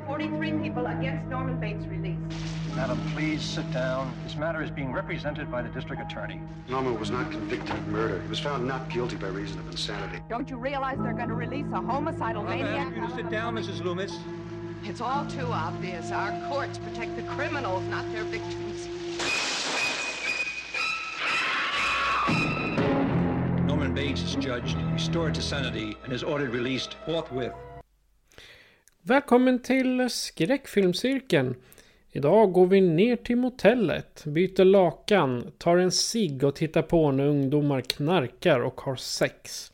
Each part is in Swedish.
743 people against Norman Bates' release. Madam, please sit down. This matter is being represented by the district attorney. Norman was not convicted of murder. He was found not guilty by reason of insanity. Don't you realize they're going to release a homicidal maniac? you to sit down, Mrs. Loomis. It's all too obvious. Our courts protect the criminals, not their victims. Norman Bates is judged, restored to sanity, and is ordered released forthwith. Välkommen till skräckfilmscirkeln. Idag går vi ner till motellet, byter lakan, tar en cigg och tittar på när ungdomar knarkar och har sex.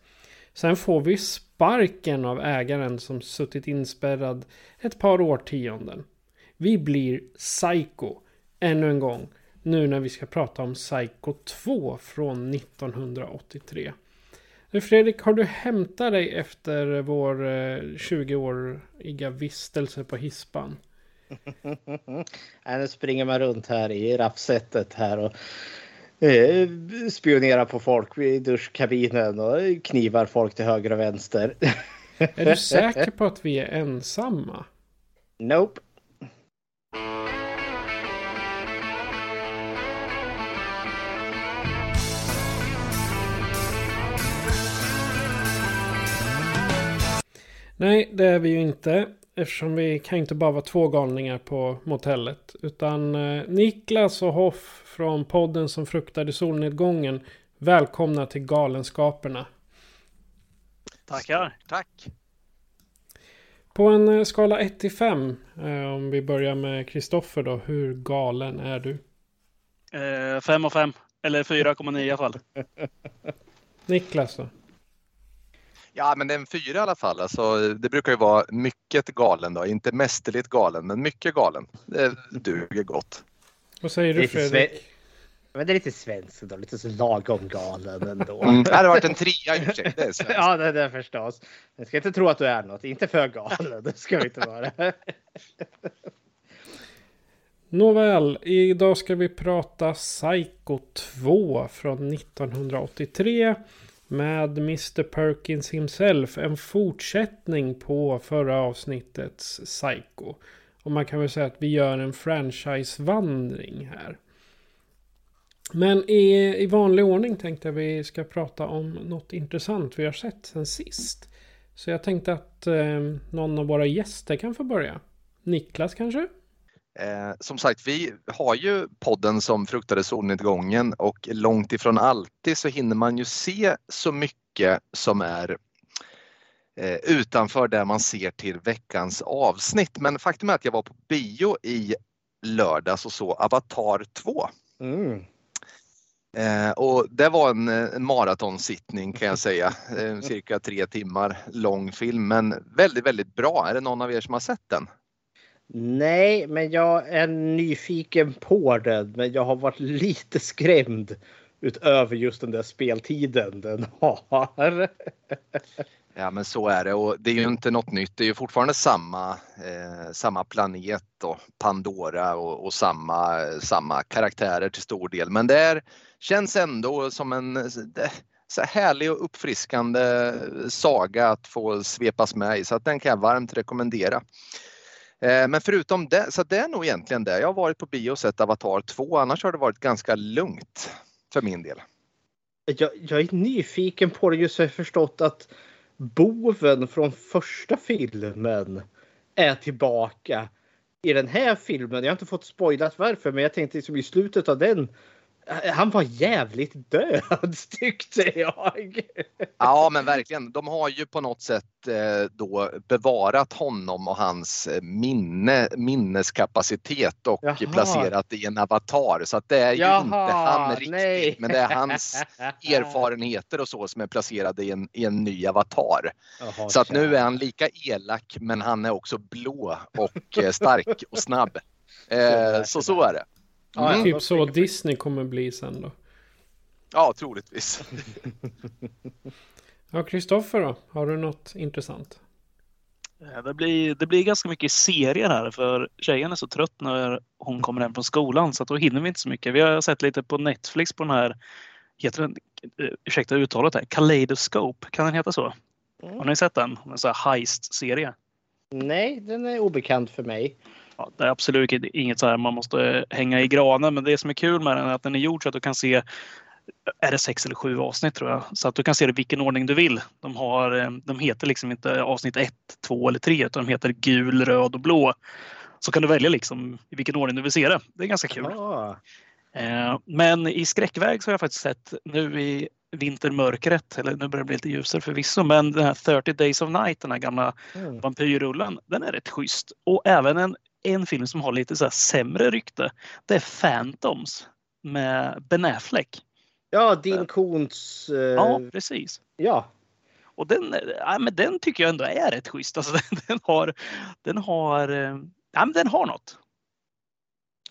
Sen får vi sparken av ägaren som suttit inspärrad ett par årtionden. Vi blir Psycho ännu en gång. Nu när vi ska prata om Psycho 2 från 1983. Nu Fredrik, har du hämtat dig efter vår eh, 20-åriga vistelse på Hispan? Nu springer man runt här i rappsättet här och eh, spionerar på folk i duschkabinen och knivar folk till höger och vänster. Är du säker på att vi är ensamma? Nope. Nej, det är vi ju inte. Eftersom vi kan inte bara vara två galningar på motellet. Utan eh, Niklas och Hoff från podden som fruktade solnedgången. Välkomna till Galenskaperna. Tackar. Tack. På en eh, skala 1 till 5. Eh, om vi börjar med Kristoffer då. Hur galen är du? Eh, fem och fem. Eller 4,9 i alla fall. Niklas då? Ja, men det är en fyra i alla fall. Alltså, det brukar ju vara mycket galen då, inte mästerligt galen, men mycket galen. Det duger gott. Vad säger du Fredrik? Men det är lite svenskt då, lite så lagom galen ändå. Mm. Det hade varit en trea i och för sig. Det är svenskt. Ja, det är det förstås. Jag ska inte tro att du är något, inte för galen. Det ska vi inte vara. Nåväl, idag ska vi prata Psycho 2 från 1983 med Mr Perkins himself. En fortsättning på förra avsnittets Psycho. Och man kan väl säga att vi gör en franchisevandring här. Men i, i vanlig ordning tänkte jag vi ska prata om något intressant vi har sett sen sist. Så jag tänkte att eh, någon av våra gäster kan få börja. Niklas kanske? Eh, som sagt, vi har ju podden som fruktade solnedgången och långt ifrån alltid så hinner man ju se så mycket som är eh, utanför där man ser till veckans avsnitt. Men faktum är att jag var på bio i lördags och så Avatar 2. Mm. Eh, och det var en, en maratonsittning kan jag säga. Eh, cirka tre timmar lång film men väldigt, väldigt bra. Är det någon av er som har sett den? Nej, men jag är nyfiken på den. Men jag har varit lite skrämd utöver just den där speltiden den har. Ja men så är det och det är ju inte något nytt. Det är ju fortfarande samma, eh, samma planet och Pandora och, och samma, samma karaktärer till stor del. Men det är, känns ändå som en det, så härlig och uppfriskande saga att få svepas med i så att den kan jag varmt rekommendera. Eh, men förutom det, så det är nog egentligen det. Jag har varit på bio och sett Avatar 2 annars har det varit ganska lugnt för min del. Jag, jag är nyfiken på det just så jag förstått att boven från första filmen är tillbaka i den här filmen. Jag har inte fått spoilat varför men jag tänkte liksom i slutet av den han var jävligt död tyckte jag. Ja men verkligen. De har ju på något sätt eh, då bevarat honom och hans eh, minne, minneskapacitet och Jaha. placerat i en avatar. Så att det är ju Jaha, inte han riktigt nej. men det är hans erfarenheter och så som är placerade i en, i en ny avatar. Jaha, Så att nu är han lika elak men han är också blå och eh, stark och snabb. Eh, så så är det. Ja, Mm. Typ så Disney kommer bli sen då. Ja, troligtvis. Ja, Kristoffer då? Har du något intressant? Ja, Det blir, det blir ganska mycket serier här för tjejen är så trött när hon kommer hem från skolan så att då hinner vi inte så mycket. Vi har sett lite på Netflix på den här, heter den, eh, ursäkta uttalet här, Kaleidoscope, kan den heta så? Har ni sett den? En sån här heist-serie. Nej, den är obekant för mig. Ja, det är absolut inget så här man måste hänga i granen men det som är kul med den är att den är gjord så att du kan se är det sex eller sju avsnitt tror jag. Så att du kan se det i vilken ordning du vill. De, har, eh, de heter liksom inte avsnitt ett, två eller tre utan de heter gul, röd och blå. Så kan du välja liksom i vilken ordning du vill se det. Det är ganska kul. Ja. Eh, Men i skräckväg så har jag faktiskt sett nu i vintermörkret, eller nu börjar det bli lite ljusare förvisso, men den här 30 Days of Night, den här gamla Mm. vampyrrullen, den är rätt schysst. Och även en, en film som har lite så här sämre rykte, det är Phantoms med Ben Affleck. Ja, din Kons... eh, Ja, precis. ja. Och den, ja, men den tycker jag ändå är rätt schysst. Alltså, den, den har, den har, eh, ja, men den har något.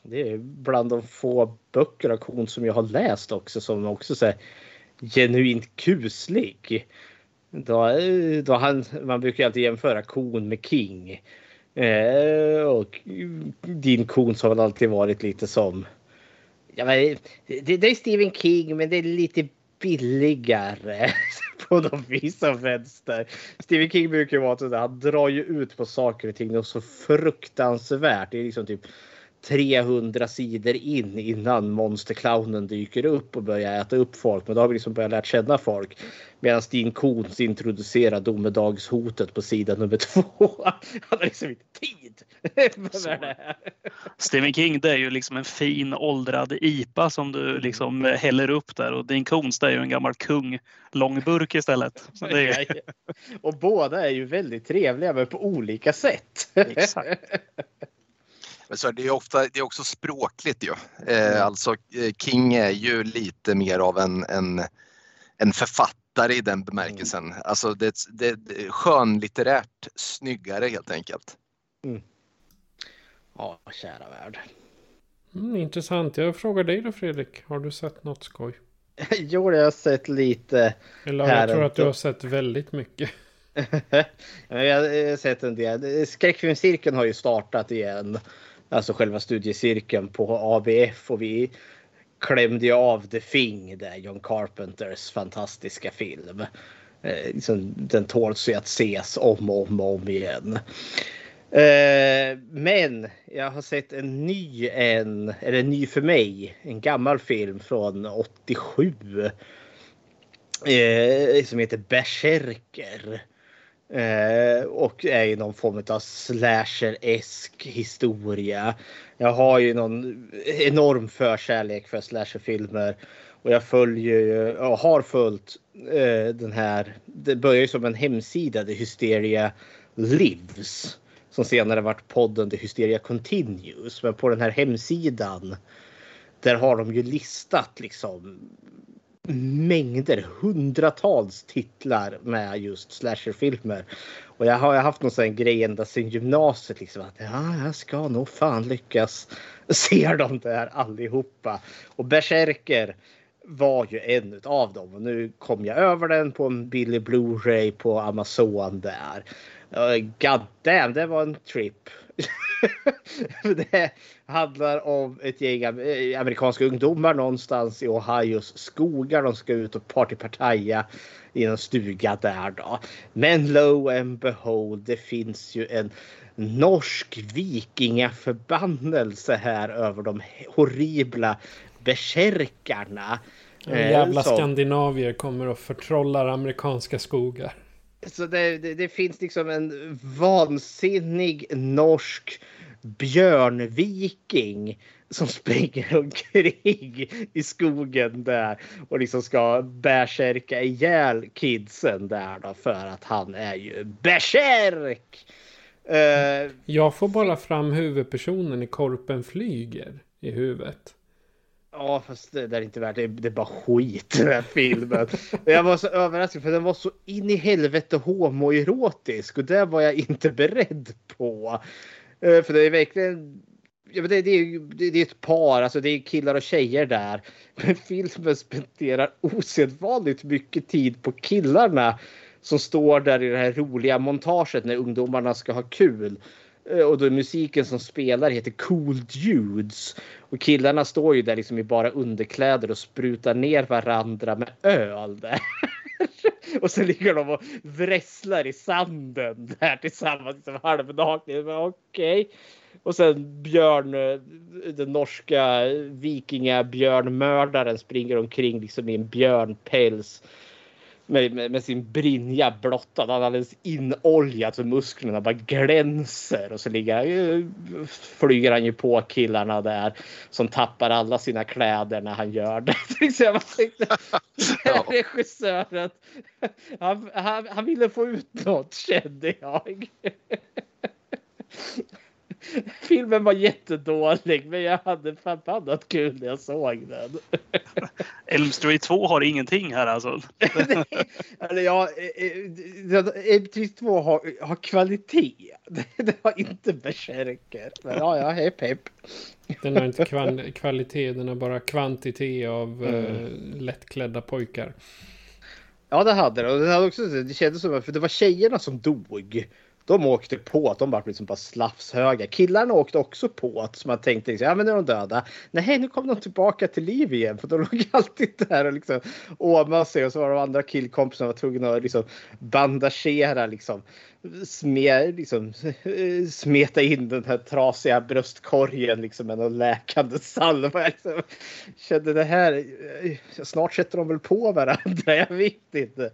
Det är bland de få böcker av Kon som jag har läst också som också så här, genuint kuslig. Då, då han, man brukar alltid jämföra kon med King. Eh, och din kon har väl alltid varit lite som... Ja, men, det, det är Stephen King men det är lite billigare på något vis vänster. Stephen King brukar ju vara sådär, han drar ju ut på saker och ting och så fruktansvärt. Det är liksom typ 300 sidor in innan monsterclownen dyker upp och börjar äta upp folk. Men då har vi liksom börjat lära känna folk. Medan Stin Kons introducerar domedagshotet på sida nummer två. Han har liksom inte tid. Stephen King det är ju liksom en fin åldrad IPA som du liksom häller upp där och Dean Koontz det är ju en gammal kung långburk istället. Är, Och båda är ju väldigt trevliga men på olika sätt. exakt. Men så är det är ofta, det är också språkligt ju. Eh, alltså eh, King är ju lite mer av en, en, en författare i den bemärkelsen. Alltså det, det, det är skönlitterärt snyggare helt enkelt. Ja, kära värld. Mm, intressant. Jag frågar dig då Fredrik. Har du sett något skoj? Jo, jag har sett lite. Eller jag tror att du har sett väldigt mycket. Ja, jag har sett en del. Skräckfilmscirkeln har ju startat igen. Alltså själva studiecirkeln på ABF och vi klämde ju av The Thing där, John Carpenters fantastiska film. Eh, liksom, den tåls ju att ses om och om och om igen. Eh, men jag har sett en ny, en, eller en ny för mig, en gammal film från 87. Eh, som heter Berserker. Eh, och är ju någon form av slasher-esk historia. Jag har ju någon enorm förkärlek för slasherfilmer. Och jag följer ju, och har följt eh, den här, det börjar ju som en hemsida, The Hysteria Lives. Som senare varit podden The Hysteria Continues. Men på den här hemsidan där har de ju listat liksom mängder, hundratals titlar med just slasherfilmer. Och jag har haft någon sån grej ända sedan gymnasiet liksom att ja, jag ska nog fan lyckas se dem där allihopa. Och Berserker var ju en av dem och nu kom jag över den på en billig Blu-ray på Amazon där. Uh, God damn, det var en trip. det handlar om ett gäng am- amerikanska ungdomar någonstans i Ohios skogar. De ska ut och partypartaja i en stuga där då. Men lo and behold, det finns ju en norsk vikingaförbannelse här över de horribla besärkarna. Eh, Jävla som- skandinavier kommer och förtrollar amerikanska skogar. Så det, det, det finns liksom en vansinnig norsk björnviking som springer omkring i skogen där och liksom ska bärsärka ihjäl kidsen där då för att han är ju bärsärk. Uh, eh, Jag får bara fram huvudpersonen i Korpen flyger i huvudet. Ja, fast det, det är inte värt det. Det är bara skit den här filmen. jag var så överraskad för den var så in i helvete homoerotisk och det var jag inte beredd på. Eh, för det är verkligen Ja, men det, det, är, det, det är ett par, alltså det är killar och tjejer där. Men filmen spenderar osedvanligt mycket tid på killarna som står där i det här roliga montaget när ungdomarna ska ha kul. Eh, och då musiken som spelar heter Cool Dudes. Och killarna står ju där liksom i bara underkläder och sprutar ner varandra med öl där. och så ligger de och vrässlar i sanden där tillsammans, liksom halvnakna. Okej. Okay. Och sen Björn, eh, den norska vikingabjörnmördaren springer omkring liksom i en björnpäls med, med, med, sin brinja blottad. Han är alldeles inoljad så musklerna bara glänser. Och så ligger, flyger han ju på killarna där som tappar alla sina kläder när han gör det. jag tänkte, ja. regissören, han, han, han ville få ut något kände jag. Filmen var jättedålig men jag hade förbannat kul när jag såg den. Elm Street 2 har ingenting här alltså. Eller ja, Elm Street 2 har, har kvalitet. Det har inte Berserker. Men ja, ja, hepp hepp. Den har inte kval kvalitet, den har bara kvantitet av mm. uh, lättklädda pojkar. Ja, det hade det. Och det, hade också, det kändes som att det var tjejerna som dog de åkte på att de var liksom bara slafshöga. Killarna åkte också på att så man tänkte liksom, ja men nu är de döda. Nej, nu kom de tillbaka till liv igen för de låg alltid där och liksom åmade sig och så var de andra killkompisarna var tvungna att liksom bandagera liksom sme, liksom, eh, smeta in den här trasiga bröstkorgen liksom med någon läkande salva. Jag liksom, kände det här, eh, snart sätter de väl på varandra, jag vet inte.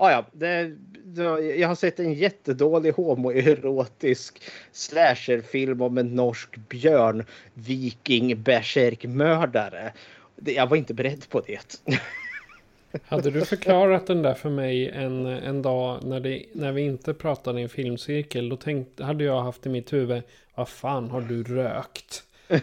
Ah, ja, det, det, jag har sett en jättedålig homoerotisk slasherfilm om en norsk björn viking mördare. Jag var inte beredd på det. Hade du förklarat den där för mig en, en dag när, det, när vi inte pratade i en filmcirkel. Då tänkte, hade jag haft i mitt huvud. Vad fan har du rökt?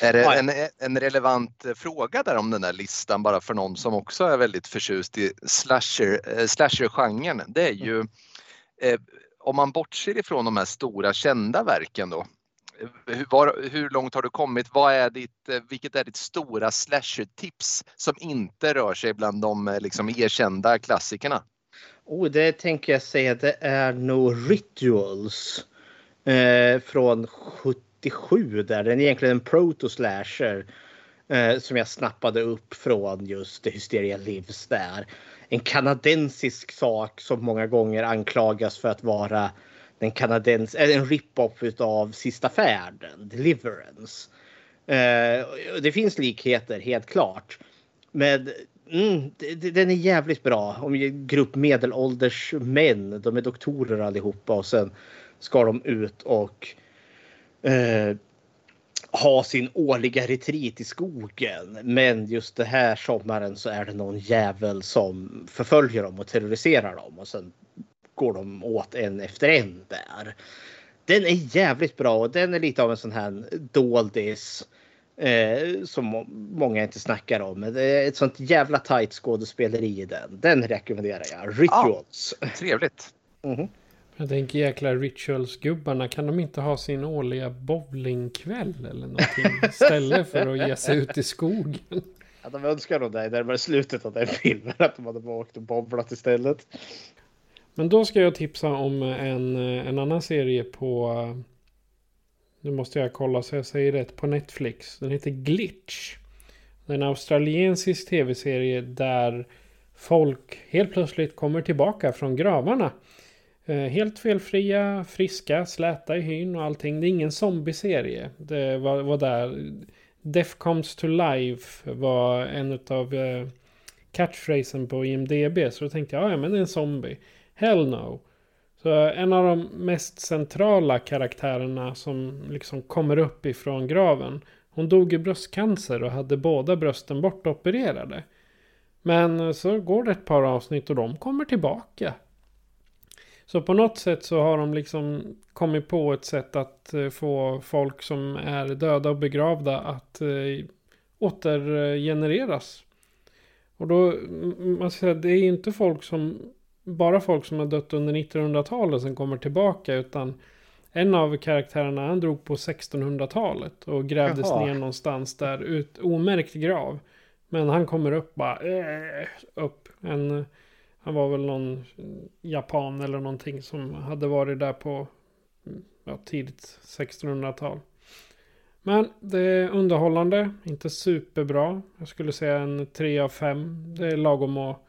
är det en, en relevant fråga där om den där listan bara för någon som också är väldigt förtjust i slasher, eh, slasher-genren. Det är ju eh, om man bortser ifrån de här stora kända verken då. Hur, var, hur långt har du kommit? Vad är ditt, eh, vilket är ditt stora slasher-tips som inte rör sig bland de eh, liksom, erkända klassikerna? Oh, det tänker jag säga, det är nog Rituals eh, från 77 där. Den är egentligen en proto-slasher eh, som jag snappade upp från just The Hysteria Lives där. En kanadensisk sak som många gånger anklagas för att vara den kanadens, eh, en rip-off av Sista färden, Deliverance. Eh, det finns likheter helt klart. Men mm, den är jävligt bra. Om en grupp medelålders män, de är doktorer allihopa och sen ska de ut och eh, ha sin årliga retreat i skogen. Men just det här sommaren så är det någon jävel som förföljer dem och terroriserar dem och sen går de åt en efter en där. Den är jävligt bra och den är lite av en sån här doldis eh, som många inte snackar om. Det är ett sånt jävla tight skådespeleri i den. Den rekommenderar jag. Rituals. Ja, trevligt. Mm -hmm. Jag tänker jäkla rituals-gubbarna, kan de inte ha sin årliga bowlingkväll eller någonting istället för att ge sig ut i skogen? Ja, de önskar nog det närmare slutet av den filmen, att de hade åkt och bowlat istället. Men då ska jag tipsa om en, en annan serie på... Nu måste jag kolla så jag säger rätt. På Netflix. Den heter Glitch. Det är en australiensisk tv-serie där folk helt plötsligt kommer tillbaka från gravarna. Eh, helt felfria, friska, släta i hyn och allting. Det är ingen zombieserie. Det var, var där. Death comes to life var en av eh, catchphrasen på IMDB. Så då tänkte jag, ja men det är en zombie. Hell no. Så en av de mest centrala karaktärerna som liksom kommer upp ifrån graven. Hon dog i bröstcancer och hade båda brösten bortopererade. Men så går det ett par avsnitt och de kommer tillbaka. Så på något sätt så har de liksom kommit på ett sätt att eh, få folk som är döda och begravda att eh, återgenereras. Och då, man ska säga, det är inte folk som, bara folk som har dött under 1900-talet som kommer tillbaka utan en av karaktärerna han drog på 1600-talet och grävdes Jaha. ner någonstans där, ut, omärkt grav. Men han kommer upp bara, äh, upp. En, han var väl någon japan eller någonting som hade varit där på ja, tidigt 1600-tal. Men det är underhållande, inte superbra. Jag skulle säga en 3 av 5. Det är lagom att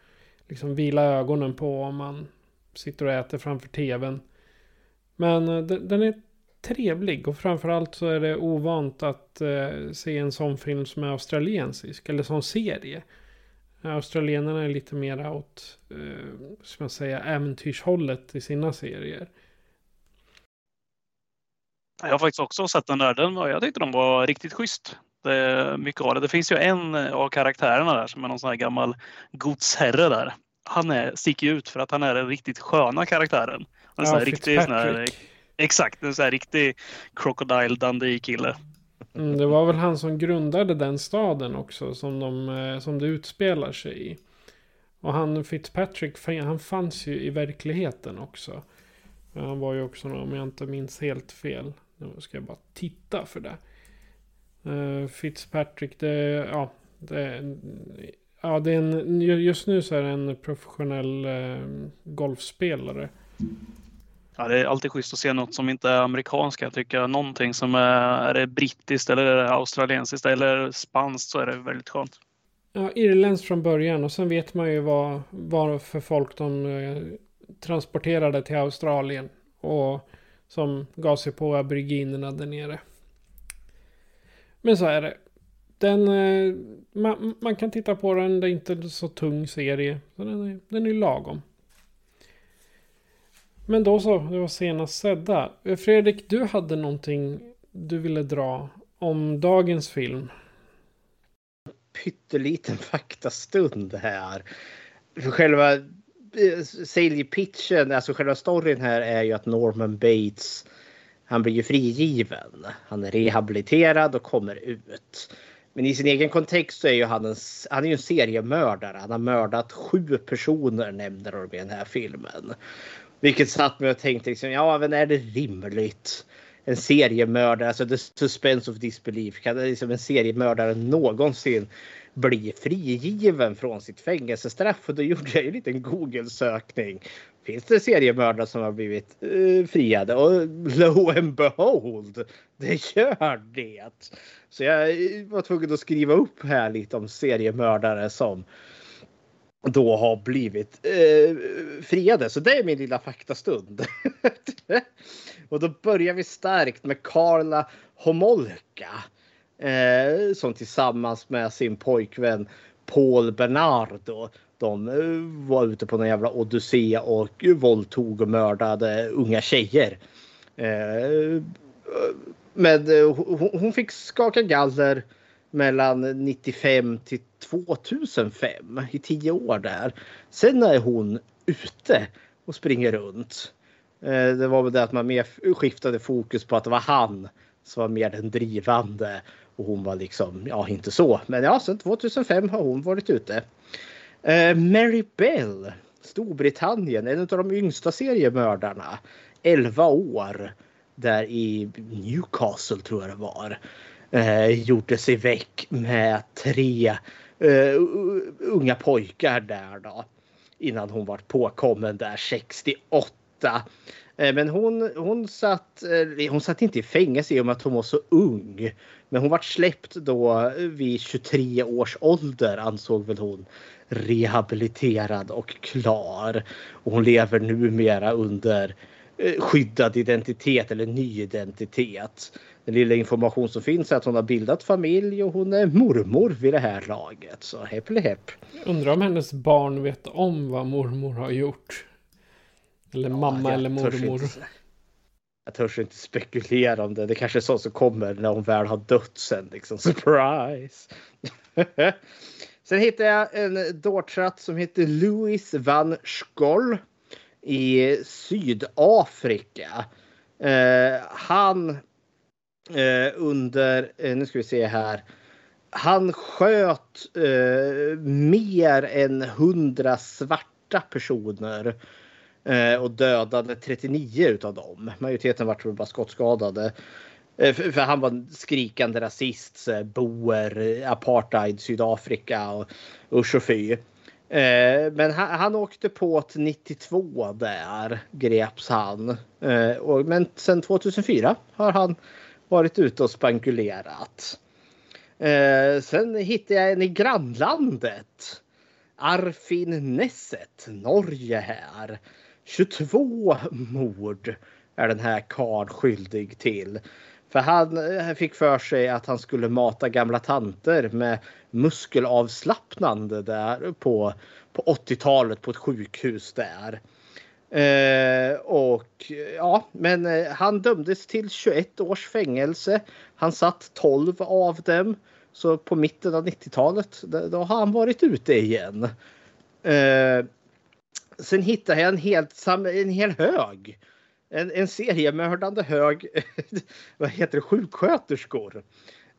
liksom vila ögonen på om man sitter och äter framför tvn. Men eh, den är trevlig och framförallt så är det ovant att eh, se en sån film som är australiensisk eller som serie. Australienarna är lite mer åt, eh, ska man säga, äventyrshållet i sina serier. Jag har faktiskt också sett den där. Den var, jag tyckte de var riktigt schysst. Det, mycket av det. det finns ju en av karaktärerna där som är någon sån här gammal godsherre där. Han är, sticker ut för att han är den riktigt sköna karaktären. En sån här riktig sån här, exakt, en sån här riktig Crocodile Dundee kille. Mm, det var väl han som grundade den staden också som, de, eh, som det utspelar sig i. Och han Fitzpatrick, han fanns ju i verkligheten också. Men Han var ju också, om jag inte minns helt fel. Nu ska jag bara titta för det. Uh, Fitzpatrick, det, ja, det, ja, det är en, just nu så är det en professionell uh, golfspelare. Ja, det är alltid schysst att se något som inte är amerikanska. Jag tycker någonting som är, är det brittiskt eller är det australiensiskt eller spanskt så är det väldigt skönt. Ja, irländskt från början och sen vet man ju vad, vad för folk de eh, transporterade till Australien. Och som gav sig på aboriginerna där nere. Men så är det. Den, eh, man, man kan titta på den, det är inte så tung serie. Så den, är, den är lagom. Men då så, det var senast sedda. Fredrik, du hade någonting du ville dra om dagens film. pytteliten faktastund här. För själva eh, säljpitchen, alltså själva storyn här är ju att Norman Bates han blir ju frigiven. Han är rehabiliterad och kommer ut. Men i sin egen kontext så är ju han en, han är ju en seriemördare. Han har mördat sju personer nämner de i den här filmen. Vilket satt mig och tänkte liksom, ja men är det rimligt? En seriemördare, alltså the suspense of disbelief. Kan det liksom en seriemördare någonsin bli frigiven från sitt fängelsestraff? Och då gjorde jag ju en liten Google-sökning. Finns det seriemördare som har blivit uh, friade? Och lo and behold, det gör det. Så jag var tvungen att skriva upp här lite om seriemördare som då har blivit eh, friade. Så det är min lilla faktastund. och då börjar vi starkt med Karla Homolka. Eh, som tillsammans med sin pojkvän Paul Bernardo. De eh, var ute på någon jävla odyssé och våldtog och mördade unga tjejer. Eh, eh men eh, hon, hon fick skaka galler mellan 95 till 2005 i tio år där. Sen är hon ute och springer runt. Eh, det var väl det att man mer skiftade fokus på att det var han som var mer den drivande och hon var liksom, ja inte så, men ja sen 2005 har hon varit ute. Eh, Mary Bell, Storbritannien, en av de yngsta seriemördarna. 11 år. Där i Newcastle tror jag det var eh, gjorde sig väck med tre eh, unga pojkar där då. Innan hon var påkommen där 68. Eh, men hon, hon, satt, eh, hon satt inte i fängelse i och med att hon var så ung. Men hon var släppt då eh, vid 23 års ålder ansåg väl hon rehabiliterad och klar. Och hon lever numera under eh, skyddad identitet eller ny identitet. Den lilla information som finns är att hon har bildat familj och hon är mormor vid det här laget. Så hepp eller hepp. Undrar om hennes barn vet om vad mormor har gjort. Eller mamma jag eller törs mormor. inte- Jag törs inte spekulera om det. Det kanske är sånt som kommer när hon väl har dött sen. Liksom. Surprise! sen hittade jag en dårtratt som heter Louis van Scholl i Sydafrika. Eh, han eh, under, eh, nu ska vi se här. Han sköt eh, mer än hundra svarta personer eh, och dödade 39 utav dem. Majoriteten var bara skottskadade. Eh, för, för han var en skrikande rasist, så boer, apartheid, Sydafrika och usch och fy. Eh, men han, han åkte på ett 92 där, greps han. Eh, och, men sen 2004 har han varit ute och spankulerat. Eh, sen hittade jag en i grannlandet. Arfin Nesset, Norge här. 22 mord är den här karln skyldig till. För han eh, fick för sig att han skulle mata gamla tanter med muskelavslappnande där på, på 80-talet på ett sjukhus där. Eh, och ja, men eh, han dömdes till 21 års fängelse. Han satt 12 av dem. Så på mitten av 90-talet, då, har han varit ute igen. Eh, sen hittade jag en, helt, en hel hög. En, en seriemördande hög, vad heter det, sjuksköterskor.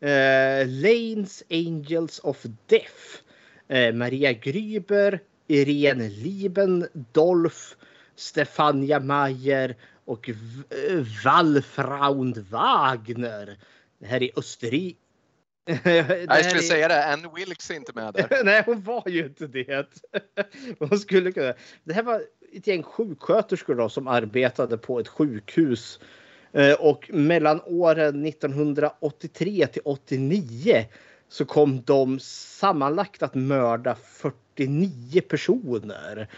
Eh, Lanes Angels of Death. Eh, Maria Gryber, Irene Liebendolf, Stefania Mayer och Wallfraund Wagner. Det här är Österrike. Jag skulle säga det, Ann Wilkes är inte med där. Nej, hon var ju inte det. Hon skulle kunna. Det här var ett gäng sjuksköterskor då, som arbetade på ett sjukhus. Eh, Och mellan åren 1983 till 89 så kom de sammanlagt att mörda 49 personer.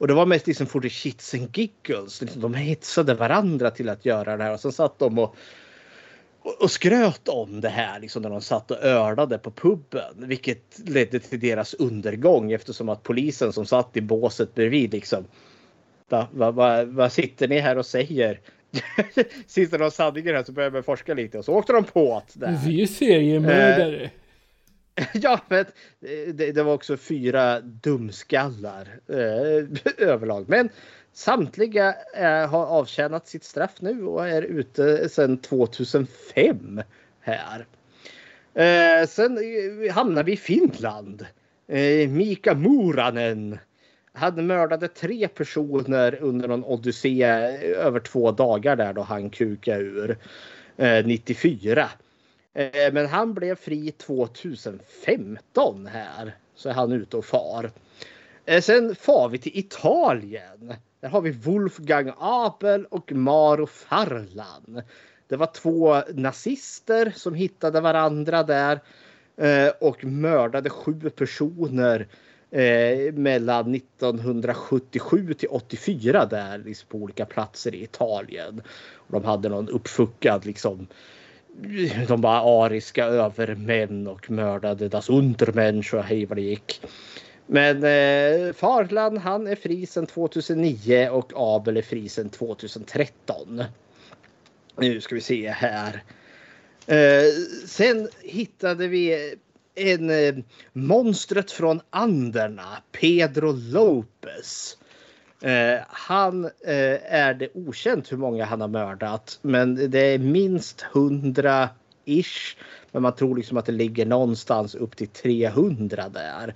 Och det var mest liksom for the shits and giggles. Liksom, de hetsade varandra till att göra det här. Och sen satt de och och skröt om det här liksom när de satt och ölade på puben. Vilket ledde till deras undergång eftersom att polisen som satt i båset bredvid liksom. Va, va, va, vad sitter ni här och säger? Sista de sanningen här så började de forska lite och så åkte de på att det. Vi är seriemördare. Ja, men eh, det, det var också fyra dumskallar eh, överlag. Men samtliga eh, har avtjänat sitt straff nu och är ute sedan 2005 här. Eh, sen eh, hamnar vi i Finland. Eh, Mika Muranen. Han mördade tre personer under någon odyssé eh, över två dagar där då han kukade ur. Eh, 94. Eh, men han blev fri 2015 här. Så är han ute och far. Eh, sen far vi till Italien. Där har vi Wolfgang Abel och Maro Farlan. Det var två nazister som hittade varandra där eh, och mördade sju personer mellan 1977 till 84 där liksom på olika platser i Italien. Och de hade någon uppfuckad liksom de var ariska övermän och mördade das Untermensch och hej vad det gick. Men eh, Farland han är fri sedan 2009 och Abel är fri sedan 2013. Nu ska vi se här. Eh, sen hittade vi en eh, monstret från Anderna, Pedro Lopez. Eh, han eh, är det okänt hur många han har mördat, men det är minst 100 ish. Men man tror liksom att det ligger någonstans upp till 300 där.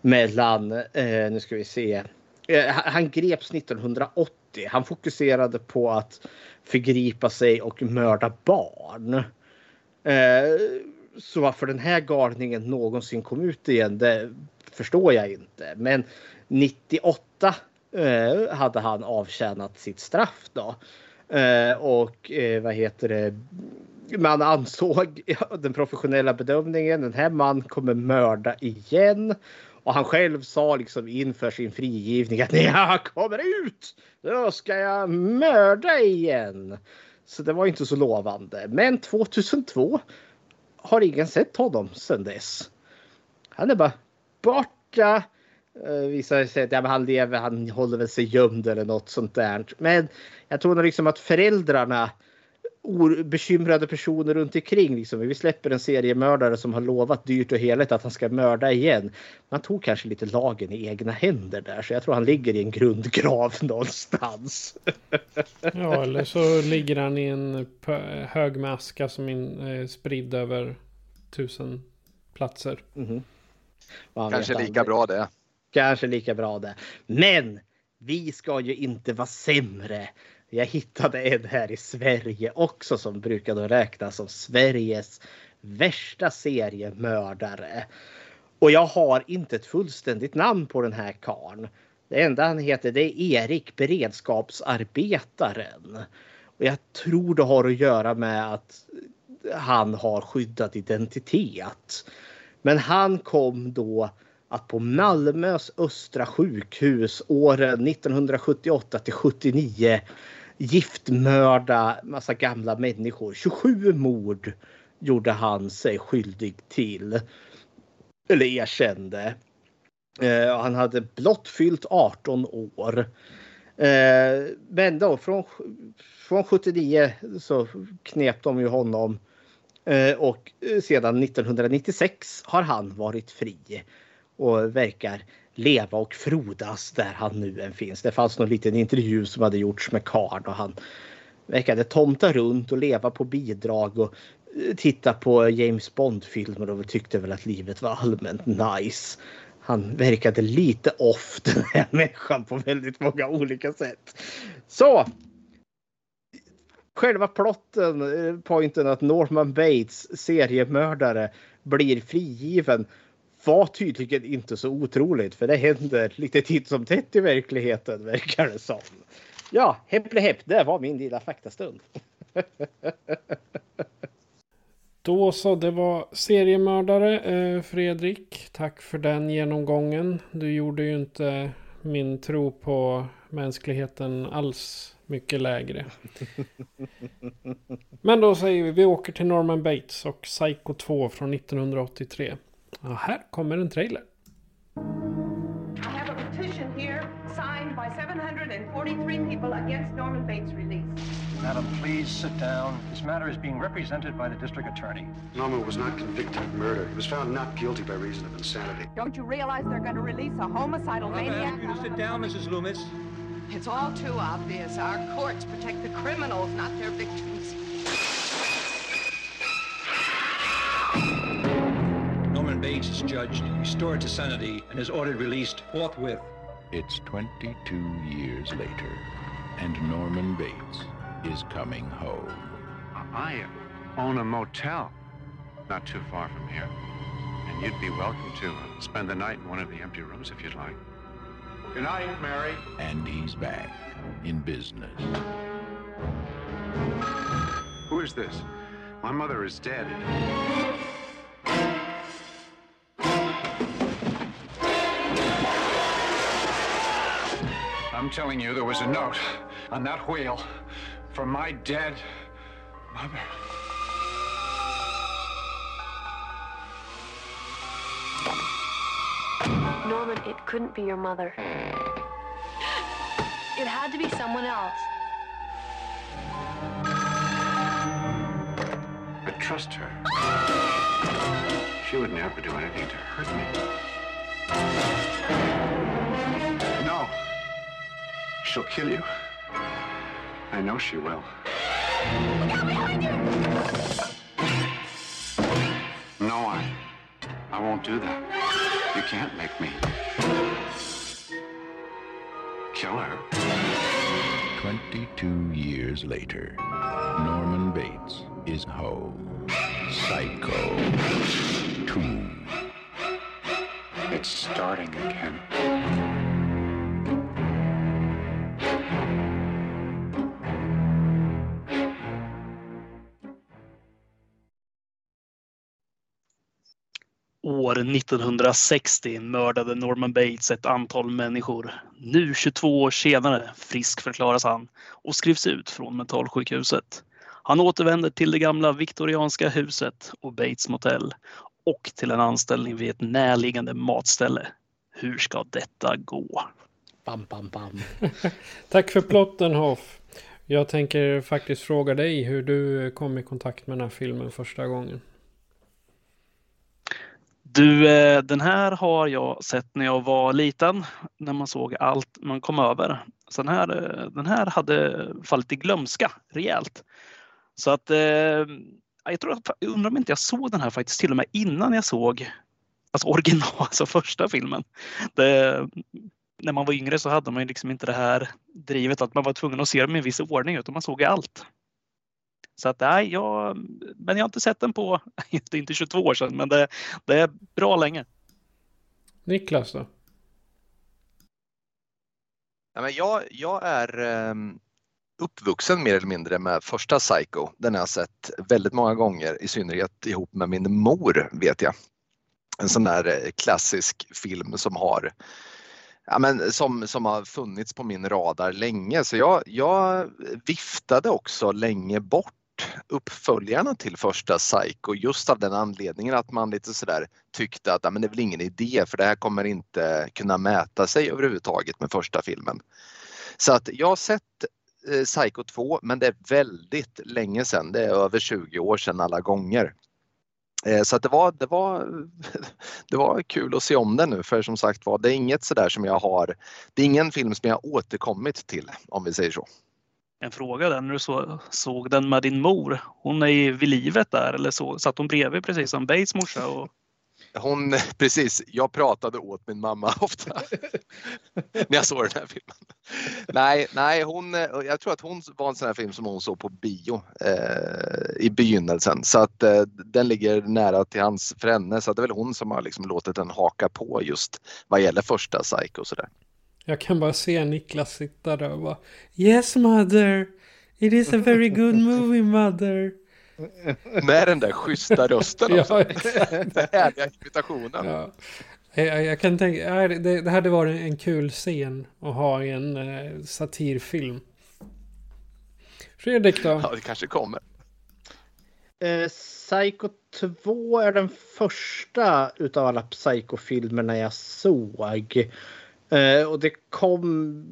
Mellan, eh, nu ska vi se. Eh, han- greps 1980. Han fokuserade på att förgripa sig och mörda barn. Eh, så varför den här galningen någonsin kom ut igen, det förstår jag inte. Men 98 eh, hade han avtjänat sitt straff då. Eh, och eh, vad heter det? Man ansåg ja, den professionella bedömningen. Den här man kommer mörda igen. Och han själv sa liksom inför sin frigivning att när jag kommer ut då ska jag mörda igen. Så det var inte så lovande. Men 2002 har ingen sett honom sedan dess. Han är bara borta. Uh, visar sig att ja, han lever, han håller väl sig gömd eller något sånt där. Men jag tror liksom att föräldrarna bekymrade personer runt omkring. Liksom. Vi släpper en seriemördare som har lovat dyrt och heligt att han ska mörda igen. Man tog kanske lite lagen i egna händer där så jag tror han ligger i en grundgrav någonstans. ja, eller så ligger han i en hög med aska som är spridd över tusen platser. Mm -hmm. Kanske lika bra det. Kanske lika bra det. Men vi ska ju inte vara sämre jag hittade en här i Sverige också som brukade räknas som Sveriges värsta seriemördare. Och jag har inte ett fullständigt namn på den här karn. Det enda han heter det är Erik Beredskapsarbetaren. Och jag tror det har att göra med att han har skyddad identitet. Men han kom då att på Malmös Östra sjukhus åren 1978 till 79 giftmörda massa gamla människor. 27 mord gjorde han sig skyldig till. Eller erkände. Eh, han hade blott fyllt 18 år. Eh, men då från, från 79 så knep de ju honom. Eh, och eh, sedan 1996 har han varit fri. Och verkar leva och frodas där han nu än finns. Det fanns någon liten intervju som hade gjorts med Karl och han verkade tomta runt och leva på bidrag och eh, titta på James Bond-filmer och tyckte väl att livet var allmänt nice. Han verkade lite off den här människan på väldigt många olika sätt. Så! Själva plotten, eh, pointen att Norman Bates, seriemördare, blir frigiven var tydligen inte så otroligt för det händer lite titt som tätt i verkligheten verkar det som. Ja, häpple häpp, det var min lilla faktastund. Då så, det var seriemördare eh, Fredrik. Tack för den genomgången. Du gjorde ju inte min tro på mänskligheten alls mycket lägre. Men då säger vi, vi åker till Norman Bates och Psycho 2 från 1983. Ja, här kommer en trailer. I have a petition here signed by 743 people against Norman Bates' release. Madam, please sit down. This matter is being represented by the district attorney. Norman was not convicted of murder. He was found not guilty by reason of insanity. Don't you realize they're going to release a homicidal well, maniac? I ask you to sit down, Mrs. Loomis. It's all too obvious. Our courts protect the criminals, not their victims. Bates is judged, restored to sanity, and is ordered released forthwith. It's 22 years later, and Norman Bates is coming home. I own a motel not too far from here. And you'd be welcome to uh, spend the night in one of the empty rooms if you'd like. Good night, Mary. And he's back in business. Who is this? My mother is dead. I'm telling you, there was a note on that wheel from my dead mother. Norman, it couldn't be your mother. It had to be someone else. But trust her. She would never do anything to hurt me. She'll kill you. I know she will. No, I... I won't do that. You can't make me. Kill her. 22 years later, Norman Bates is home. Psycho 2. It's starting again. År 1960 mördade Norman Bates ett antal människor. Nu 22 år senare friskförklaras han och skrivs ut från mentalsjukhuset. Han återvänder till det gamla viktorianska huset och Bates motell och till en anställning vid ett närliggande matställe. Hur ska detta gå? Bam, bam, bam. Tack för plotten Hoff. Jag tänker faktiskt fråga dig hur du kom i kontakt med den här filmen första gången. Du, eh, den här har jag sett när jag var liten, när man såg allt man kom över. Så den här, eh, den här hade fallit i glömska rejält. Så att eh, jag tror jag undrar om inte jag såg den här faktiskt till och med innan jag såg alltså original, alltså första filmen. Det, när man var yngre så hade man liksom inte det här drivet att man var tvungen att se dem i en viss ordning utan man såg allt. Så att nej, jag, men jag har inte sett den på, inte 22 år sedan, men det, det är bra länge. Niklas då? Ja, men jag, jag är um, uppvuxen mer eller mindre med första Psycho. Den har jag sett väldigt många gånger, i synnerhet ihop med min mor vet jag. En sån där eh, klassisk film som har ja, men som, som har funnits på min radar länge. Så jag, jag viftade också länge bort uppföljarna till första Psycho just av den anledningen att man lite sådär tyckte att ja, men det är väl ingen idé för det här kommer inte kunna mäta sig överhuvudtaget med första filmen. Så att jag har sett eh, Psycho 2 men det är väldigt länge sedan, det är över 20 år sedan alla gånger. Eh, så att det, var, det, var, det var kul att se om den nu för som sagt var det är inget sådär som jag har, det är ingen film som jag återkommit till om vi säger så. En fråga där, när du så, såg den med din mor, hon är ju vid livet där eller så, satt hon bredvid precis som Bates morsa? Och... Hon, precis, jag pratade åt min mamma ofta när jag såg den här filmen. Nej, nej hon, jag tror att hon var en sån här film som hon såg på bio eh, i begynnelsen så att eh, den ligger nära till hans för henne så att det är väl hon som har liksom låtit den haka på just vad gäller första Psycho och sådär. Jag kan bara se Niklas sitta där och bara Yes mother, it is a very good movie mother. Med den där schyssta rösten också. den härliga imitationen. Ja. Jag, jag, kan tänka, det, det hade varit en kul scen att ha i en eh, satirfilm. Fredrik då? Ja, det kanske kommer. Eh, Psycho 2 är den första utav alla Psycho-filmerna jag såg. Eh, och det kom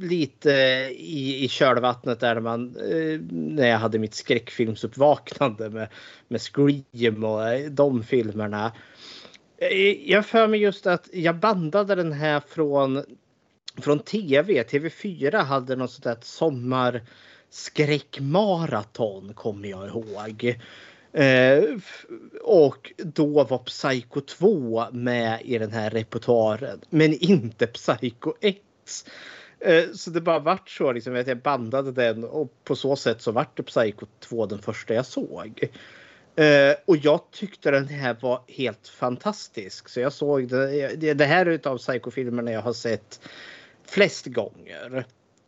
lite i, i kölvattnet där man eh, när jag hade mitt skräckfilmsuppvaknande med, med Scream och eh, de filmerna. Eh, jag för mig just att jag bandade den här från från tv. TV4 hade något sånt där sommarskräckmaraton kommer jag ihåg. Eh, och då var Psycho 2 med i den här repertoaren. Men inte Psycho 1. Eh, så det bara vart så liksom att jag bandade den och på så sätt så vart det Psycho 2 den första jag såg. Uh, och jag tyckte den här var helt fantastisk. Så jag såg det, det här är utav Psycho-filmerna jag har sett flest gånger.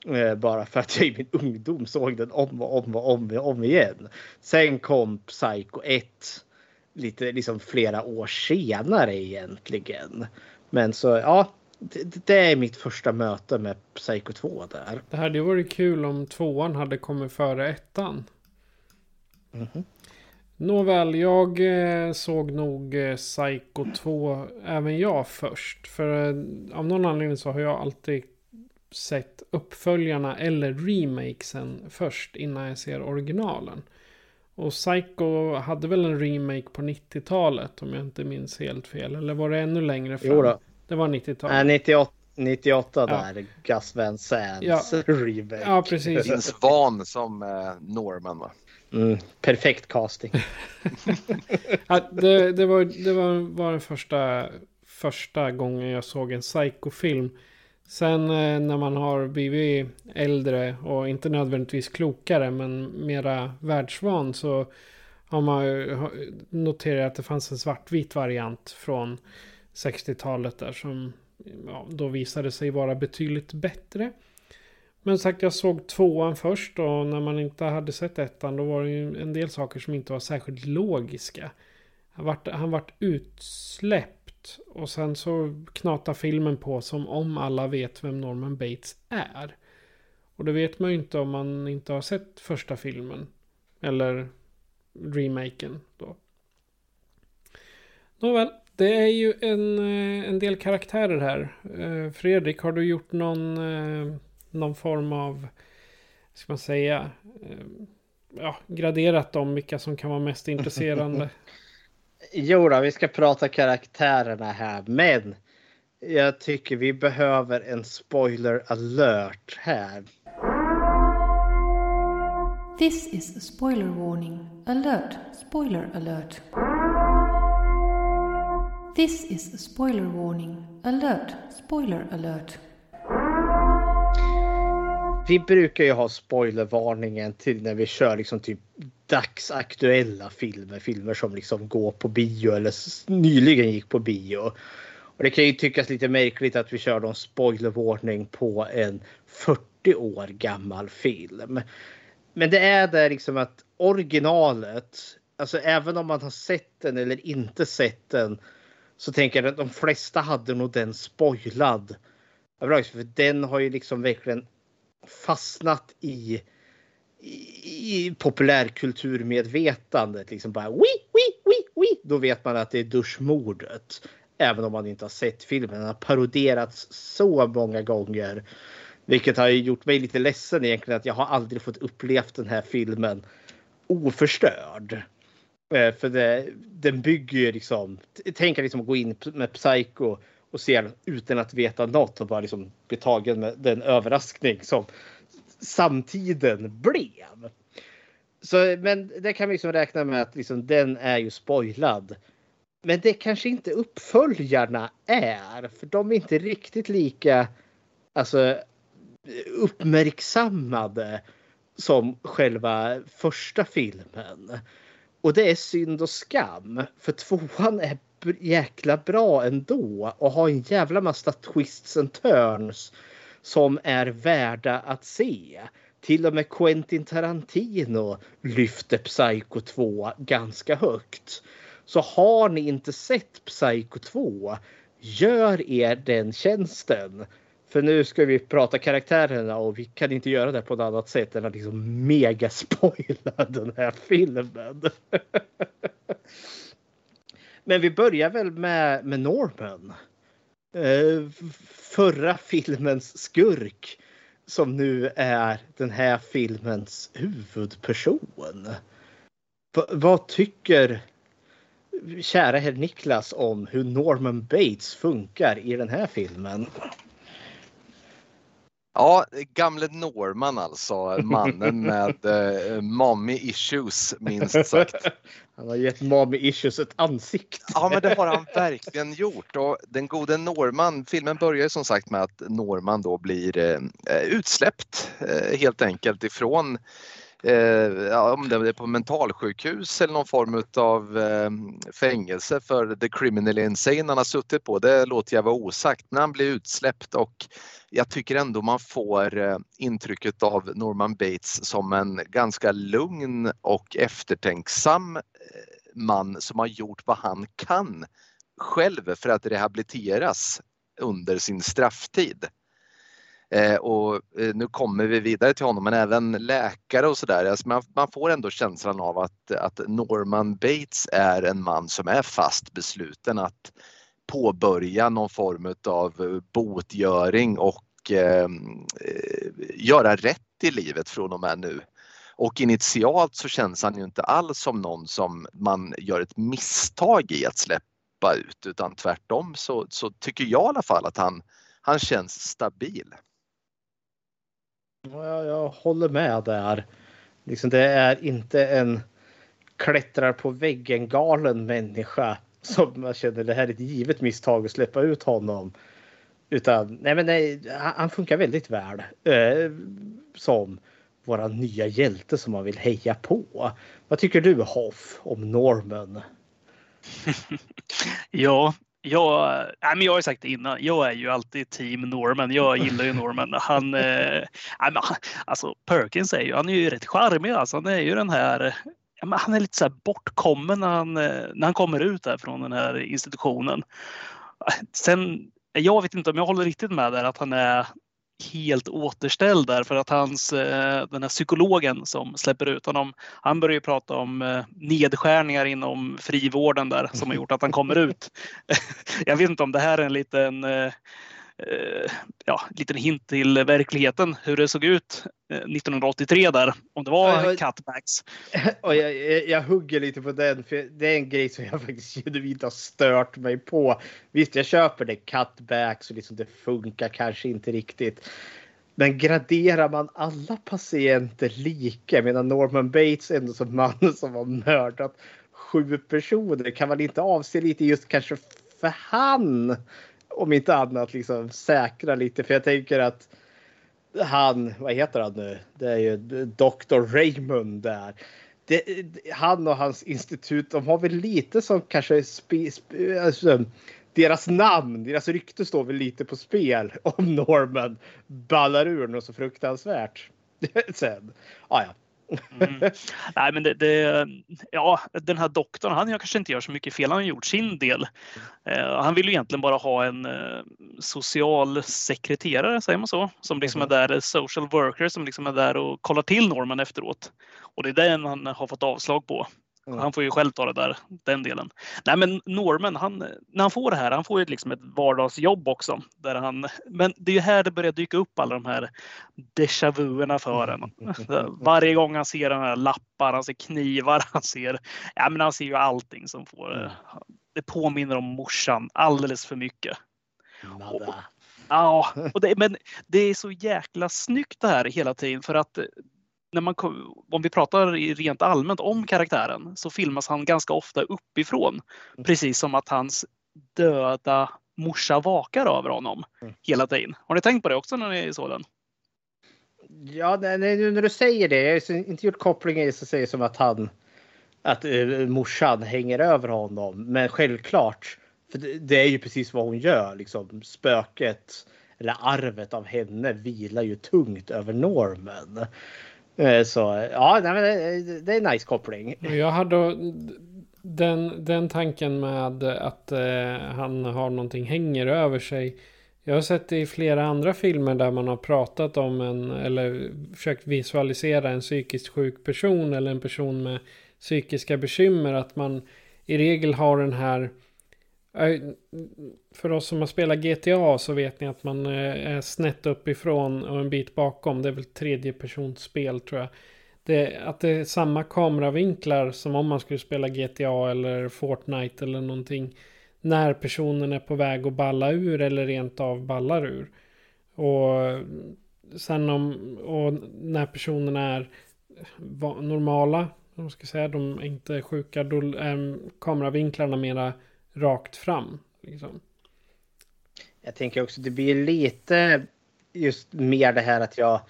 Uh, bara för att jag i min ungdom såg den om och om och om, och om igen. Sen kom Psycho 1 lite liksom flera år senare egentligen. Men så ja, det, det, är mitt första möte med Psycho 2 där. Det hade ju varit kul om tvåan hade kommit före ettan. Mm -hmm. Nåväl, jag eh, såg nog eh, Psycho 2 även jag först. För eh, av någon anledning så har jag alltid sett uppföljarna eller remakesen först innan jag ser originalen. Och Psycho hade väl en remake på 90-talet om jag inte minns helt fel. Eller var det ännu längre fram? Jo då. Det var 90-talet. Äh, 98, 98 där, ja. Gus Van Sands ja. remake. Ja, precis. Vince Vaughn som eh, Norman va? Mm, perfekt casting. ja, det, det, var, det var, var den första, första gången jag såg en psykofilm. Sen eh, när man har blivit äldre och inte nödvändigtvis klokare men mera världsvan så har man noterat att det fanns en svartvit variant från 60-talet där som ja, då visade sig vara betydligt bättre. Men sagt, jag såg tvåan först och när man inte hade sett ettan då var det ju en del saker som inte var särskilt logiska. Han vart, han vart utsläppt och sen så knatar filmen på som om alla vet vem Norman Bates är. Och det vet man ju inte om man inte har sett första filmen. Eller remaken då. Nåväl, det är ju en, eh, en del karaktärer här. Eh, Fredrik, har du gjort någon, eh, någon form av, ska man säga, ja, graderat dem vilka som kan vara mest intresserande? Jo då, vi ska prata karaktärerna här, men jag tycker vi behöver en spoiler alert här. This is a spoiler warning. Alert, spoiler alert. This is a spoiler warning. Alert, spoiler alert. Vi brukar ju ha spoilervarningen till när vi kör liksom typ dagsaktuella filmer. Filmer som liksom går på bio eller nyligen gick på bio. Och det kan ju tyckas lite märkligt att vi kör någon spoilervarning på en 40 år gammal film. Men det är det liksom att originalet, alltså även om man har sett den eller inte sett den, så tänker jag att de flesta hade nog den spoilad. För den har ju liksom verkligen fastnat i, i, i populärkulturmedvetandet. Liksom bara wi, wi, wi, wi. Då vet man att det är duschmordet. Även om man inte har sett filmen. Den har paroderats så många gånger. Vilket har gjort mig lite ledsen egentligen att jag har aldrig fått uppleva den här filmen oförstörd. Eh, för det, den bygger ju liksom, tänk liksom att gå in med Psycho och se utan att veta något och bara liksom bli tagen med den överraskning som samtiden blev. Så, men det kan vi liksom räkna med att liksom, den är ju spoilad. Men det kanske inte uppföljarna är, för de är inte riktigt lika alltså, uppmärksammade som själva första filmen. Och det är synd och skam. För tvåan är jäkla bra ändå och har en jävla massa twists and turns som är värda att se. Till och med Quentin Tarantino lyfter Psycho 2 ganska högt. Så har ni inte sett Psycho 2, gör er den tjänsten. För nu ska vi prata karaktärerna och vi kan inte göra det på något annat sätt än att liksom megaspoila den här filmen. Men vi börjar väl med, med Norman. Eh, förra filmens skurk som nu är den här filmens huvudperson. V vad tycker kära herr Niklas om hur Norman Bates funkar i den här filmen? Ja, gamle Norman alltså, mannen med eh, mommy issues minst sagt. Han har gett mommy issues ett ansikte. Ja, men det har han verkligen gjort och den gode Norman, filmen börjar som sagt med att Norman då blir eh, utsläppt eh, helt enkelt ifrån eh, om det är på mentalsjukhus eller någon form av eh, fängelse för the criminal insane han har suttit på. Det låter jag vara osagt. Men han blir utsläppt och jag tycker ändå man får eh, intrycket av Norman Bates som en ganska lugn och eftertänksam eh, man som har gjort vad han kan själv för att rehabiliteras under sin strafftid. Eh, och eh, nu kommer vi vidare till honom men även läkare och sådär. Alltså man, man, får ändå känslan av att, att Norman Bates är en man som är fast besluten att påbörja någon form av botgöring och eh, eh, göra rätt i livet från och med nu. Och initialt så känns han ju inte alls som någon som man gör ett misstag i att släppa ut utan tvärtom så, så tycker jag i alla fall att han, han känns stabil. Jag, jag håller med där. Liksom det är inte en klättrar på väggen galen människa som man känner det här är ett givet misstag att släppa ut honom. Utan nej, men nej, han funkar väldigt väl eh, som våra nya hjälte som man vill heja på. Vad tycker du Hoff om Norman? ja, jag, nej, men jag har ju sagt det innan, jag är ju alltid team Norman. Jag gillar ju Norman. Han, eh, alltså Perkins är ju, han är ju rätt charmig. Alltså. Han är ju den här han är lite så bortkommen när han, eh, när han kommer ut där från den här institutionen. Sen, jag vet inte om jag håller riktigt med där att han är helt återställd där för att hans, eh, den här psykologen som släpper ut honom, han börjar ju prata om eh, nedskärningar inom frivården där som har gjort att han kommer ut. Jag vet inte om det här är en liten eh, ja, liten hint till verkligheten hur det såg ut 1983 där. Om det var jag, cutbacks. Och jag, jag, jag, hugger lite på den för det är en grej som jag faktiskt genuint har stört mig på. Visst, jag köper det cutbacks och liksom det funkar kanske inte riktigt. Men graderar man alla patienter lika? medan Norman Bates ändå som mannen som har mördat sju personer kan man inte avse lite just kanske för han om inte annat liksom säkra lite för jag tänker att han, vad heter han nu? Det är ju Dr. Raymond där. Det, han och hans institut, de har väl lite som kanske spe, spe, alltså, deras namn, deras rykte står väl lite på spel om Norman ballar ur något så fruktansvärt. Sen, ah, ja. Mm. Nej, men det, det, ja, den här doktorn, han kanske inte gör så mycket fel. Han har gjort sin del. Eh, han vill ju egentligen bara ha en eh, socialsekreterare, säger man så, som liksom mm. är där, social worker som liksom är där och kollar till Norman efteråt. Och det är den han har fått avslag på. Mm. Han får ju själv ta det där, den delen. Nej men Norman, han, när han får det här, han får ju liksom ett vardagsjobb också. Där han, men det är ju här det börjar dyka upp alla de här déjà vuerna för en. Varje gång han ser den här lappar, han ser knivar, han ser, ja men han ser ju allting som får, mm. det påminner om morsan alldeles för mycket. Och, ja, och det, men det är så jäkla snyggt det här hela tiden för att när man, om vi pratar rent allmänt om karaktären så filmas han ganska ofta uppifrån. Mm. Precis som att hans döda morsa vakar över honom mm. hela tiden. Har ni tänkt på det också när ni såg den? Ja, nu när du säger det. Jag har inte gjort kopplingen så säger som att han att uh, morsan hänger över honom. Men självklart, för det, det, är ju precis vad hon gör. Liksom, spöket eller arvet av henne vilar ju tungt över Normen. Eh, så ja, det är en nice koppling. Jag hade den, den tanken med att eh, han har någonting hänger över sig. Jag har sett det i flera andra filmer där man har pratat om en eller försökt visualisera en psykiskt sjuk person eller en person med psykiska bekymmer. Att man i regel har den här för oss som har spelat GTA så vet ni att man eh, är snett uppifrån och en bit bakom. Det är väl tredje spel tror jag. Det, att det är samma kameravinklar som om man skulle spela GTA eller Fortnite eller någonting. När personen är på väg att balla ur eller rent av ballar ur. Och sen om, och när personerna är normala, om man ska säga, de är inte sjuka, då är kameravinklarna mera rakt fram. Liksom. Jag tänker också det blir lite just mer det här att jag,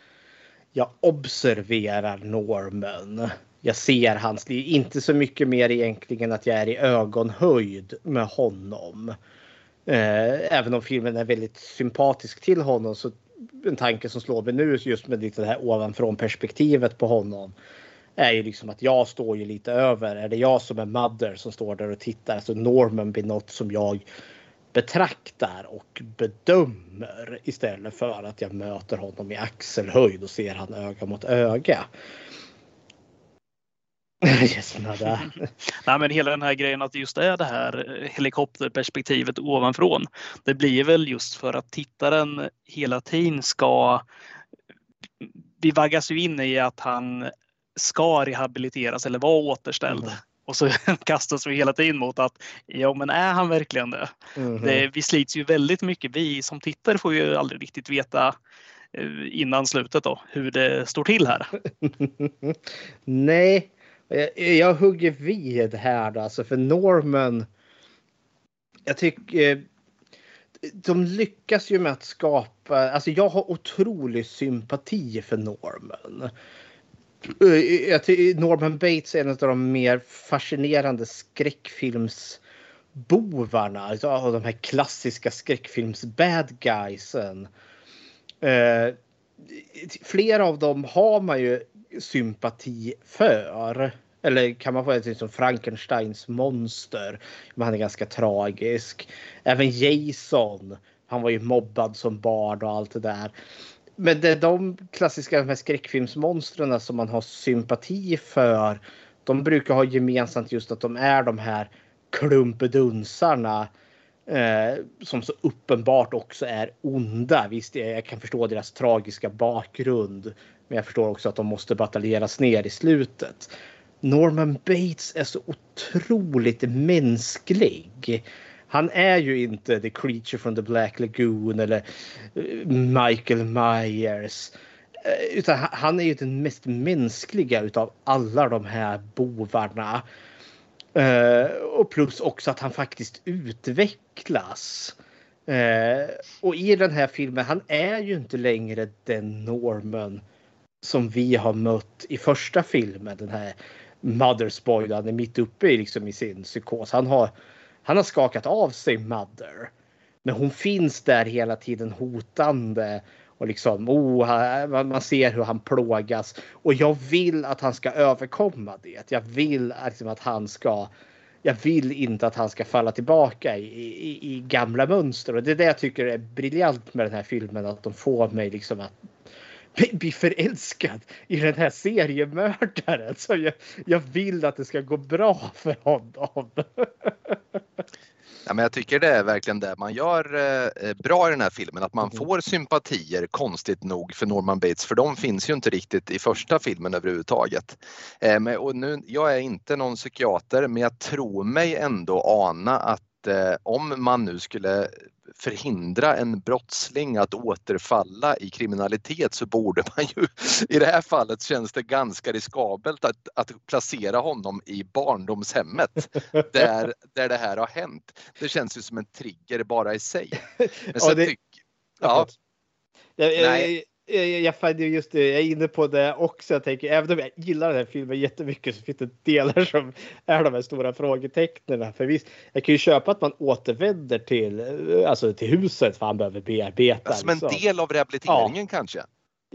jag observerar Norman. Jag ser hans liv. Inte så mycket mer egentligen att jag är i ögonhöjd med honom. Eh, även om filmen är väldigt sympatisk till honom så en tanke som slår mig nu just med lite det här ovanifrån perspektivet på honom är ju liksom att jag står ju lite över. Är det jag som är mother som står där och tittar så Norman blir något som jag betraktar och bedömer istället för att jag möter honom i axelhöjd och ser han öga mot öga. yes, Nej, men hela den här grejen att just det är det här helikopterperspektivet ovanifrån. Det blir väl just för att tittaren hela tiden ska vi vaggas ju in i att han ska rehabiliteras eller vara återställd. Mm. Och så kastas vi hela tiden mot att ja, men är han verkligen det? Mm. det? Vi slits ju väldigt mycket. Vi som tittar får ju aldrig riktigt veta eh, innan slutet då hur det står till här. Nej, jag, jag hugger vid här alltså för Norman. Jag tycker eh, de lyckas ju med att skapa, alltså jag har otrolig sympati för Norman. Eh, Norman Bates är en av de mer fascinerande skräckfilmsbovarna. Alltså av de här klassiska skräckfilms-bad guysen. Eh, flera av dem har man ju sympati för. Eller kan man få det som Frankensteins monster. Men han är ganska tragisk. Även Jason. Han var ju mobbad som barn och allt det där men det är de klassiska de skräckfilmsmonstren som man har sympati för. De brukar ha gemensamt just att de är de här klumpedunsarna eh, som så uppenbart också är onda. Visst, jag kan förstå deras tragiska bakgrund, men jag förstår också att de måste bataljeras ner i slutet. Norman Bates är så otroligt mänsklig. Han är ju inte The Creature from the Black Lagoon eller eh, Michael Myers. Eh, utan han är ju den mest mänskliga utav alla de här bovarna. Eh, och plus också att han faktiskt utvecklas. Och i den här filmen, han är ju inte längre den Norman som vi har mött i första filmen. Den här Mother's Boy, han är mitt uppe i, liksom, i sin psykos. Han har, han har skakat av sig Mother. Men hon finns där hela tiden hotande. Och liksom, oh, man ser hur han plågas. Och jag vill att han ska överkomma det. Jag vill liksom att han ska jag vill inte att han ska falla tillbaka i, i, i, gamla mönster. Och det är det jag tycker är briljant med den här filmen. Att de får mig liksom att bli förälskad i den här seriemördaren. Så jag, jag vill att det ska gå bra för honom. Ja, men jag tycker det är verkligen det man gör eh, bra i den här filmen, att man mm. får sympatier konstigt nog för Norman Bates, för de finns ju inte riktigt i första filmen överhuvudtaget. Eh, men, och nu, jag är inte någon psykiater, men jag tror mig ändå ana att eh, om man nu skulle förhindra en brottsling att återfalla i kriminalitet så borde man ju, i det här fallet känns det ganska riskabelt att, att placera honom i barndomshemmet där, där det här har hänt. Det känns ju som en trigger bara i sig. Men ja, det... ja. Jag, jag, jag, jag, just det, jag är inne på det också. Jag tänker, även om jag gillar den här filmen jättemycket så finns det delar som är de här stora frågetecknen. För visst, jag kan ju köpa att man återvänder till, alltså till huset för han behöver bearbeta. Som en liksom. del av rehabiliteringen ja. kanske?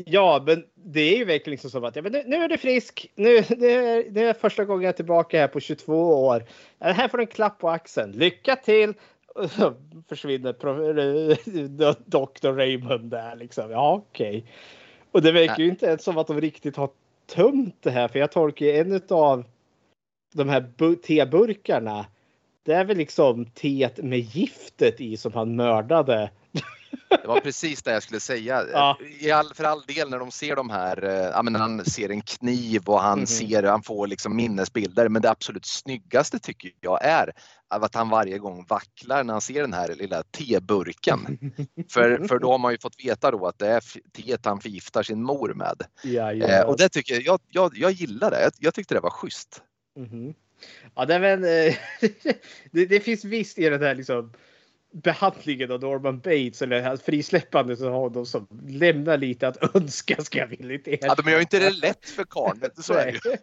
Ja, men det är ju verkligen liksom som att ja, men nu, nu är du frisk. Nu, det, är, det är första gången jag är tillbaka här på 22 år. Här får du en klapp på axeln. Lycka till! Så försvinner Dr. Raymond där liksom. Ja, okej. Okay. Och det verkar ju inte ens som att de riktigt har tömt det här. För jag tolkar en av de här teburkarna. Det är väl liksom teet med giftet i som han mördade det var precis det jag skulle säga. Ja. I all, för all del när de ser de här, eh, ja, men han ser en kniv och han mm. ser, han får liksom minnesbilder. Men det absolut snyggaste tycker jag är att han varje gång vacklar när han ser den här lilla teburken. för, för då har man ju fått veta då att det är teet han förgiftar sin mor med. Ja, ja. Eh, och det tycker jag, jag, jag, jag gillar det. Jag, jag tyckte det var schysst. Mm. Ja, det, men, det, det finns visst i den här liksom behandlingen av Norman Bates eller hans frisläppande av honom som lämnar lite att önska ska jag villigt erkänna. Ja, de gör ju inte det lätt för karln, så är det ju.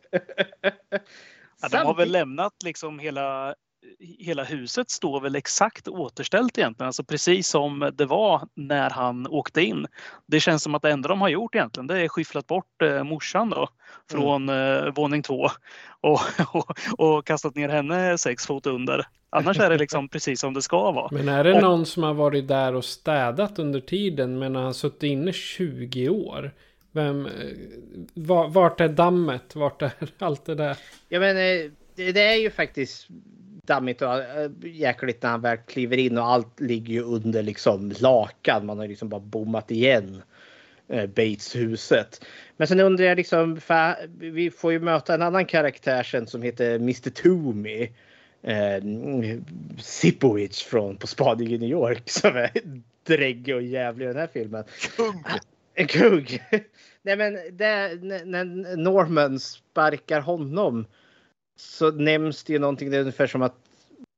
Ja, de har väl lämnat liksom hela hela huset står väl exakt återställt egentligen, alltså precis som det var när han åkte in. Det känns som att det enda de har gjort egentligen det är skyfflat bort eh, morsan då från mm. eh, våning två och, och, och, kastat ner henne sex fot under. Annars är det liksom precis som det ska vara. Men är det och, någon som har varit där och städat under tiden men han suttit inne 20 år? Vem, eh, vart är dammet? Vart är allt det där? Ja men eh, det, det är ju faktiskt dammigt och äh, jäkligt när han väl kliver in och allt ligger ju under liksom lakan. Man har liksom bara bommat igen äh, Bates-huset. Men sen undrar jag liksom, vi får ju möta en annan karaktär sen som heter Mr Toomey. Eh, Sipowicz från På spaning i New York som är dräggig och jävlig i den här filmen. Kung! En kung! Nej men det, när Norman sparkar honom så nämns det ju någonting det är ungefär som att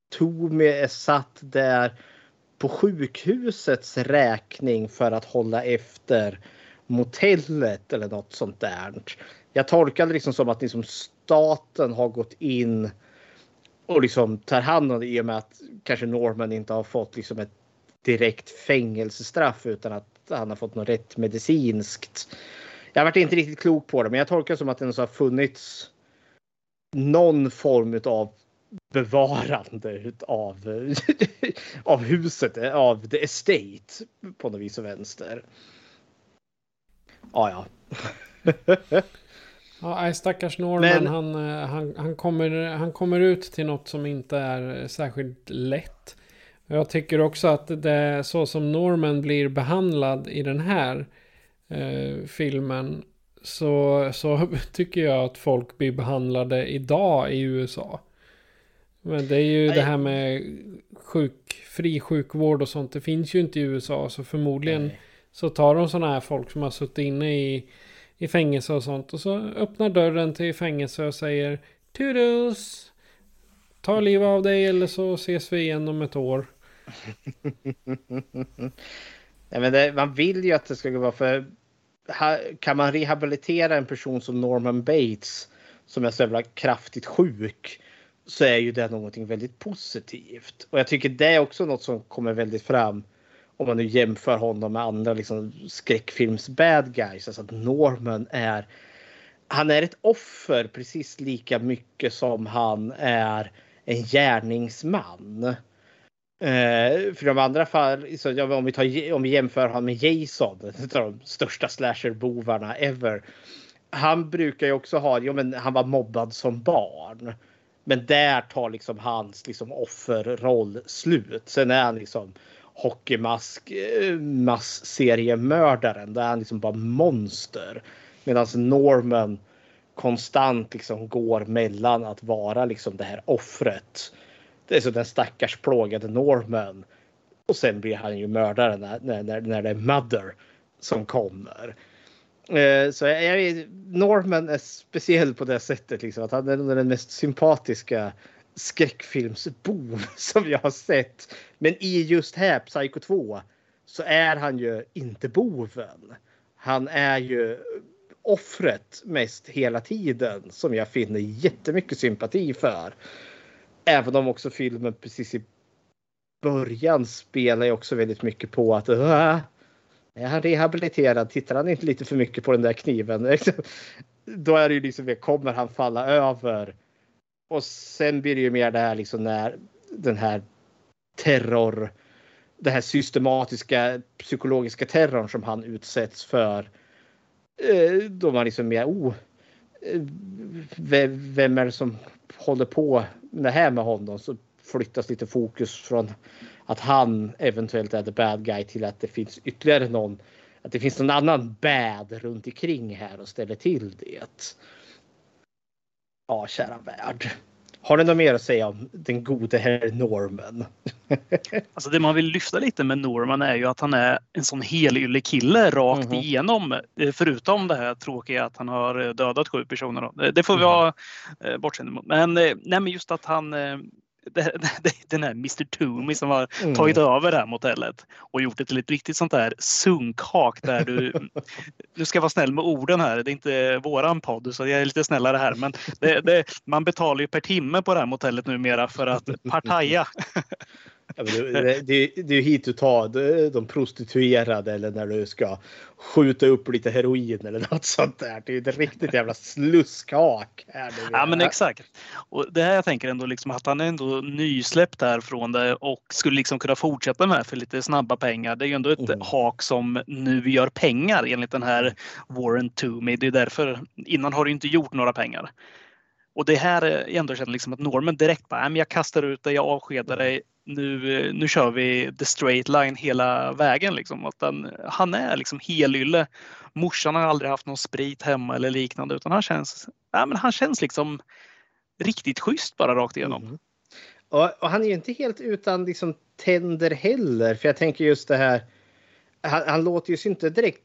Tomi är satt där på sjukhusets räkning för att hålla efter motellet eller något sånt där. Jag tolkar det liksom som att liksom staten har gått in och liksom tar hand om det i och med att kanske Norman inte har fått liksom ett direkt fängelsestraff utan att han har fått något rätt medicinskt. Jag varit inte riktigt klok på det, men jag tolkar det som att det har funnits någon form av bevarande av, av huset, av the estate på något vis och vänster. Ja, ja. Ja, stackars Norman. Men- Han, eh, han, han, kommer, han kommer ut till något som inte är eh, särskilt lätt. Jag tycker också att det så som Norman blir behandlad i den här eh, filmen. Så, så tycker jag att folk blir behandlade idag i USA. Men det är ju det här med sjuk, fri sjukvård och sånt. Det finns ju inte i USA. Så förmodligen så tar de sådana här folk som har suttit inne i, i fängelse och sånt. Och så öppnar dörren till fängelse och säger Toodles! Ta livet av dig eller så ses vi igen om ett år. Nej, men det, man vill ju att det ska vara för... Kan man rehabilitera en person som Norman Bates som är så jävla kraftigt sjuk så är ju det någonting väldigt positivt. Och jag tycker det är också något som kommer väldigt fram om man nu jämför honom med andra liksom, skräckfilms bad guys. Alltså att Norman är han är ett offer precis lika mycket som han är en gärningsman. Eh, för de andra fall, så, ja, om, vi tar, om vi jämför honom med Jason, en av de största slasherbovarna ever. Han brukar ju också ha, jo men han var mobbad som barn. Men där tar liksom hans liksom offerroll slut. Sen är han liksom hockeymask, eh, mass-seriemördaren. Där är han liksom bara monster. Medan Norman konstant liksom går mellan att vara liksom det här offret. Det är så den stackars plågade Norman. Och sen blir han ju mördaren när, när, när, det är Mother som kommer. Eh, Så jag, Norman är speciell på det sättet. Liksom, att han är den mest sympatiska skräckfilmsbov som jag har sett. Men i just här, Psycho 2, så är han ju inte boven. Han är ju offret mest hela tiden som jag finner jättemycket sympati för. Även om också filmen precis i början spelar ju också väldigt mycket på att är han rehabiliterad? Tittar han inte lite för mycket på den där kniven? Liksom, då är det ju liksom, kommer han falla över? Och sen blir det ju mer det här liksom när den här terror, det här systematiska psykologiska terrorn som han utsätts för. Eh, då man liksom mer, oh, eh, vem, är det som håller på det här med honom? Så flyttas lite fokus från att han eventuellt är the bad guy till att det finns ytterligare någon. Att det finns någon annan bad runt omkring här och ställer till det. Ja, kära värld. Har ni något mer att säga om den gode herr Norman? Alltså det man vill lyfta lite med Norman är ju att han är en sån helylle kille rakt Mhm. igenom. Eh, Förutom det här tråkiga att han har eh, dödat sju personer. Då. Det- Det får vi ha eh, bortseende mot. Men, eh, nej, men just att han eh, den här Mr Toomey som har Mm. tagit över det här motellet och gjort det till ett riktigt sånt där sunkhak där du... nu ska jag vara snäll med orden här, det är inte våran podd så jag är lite snällare här. Men det, det, man betalar ju per timme på det här motellet numera för att partaja. Ja, det, det, det, är ju hit du tar de- de prostituerade eller när du ska skjuta upp lite heroin eller något sånt där. Det är ju ett riktigt jävla sluskhak. Här. Ja men exakt. Och det här jag tänker ändå liksom att han är ändå nysläppt därifrån det och skulle liksom kunna fortsätta med för lite snabba pengar. Det är ju ändå ett Mm. hak som nu gör pengar enligt den här Warren Toomey. Det är därför innan har det inte gjort några pengar. Och det här är jag ändå känner liksom att Norman direkt bara, jag kastar ut dig, jag avskedar dig. Nu, eh, nu kör vi the straight line hela vägen. Liksom. Att han, han är liksom helylle. Morsan har aldrig haft någon sprit hemma eller liknande utan han känns, ja, men han känns liksom riktigt schysst bara rakt igenom. Mm-hmm. Mm. Och, och han är ju inte helt utan liksom tänder heller. För jag tänker just det här. Han, han låter ju inte direkt.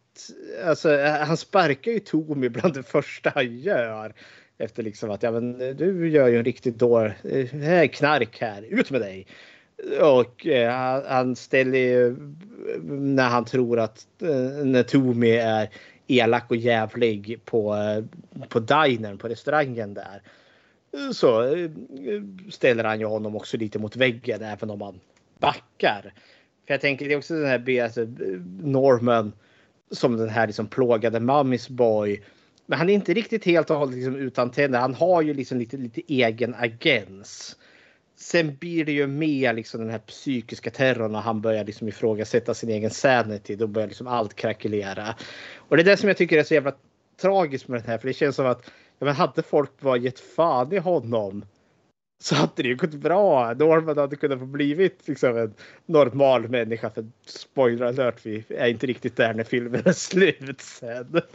Alltså, eh, han sparkar ju Tommy bland det första han gör. Efter liksom att ja, men, du gör ju en riktigt dår. Här eh, knark här. Ut med dig. Och eh, han- ställer ju när han tror att eh, när Tommy är elak och jävlig på, eh, på dinern på restaurangen där så eh, ställer han ju honom också lite mot väggen även om han backar. För jag tänker det är också den här alltså, Norman som den här liksom plågade mammis boy. Men han är inte riktigt helt och hållet liksom utan tänder. Han har ju liksom lite, lite egen agens. sen blir det ju mer liksom den här psykiska terrorn och han börjar liksom ifrågasätta sin egen sanity. Då börjar liksom allt krackelera. Och det är det som jag tycker är så jävla tragiskt med den här. För det känns som att ja, men hade folk bara gett fan i honom så hade det ju gått bra. Norman hade kunnat få blivit liksom en normal människa. För spoiler alert, vi är inte riktigt där när filmen är slut sen.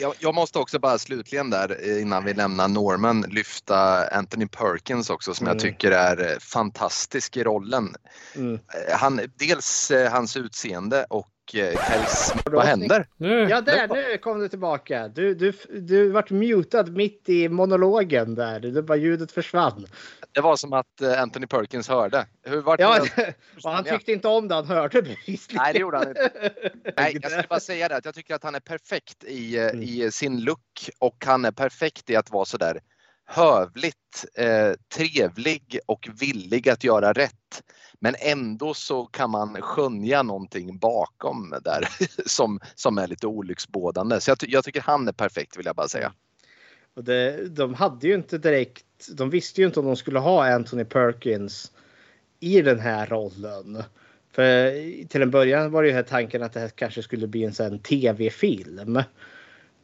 Jag, jag måste också bara slutligen där eh, innan vi lämnar Norman lyfta Anthony Perkins också som jag Mm. tycker är eh, fantastisk i rollen. Mm. Eh, Han, dels hans utseende och karisma. Vad händer? Ja, där, nu kom du tillbaka. Du, du, du vart mutad mitt i monologen där. Det bara ljudet försvann. Det var som att eh, Anthony Perkins hörde. Hur var Ja, det? och han tyckte inte om det han hörde bevisligen. Nej, det gjorde han inte. Nej, jag skulle bara säga det att jag tycker att han är perfekt i, eh, i sin look och han är perfekt i att vara sådär hövligt, eh, trevlig och villig att göra rätt. Men ändå så kan man skönja någonting bakom där som, som är lite olycksbådande. Så jag, ty- jag tycker han är perfekt vill jag bara säga. Och det, de hade ju inte direkt, de visste ju inte om de skulle ha Anthony Perkins i den här rollen. För till en början var det ju här tanken att det här kanske skulle bli en sån tv-film.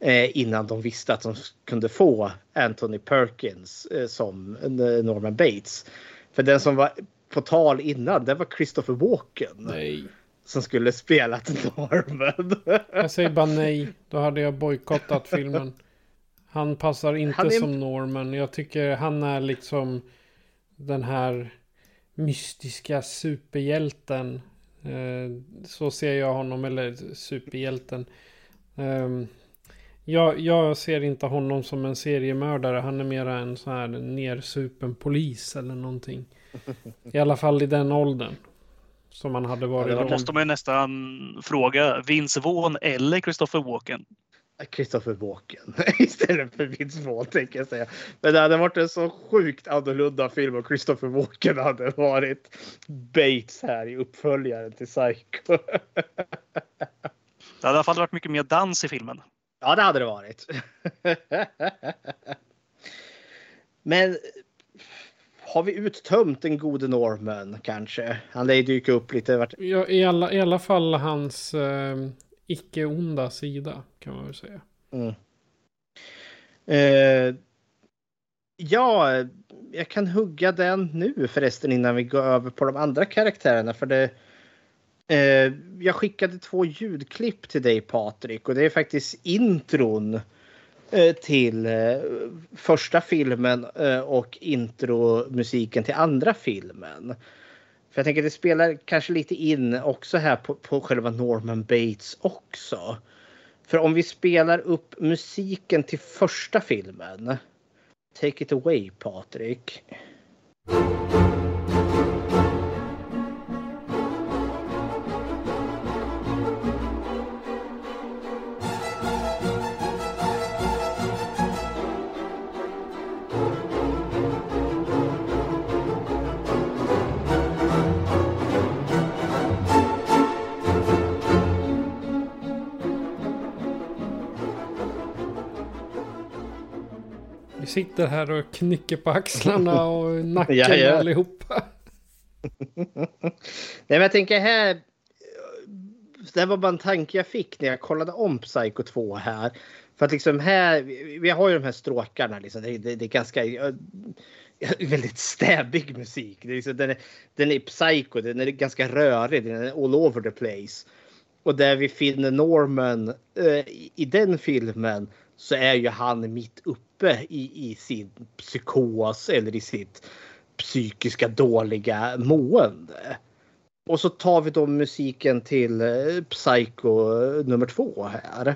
Eh, innan de visste att de kunde få Anthony Perkins eh, som eh, Norman Bates. För den som var på tal innan, det var Christopher Walken. Nej. Som skulle spela Norman. Jag säger bara nej. Då hade jag bojkottat filmen. Han passar inte Han är- som Norman. Jag tycker han är liksom den här mystiska superhjälten. Så ser jag honom, eller superhjälten. Jag, jag ser inte honom som en seriemördare. Han är mera en sån här nersupen polis eller någonting. I alla fall i den åldern. Som han hade varit Då då. måste man ju nästan fråga Vince Vaughn eller Christopher Walken. Christopher Walken istället för Vince Vaughn tänker jag säga. Men det hade varit en så sjukt annorlunda film om Christopher Walken hade varit Bates här i uppföljaren till Psycho. Det hade i alla fall varit mycket mer dans i filmen. Ja, det hade det varit. Men har vi uttömt den gode Norman kanske? Han lär ju dyka upp lite vart. Ja, i, alla, I alla fall hans eh, icke-onda sida kan man väl säga. Mm. Eh, ja, jag kan hugga den nu förresten innan vi går över på de andra karaktärerna. För det, eh, jag skickade två ljudklipp till dig Patrik och det är faktiskt intron eh, till eh, första filmen eh, och intromusiken till andra filmen. För jag tänker det spelar kanske lite in också här på, på själva Norman Bates också. För om vi spelar upp musiken till första filmen. Take it away Patrik. Sitter här och knycker på axlarna och nacken Ja, ja. allihopa. Nej men jag tänker här. Det var bara en tanke jag fick när jag kollade om Psycho 2 här. För att liksom här, vi har ju de här stråkarna liksom. Det, det, det är ganska väldigt stäbig musik. Det är liksom, den, är, den är psycho, den är ganska rörig, den är all over the place. Och där vi finner Norman eh, i den filmen så är ju han mitt uppe i, i sin psykos eller i sitt psykiska dåliga mående. Och så tar vi då musiken till eh, Psycho eh, nummer två här.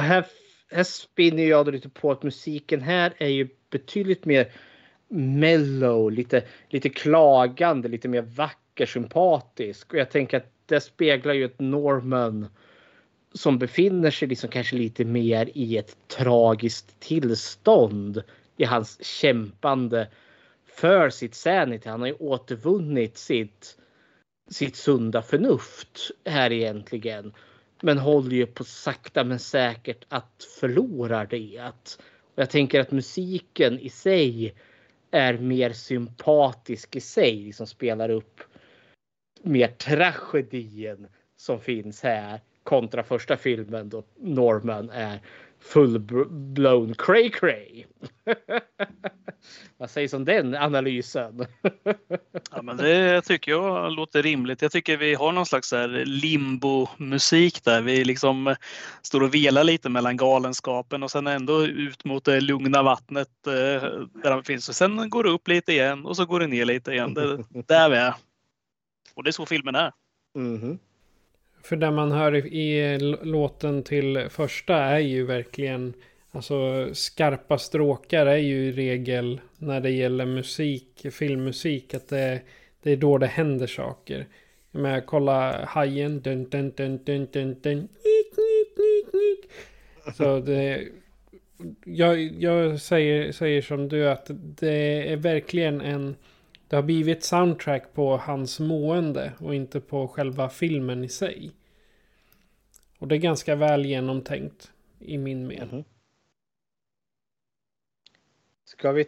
Här, här spinner jag lite på att musiken här är ju betydligt mer mellow, lite, lite klagande, lite mer vacker, sympatisk. Och jag tänker att det speglar ju ett Norman som befinner sig liksom kanske lite mer i ett tragiskt tillstånd i hans kämpande för sitt sanity. Han har ju återvunnit sitt, sitt sunda förnuft här egentligen. Men håller ju på sakta men säkert att förlora det. Och jag tänker att musiken i sig är mer sympatisk i sig. Liksom spelar upp mer tragedin som finns här kontra första filmen då Norman är full-blown cray cray. Vad sägs om den analysen? Ja, men det tycker jag låter rimligt. Jag tycker vi har någon slags limbo-musik där. Vi liksom står och velar lite mellan galenskapen och sen ändå ut mot det lugna vattnet eh, där de finns. Och sen går det upp lite igen och så går det ner lite igen. Det, där vi är. Och det är så filmen är. Mm. För det man hör i, i låten till första är ju verkligen Alltså skarpa stråkar är ju i regel när det gäller musik, filmmusik, att det, det är då det händer saker. Jag menar, kolla hajen. Dun, dun, dun, dun, dun, dun, nik, nik, nik, nik. Så det... Jag, jag säger, säger som du att det är verkligen en... Det har blivit soundtrack på hans mående och inte på själva filmen i sig. Och det är ganska väl genomtänkt i min mening. Mm. Ska vi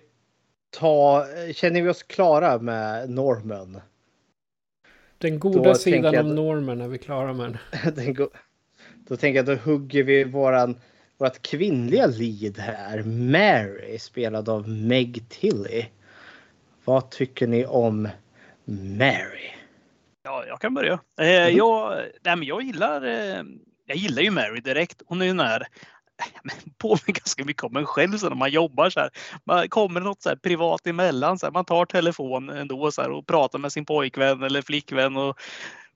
ta, känner vi oss klara med Norman? Den goda Då sidan av Norman är vi klara med. Den go- Då tänker jag då hugger vi våran, vårat kvinnliga lead här. Mary spelad av Meg Tilly. Vad tycker ni om Mary? Ja, jag kan börja. Eh, jag, nej, men jag, gillar, eh, jag gillar ju Mary direkt. Hon är ju men påminner ganska mycket om en själv så när man jobbar så här. Man kommer något så här privat emellan. Så här, man tar telefon ändå så här, och pratar med sin pojkvän eller flickvän och,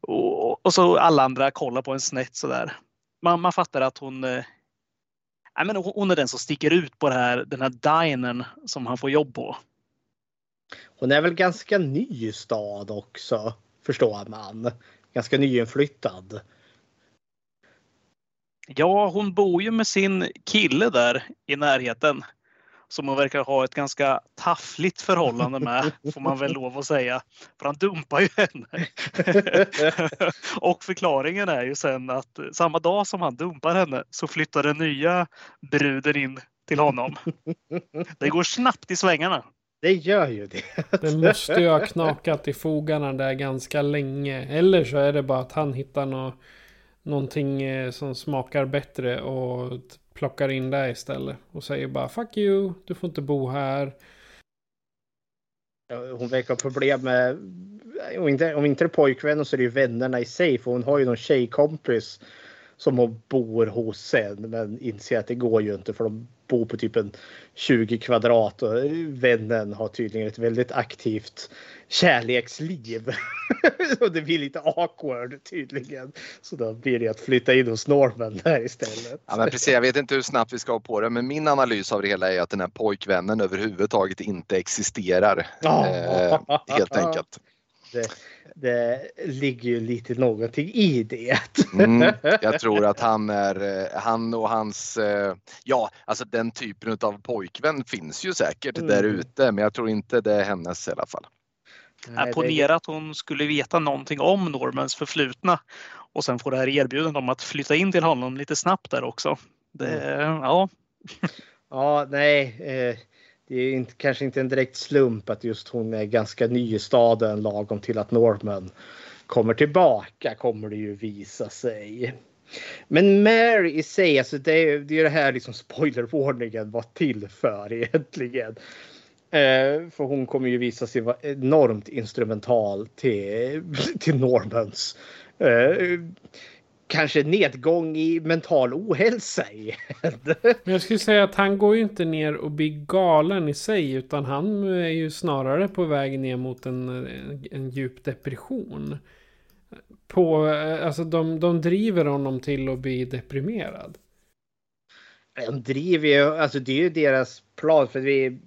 och, och så alla andra kollar på en snett så där. Man, man fattar att hon eh, men hon är den som sticker ut på här, den här dinern som han får jobb på. Hon är väl ganska ny i stad också, förstår man. Ganska nyinflyttad. Ja, hon bor ju med sin kille där i närheten. Som hon verkar ha ett ganska taffligt förhållande med, får man väl lov att säga. För han dumpar ju henne. och förklaringen är ju sen att samma dag som han dumpar henne så flyttar den nya bruden in till honom. Det går snabbt i svängarna. Det gör ju det. Den måste ju ha knakat i fogarna där ganska länge. Eller så är det bara att han hittar nå någonting eh, som smakar bättre och plockar in det istället. Och säger bara fuck you, du får inte bo här. Hon verkar ha problem med, om inte, om inte det är pojkvän så är det ju vännerna i sig. För hon har ju någon tjejkompis som hon bor hos sen. Men inser att det går ju inte för de bor på typ en 20 kvadrat och vännen har tydligen ett väldigt aktivt kärleksliv. och det blir lite awkward tydligen. Så då blir det att flytta in hos Norman där istället. Ja, men precis, jag vet inte hur snabbt vi ska ha på det, men min analys av det hela är att den här pojkvännen överhuvudtaget inte existerar. Ja. Eh, helt enkelt. det, det ligger ju lite någonting i det. Mm, jag tror att han är, eh, han och hans, eh, ja alltså den typen av pojkvän finns ju säkert Mm. där ute men jag tror inte det är hennes i alla fall. Nej, Ponera att hon skulle veta någonting om Normans förflutna och sen får det här erbjudandet om att flytta in till honom lite snabbt där också. Det, ja. Ja, nej. Eh, det är inte, kanske inte en direkt slump att just hon är ganska ny i staden lagom till att Norman kommer tillbaka kommer det ju visa sig. Men Mary i sig, alltså det är det, är det här liksom spoilervarningen var till för egentligen. Eh, för hon kommer ju visa sig vara enormt instrumental till, till Normans eh, kanske nedgång i mental ohälsa igen. Men jag skulle säga att han går ju inte ner och blir galen i sig. Utan han är ju snarare på väg ner mot en, en, en djup depression. På, alltså de, de driver honom till att bli deprimerad. De driver ju, alltså det är ju deras plan för vi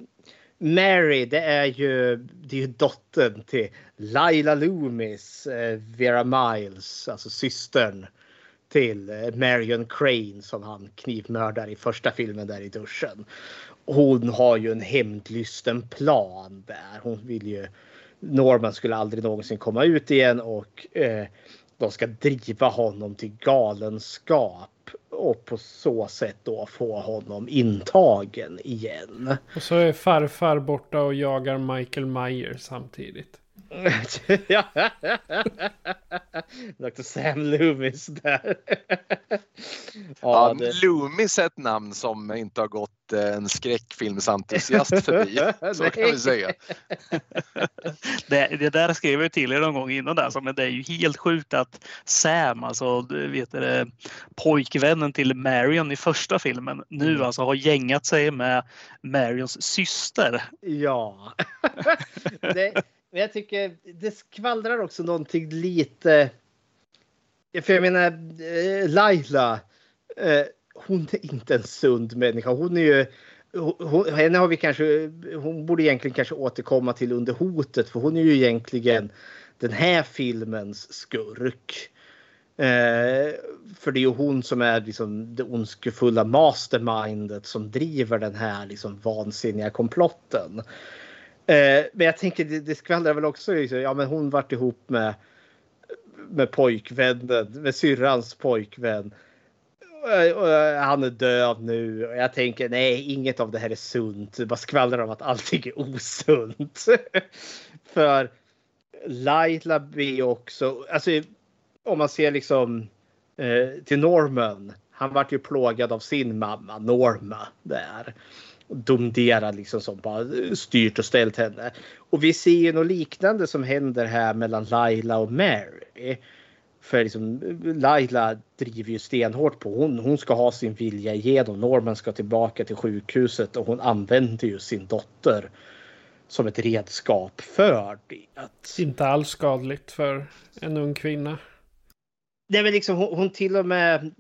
Mary, det är ju, det är ju dottern till Laila Loomis, eh, Vera Miles, alltså systern till eh, Marion Crane som han knivmördar i första filmen där i duschen. Hon har ju en hämndlysten plan där. Hon vill ju Norman skulle aldrig någonsin komma ut igen och eh, de ska driva honom till galenskap och på så sätt då få honom intagen igen. Och så är farfar borta och jagar Michael Myers samtidigt. ja. Dr. Sam Loomis där. Ja, det- Loomis är ett namn som inte har gått eh, en skräckfilmsentusiast förbi. Så kan vi säga. Det, det där skrev jag till er någon gång innan där, så, men det är ju helt sjukt att Sam, alltså du vet det, pojkvännen till Marion i första filmen, nu Mm. alltså har gängat sig med Marions syster. Ja. det, men jag tycker det skvallrar också någonting lite. För jag menar eh, Laila. Eh, hon är inte en sund människa. Hon är ju. Hon, henne har vi kanske. Hon borde egentligen kanske återkomma till under hotet för hon är ju egentligen den här filmens skurk. Eh, för det är ju hon som är liksom det ondskefulla mastermindet som driver den här liksom vansinniga komplotten. Eh, men jag tänker det, det skvallrar väl också liksom, ja men hon vart ihop med med pojkvännen, med syrrans pojkvän. Eh, han är död nu och jag tänker nej, inget av det här är sunt. Det bara skvallrar om att allting är osunt. För Laila blir också, alltså om man ser liksom eh, till Norman. Han vart ju plågad av sin mamma Norma där. Domderad liksom som bara styrt och ställt henne. Och vi ser ju något liknande som händer här mellan Laila och Mary. För liksom, Laila driver ju stenhårt på. Hon, hon ska ha sin vilja igenom. Norman ska tillbaka till sjukhuset och hon använder ju sin dotter som ett redskap för det. Inte alls skadligt för en ung kvinna. Nej, men liksom hon, hon till och med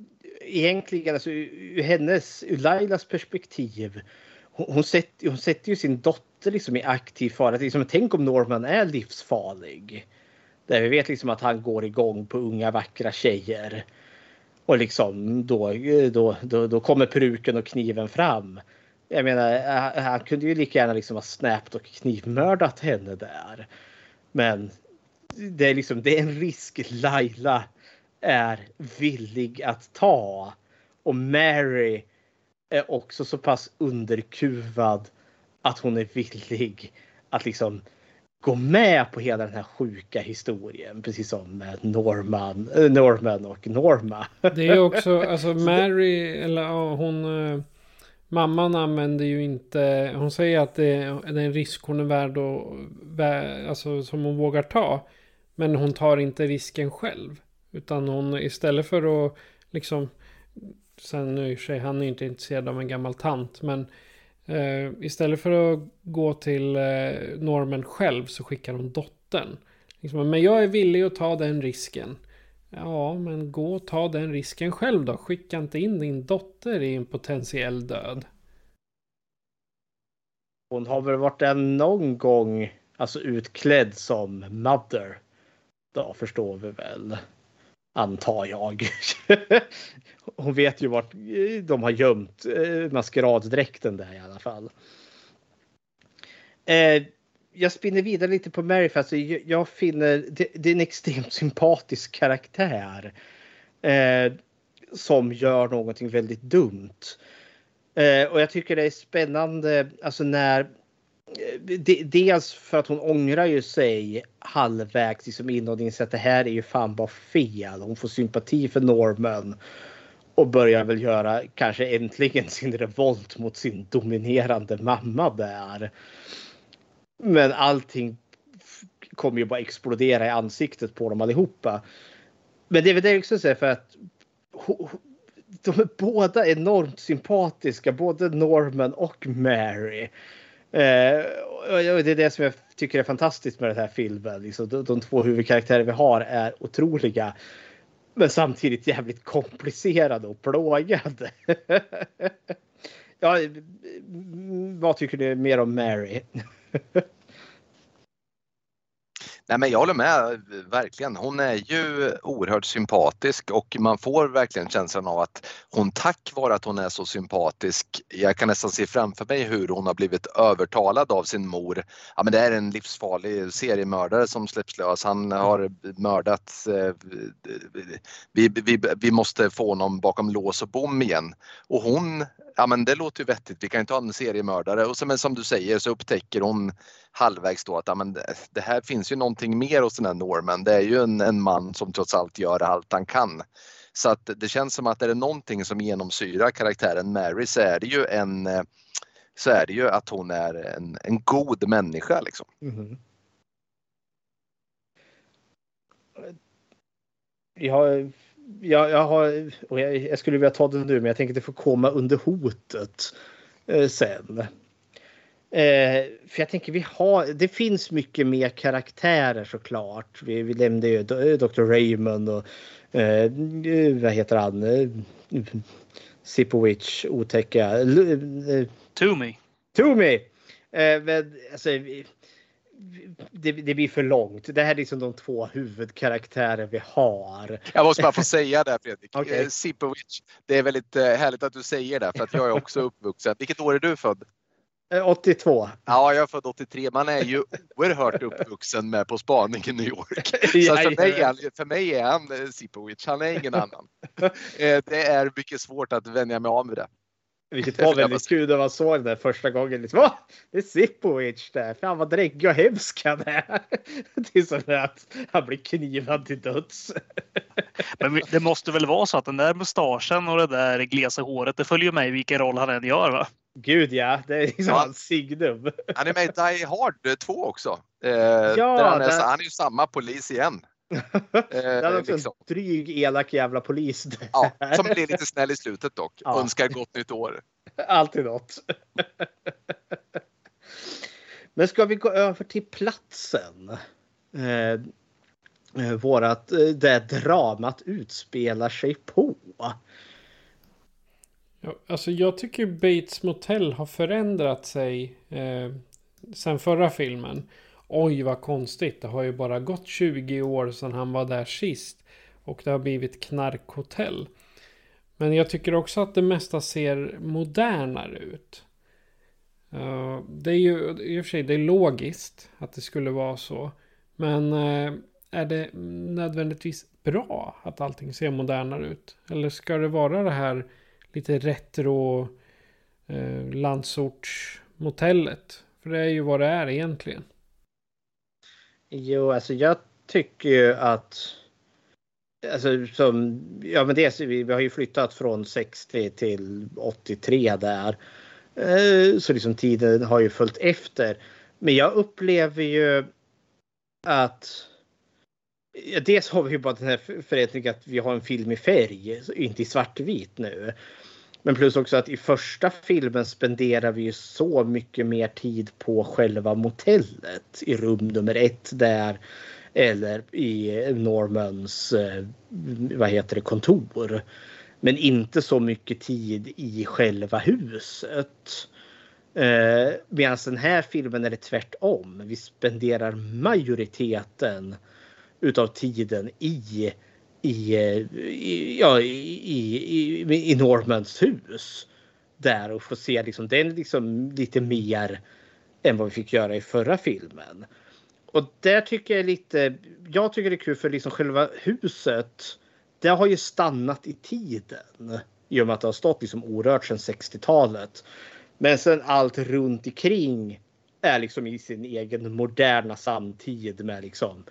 egentligen alltså, ur hennes, ur Lailas perspektiv. Hon, hon, sätter, hon sätter ju sin dotter liksom i aktiv fara. Liksom, tänk om Norman är livsfarlig. Där vi vet liksom att han går igång på unga vackra tjejer. Och liksom då, då, då, då kommer peruken och kniven fram. Jag menar, eh, han- kunde ju lika gärna liksom ha snäppt och knivmördat henne där. Men det är liksom, det är en risk Laila är villig att ta. Och Mary är också så pass underkuvad att hon är villig att liksom gå med på hela den här sjuka historien. Precis som med Norman, eh, Norman och Norma. Det är också, alltså Mary, eller ja, hon... eh, Mamman använder ju inte, hon säger att det är en risk hon är värd att, alltså som hon vågar ta. Men hon tar inte risken själv. Utan hon istället för att liksom, sen nu i och för sig, han är ju inte intresserad av en gammal tant. Men eh, istället för att gå till eh, Norman själv så skickar hon dottern. Liksom, men jag är villig att ta den risken. Ja, men gå och ta den risken själv då. Skicka inte in din dotter i en potentiell död. Hon har väl varit där någon gång Alltså utklädd som Mother. Då förstår vi väl. Antar jag. Hon vet ju vart eh, de har gömt eh, maskeraddräkten där i alla fall. Eh, jag spinner vidare lite på Mary för alltså, jag, finner det, det, är en extremt sympatisk karaktär. Som gör någonting väldigt dumt. Och jag tycker det är spännande, alltså när Eh, de, dels för att hon ångrar ju sig halvvägs liksom in och inser att det här är ju fan bara fel. Hon får sympati för Norman och börjar väl göra kanske äntligen sin revolt mot sin dominerande mamma där. Men allting kommer ju bara explodera i ansiktet på dem allihopa. Men det är väl det också säger för att de är båda enormt sympatiska, både Norman och Mary. Eh, och det är det som jag tycker är fantastiskt med den här filmen. Liksom, de, de två huvudkaraktärer vi har är otroliga. Men samtidigt jävligt komplicerade och plågade. ja, vad tycker du mer om Mary? Nej, men jag håller med, verkligen. Hon är ju oerhört sympatisk och man får verkligen känslan av att hon tack vare att hon är så sympatisk, jag kan nästan se framför mig hur hon har blivit övertalad av sin mor. Ja, men det är en livsfarlig seriemördare som släpps lös. Han har mördat. Eh, vi, vi, vi måste få honom bakom lås och bom igen. Och hon ja men det låter ju vettigt, vi kan inte ha en seriemördare. Och så, men som du säger så upptäcker hon halvvägs då att ja, men det, det här finns ju någonting mer hos den här Norman. Det är ju en, en man som trots allt gör allt han kan. Så att det känns som att är det någonting som genomsyrar karaktären Mary så är det ju en så är det ju att hon är en, en god människa liksom. Mm-hmm. Mm. Jag jag, jag, har, jag, jag, skulle vilja ta det nu, men jag tänker att det får komma under hotet eh, sen. Eh, för jag tänker vi har, det finns mycket mer karaktärer såklart. Vi, vi nämnde ju Dr. Raymond och eh, vad heter han? Eh, Sipowicz, otäcka. Eh, Toomey. Toomey! Eh, men alltså, det, det, blir för långt. Det här är liksom de två huvudkaraktärer vi har. Jag måste bara få säga det Fredrik. okay. Eh, Sipovic, det är väldigt eh, härligt att du säger det för att jag är också uppvuxen. Vilket år är du född? 82. Eh, ja, jag är född 83. Man är ju oerhört uppvuxen med På spaning i New York. Så för mig, är han, för mig är han Sipovic, han är ingen annan. Det är mycket svårt att vänja mig av med det. Vilket var väldigt kul när man såg det första gången. Liksom, Åh, det är Sipovic där. Fan vad dräggig och hemsk han är. Det är som att han blir knivad till döds. Men det måste väl vara så att den där mustaschen och det där glesa håret, det följer med i vilken roll han än gör va? Gud ja, det är liksom ja. hans signum. Han är med i Die Hard 2 också. Eh, ja, han, är, det... han är ju samma polis igen. det är också liksom. en dryg, elak jävla polis. Ja, som blir lite snäll i slutet dock. Ja. Önskar gott nytt år. Alltid något. Men ska vi gå över till platsen? Eh, eh vårat, eh, där dramat utspelar sig på. Ja, alltså jag tycker Bates Motel har förändrat sig eh, sen förra filmen. Oj vad konstigt, det har ju bara gått 20 år sedan han var där sist. Och det har blivit knarkhotell. Men jag tycker också att det mesta ser modernare ut. Eh, det är ju i och för sig det är logiskt att det skulle vara så. Men eh, är det nödvändigtvis bra att allting ser modernare ut? Eller ska det vara det här lite retro eh, landsortsmotellet? För det är ju vad det är egentligen. Jo, alltså jag tycker ju att Alltså som, ja men dels, vi, vi har ju flyttat från 60 till 83 där. Eh, så liksom tiden har ju följt efter. Men jag upplever ju att ja, dels har vi ju bara den här förändringen att vi har en film i färg, inte i svartvit nu. Men plus också att i första filmen spenderar vi ju så mycket mer tid på själva motellet i rum nummer ett där. Eller i Normans, eh, vad heter det, kontor. Men inte så mycket tid i själva huset. Eh, Medan den här filmen är det tvärtom. Vi spenderar majoriteten utav tiden i, i, eh, i, ja, i, i, i Normans hus. Där och få se liksom, den liksom lite mer än vad vi fick göra i förra filmen. Och där tycker jag lite, jag tycker det är kul för liksom själva huset. Det har ju stannat i tiden. I och med att det har stått liksom orört sedan 60-talet. Men sen allt runt omkring är liksom i sin egen moderna samtid med liksom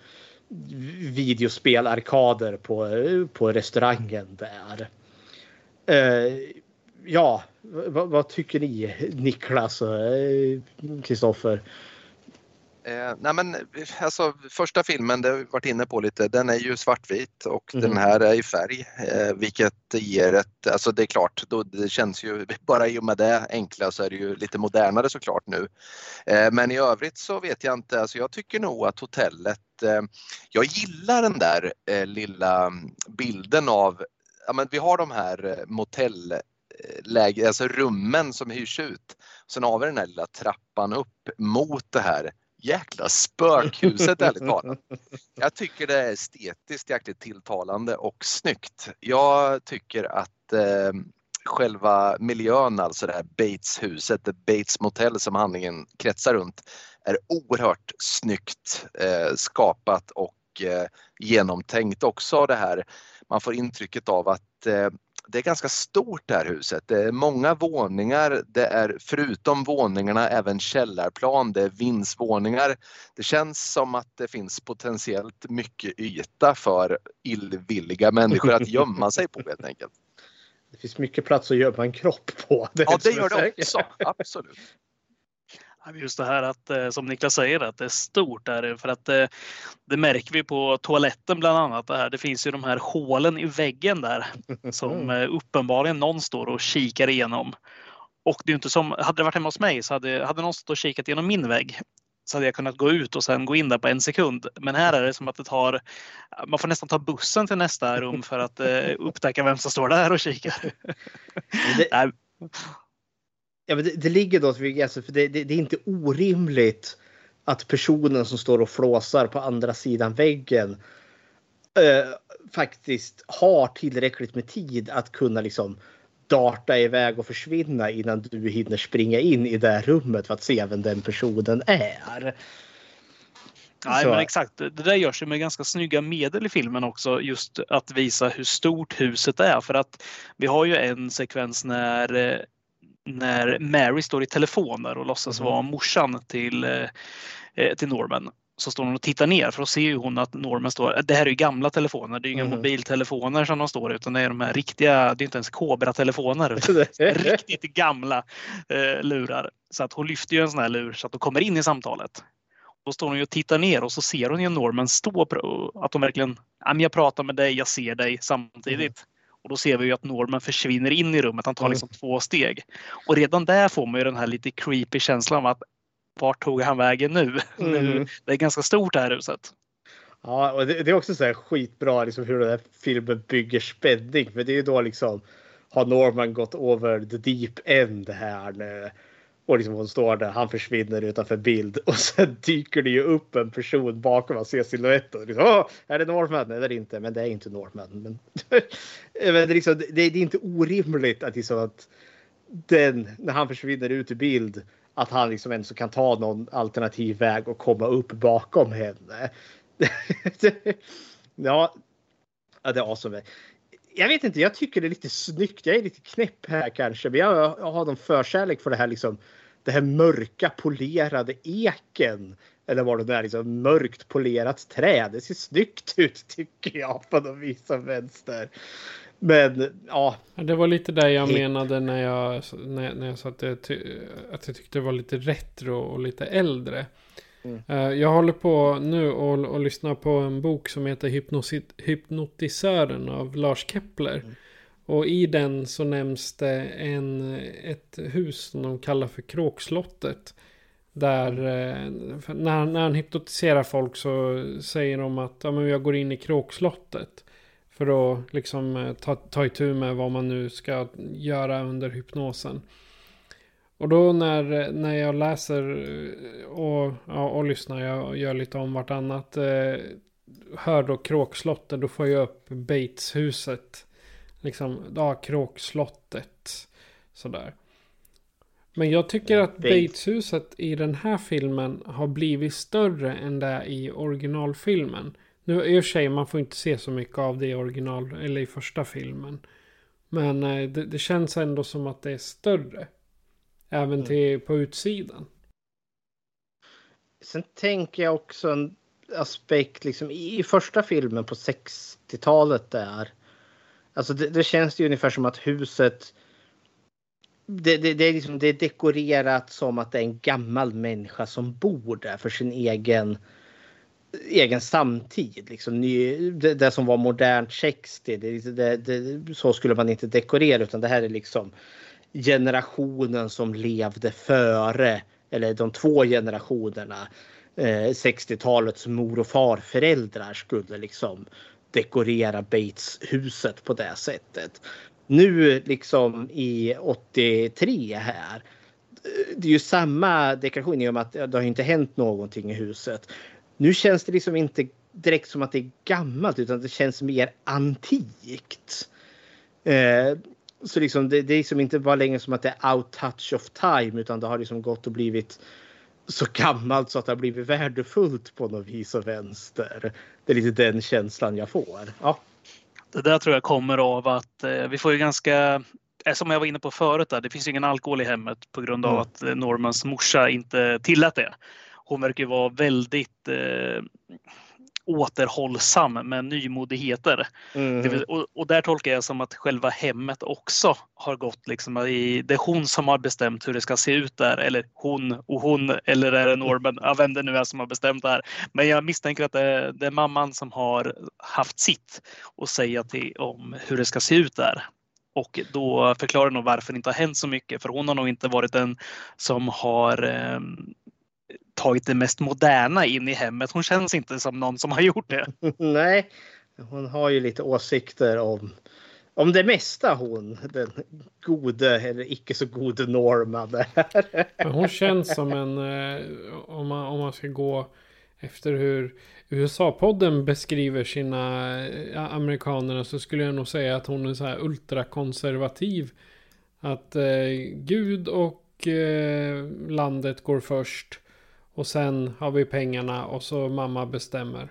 videospelarkader på, på restaurangen där. Uh, ja, vad, tycker ni Niklas och eh, Kristoffer? Eh, nej men, alltså, första filmen, det har vi varit inne på lite, den är ju svartvit och mm. den här är i färg. Eh, vilket ger ett, alltså det är klart, då, det känns ju, bara i och med det enkla så är det ju lite modernare såklart nu. Eh, men i övrigt så vet jag inte, alltså jag tycker nog att hotellet, eh, jag gillar den där eh, lilla bilden av, ja men vi har de här eh, motell läge, alltså rummen som hyrs ut. Sen har vi den här lilla trappan upp mot det här jäkla spökhuset ärligt talat. Jag tycker det är estetiskt jäkligt tilltalande och snyggt. Jag tycker att eh, själva miljön, alltså det här Bates-huset, det Bates Motel som handlingen kretsar runt, är oerhört snyggt eh, skapat och eh, genomtänkt också det här. Man får intrycket av att eh, det är ganska stort det här huset. Det är många våningar. Det är förutom våningarna även källarplan. Det är vindsvåningar. Det känns som att det finns potentiellt mycket yta för illvilliga människor att gömma sig på helt enkelt. Det finns mycket plats att gömma en kropp på. Det ja, det gör det också. Absolut. Just det här att, eh, som Niklas säger, att det är stort där. För att det, eh, det märker vi på toaletten bland annat. Det, här. det finns ju de här hålen i väggen där som eh, uppenbarligen någon står och kikar igenom. Och det är inte som, hade det varit hemma hos mig så hade, hade någon stått och kikat genom min vägg så hade jag kunnat gå ut och sen gå in där på en sekund. Men här är det som att det tar, man får nästan ta bussen till nästa rum för att upptäcka vem som står där och kikar. Det, Ja, men det, det ligger då, alltså, för det, det, det, är inte orimligt att personen som står och flåsar på andra sidan väggen äh, faktiskt har tillräckligt med tid att kunna liksom darta iväg och försvinna innan du hinner springa in i det rummet för att se vem den personen är. Nej, men exakt. Det där görs ju med ganska snygga medel i filmen också. Just att visa hur stort huset är. För att vi har ju en sekvens när eh, när Mary står i telefon där och låtsas mm. vara morsan till, eh, eh, till Norman. Så står hon och tittar ner för då ser hon att Norman står, det här är ju gamla telefoner, det är inga mm. mobiltelefoner som de står utan det är de här riktiga, det är inte ens Cobra-telefoner. riktigt gamla eh, lurar. Så att hon lyfter ju en sån här lur så att de kommer in i samtalet. Då står hon och tittar ner och så ser hon ju Norman stå, att de verkligen, jag pratar med dig, jag ser dig samtidigt. Mm. Och då ser vi ju att Norman försvinner in i rummet. Han tar mm. liksom mm. två steg. Och redan där får man ju den här lite creepy känslan av att vart tog han vägen nu? Mm. det är ganska stort det här huset. Ja, och det, det är också så här skitbra liksom hur den här filmen bygger spänning. För det är ju då liksom har Norman gått over the deep end här nu. Och liksom hon står där, han försvinner utanför bild och sen dyker det ju upp en person bakom och ser siluetten. Liksom, är det Northman? Nej, det är det inte, men det är inte Northman. Men, eh, men det, liksom, det, det, är inte orimligt att, liksom att den, när han försvinner ut i bild, att han liksom ändå kan ta någon alternativ väg och komma upp bakom henne. ja, det är awesome. Jag vet inte, jag tycker det är lite snyggt. Jag är lite knäpp här kanske, men jag, jag har någon förkärlek för det här liksom det här mörka polerade eken. Eller vad det är, liksom mörkt polerat trä. Det ser snyggt ut tycker jag på något vis som vänster. Men ja. Det var lite det jag menade när jag, när, när jag sa att jag, att jag tyckte det var lite retro och lite äldre. Mm. Eh, jag håller på nu och, och lyssnar på en bok som heter Hypnotisören av Lars Kepler. Mm. Och i den så nämns det en, ett hus som de kallar för Kråkslottet. Där eh, när, när han hypnotiserar folk så säger de att ja, men jag går in i Kråkslottet. För att liksom eh, ta, ta itu med vad man nu ska göra under hypnosen. Och då när, när jag läser och, ja, och lyssnar, jag gör lite om vartannat. Eh, hör då kråkslottet, då får jag upp Bateshuset. Liksom, ja, kråkslottet. Sådär. Men jag tycker att Bateshuset i den här filmen har blivit större än det i originalfilmen. Nu i och för sig, man får inte se så mycket av det i original, eller i första filmen. Men eh, det, det känns ändå som att det är större. Även Mm. till, på utsidan. Sen tänker jag också en aspekt liksom i första filmen på 60-talet där. Alltså det, det känns ju ungefär som att huset. Det, det, det, är liksom, det är dekorerat som att det är en gammal människa som bor där för sin egen egen samtid. Liksom, ny, det, det som var modernt 60. Det, det, det, så skulle man inte dekorera utan det här är liksom generationen som levde före eller de två generationerna. Eh, 60-talets mor och farföräldrar skulle liksom dekorera Bates-huset på det sättet. Nu liksom i 83 här. Det är ju samma dekoration i och med att det har inte hänt någonting i huset. Nu känns det liksom inte direkt som att det är gammalt utan det känns mer antikt. Eh, så liksom det, det är liksom inte bara längre som att det är out touch of time utan det har liksom gått och blivit så gammalt så att det har blivit värdefullt på något vis och vänster. Det är lite den känslan jag får. Ja. Det där tror jag kommer av att eh, vi får ju ganska, eh, som jag var inne på förut, där, det finns ju ingen alkohol i hemmet på grund av Mm. att eh, Normans morsa inte tillät det. Hon verkar vara väldigt eh, återhållsam med nymodigheter. Mm. Vill, och, och där tolkar jag som att själva hemmet också har gått liksom i, det är hon som har bestämt hur det ska se ut där. Eller hon och hon eller är det Norman, ja, vem det nu är som har bestämt det här. Men jag misstänker att det, är- det är mamman som har haft sitt och säga till om hur det ska se ut där. Och då förklarar nog varför det inte har hänt så mycket. För hon har nog inte varit den som har eh, tagit det mest moderna in i hemmet. Hon känns inte som någon som har gjort det. Nej, hon har ju lite åsikter om, om det mesta hon, den gode eller icke så gode Norma där. Men hon känns som en, eh, om, man, om man ska gå efter hur USA-podden beskriver sina eh, amerikanerna så skulle jag nog säga att hon är så här ultrakonservativ. Att eh, Gud och eh, landet går först. Och sen har vi pengarna och så mamma bestämmer.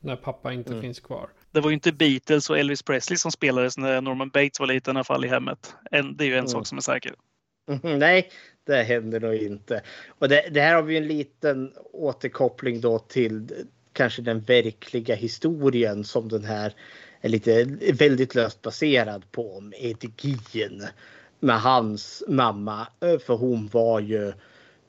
När pappa inte finns kvar. Det var ju inte Beatles och Elvis Presley som spelades när Norman Bates var liten i alla fall i hemmet. En, det är ju en Mm. sak som är säker. Mhm, Nej, det händer nog inte. Och det, det här har vi en liten återkoppling då till kanske den verkliga historien som den här är lite väldigt löst baserad på om Gein med hans mamma. För hon var ju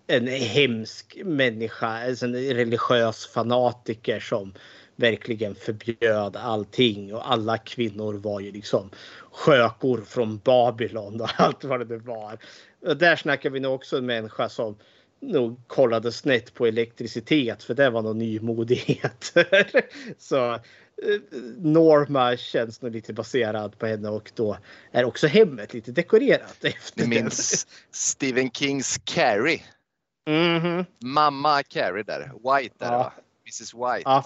en hemsk människa, alltså en religiös fanatiker som verkligen förbjöd allting och alla kvinnor var ju liksom skökor från Babylon och allt vad det var. Och där snackar vi nog också en människa som nog kollade snett på elektricitet för det var någon nymodighet. Så eh, Norma känns nog lite baserad på henne och då är också hemmet lite dekorerat efter Ni minns Stephen Kings Carrie? Mhm. Mamma Carrie där, White där Ja. va? Mrs White. Ja.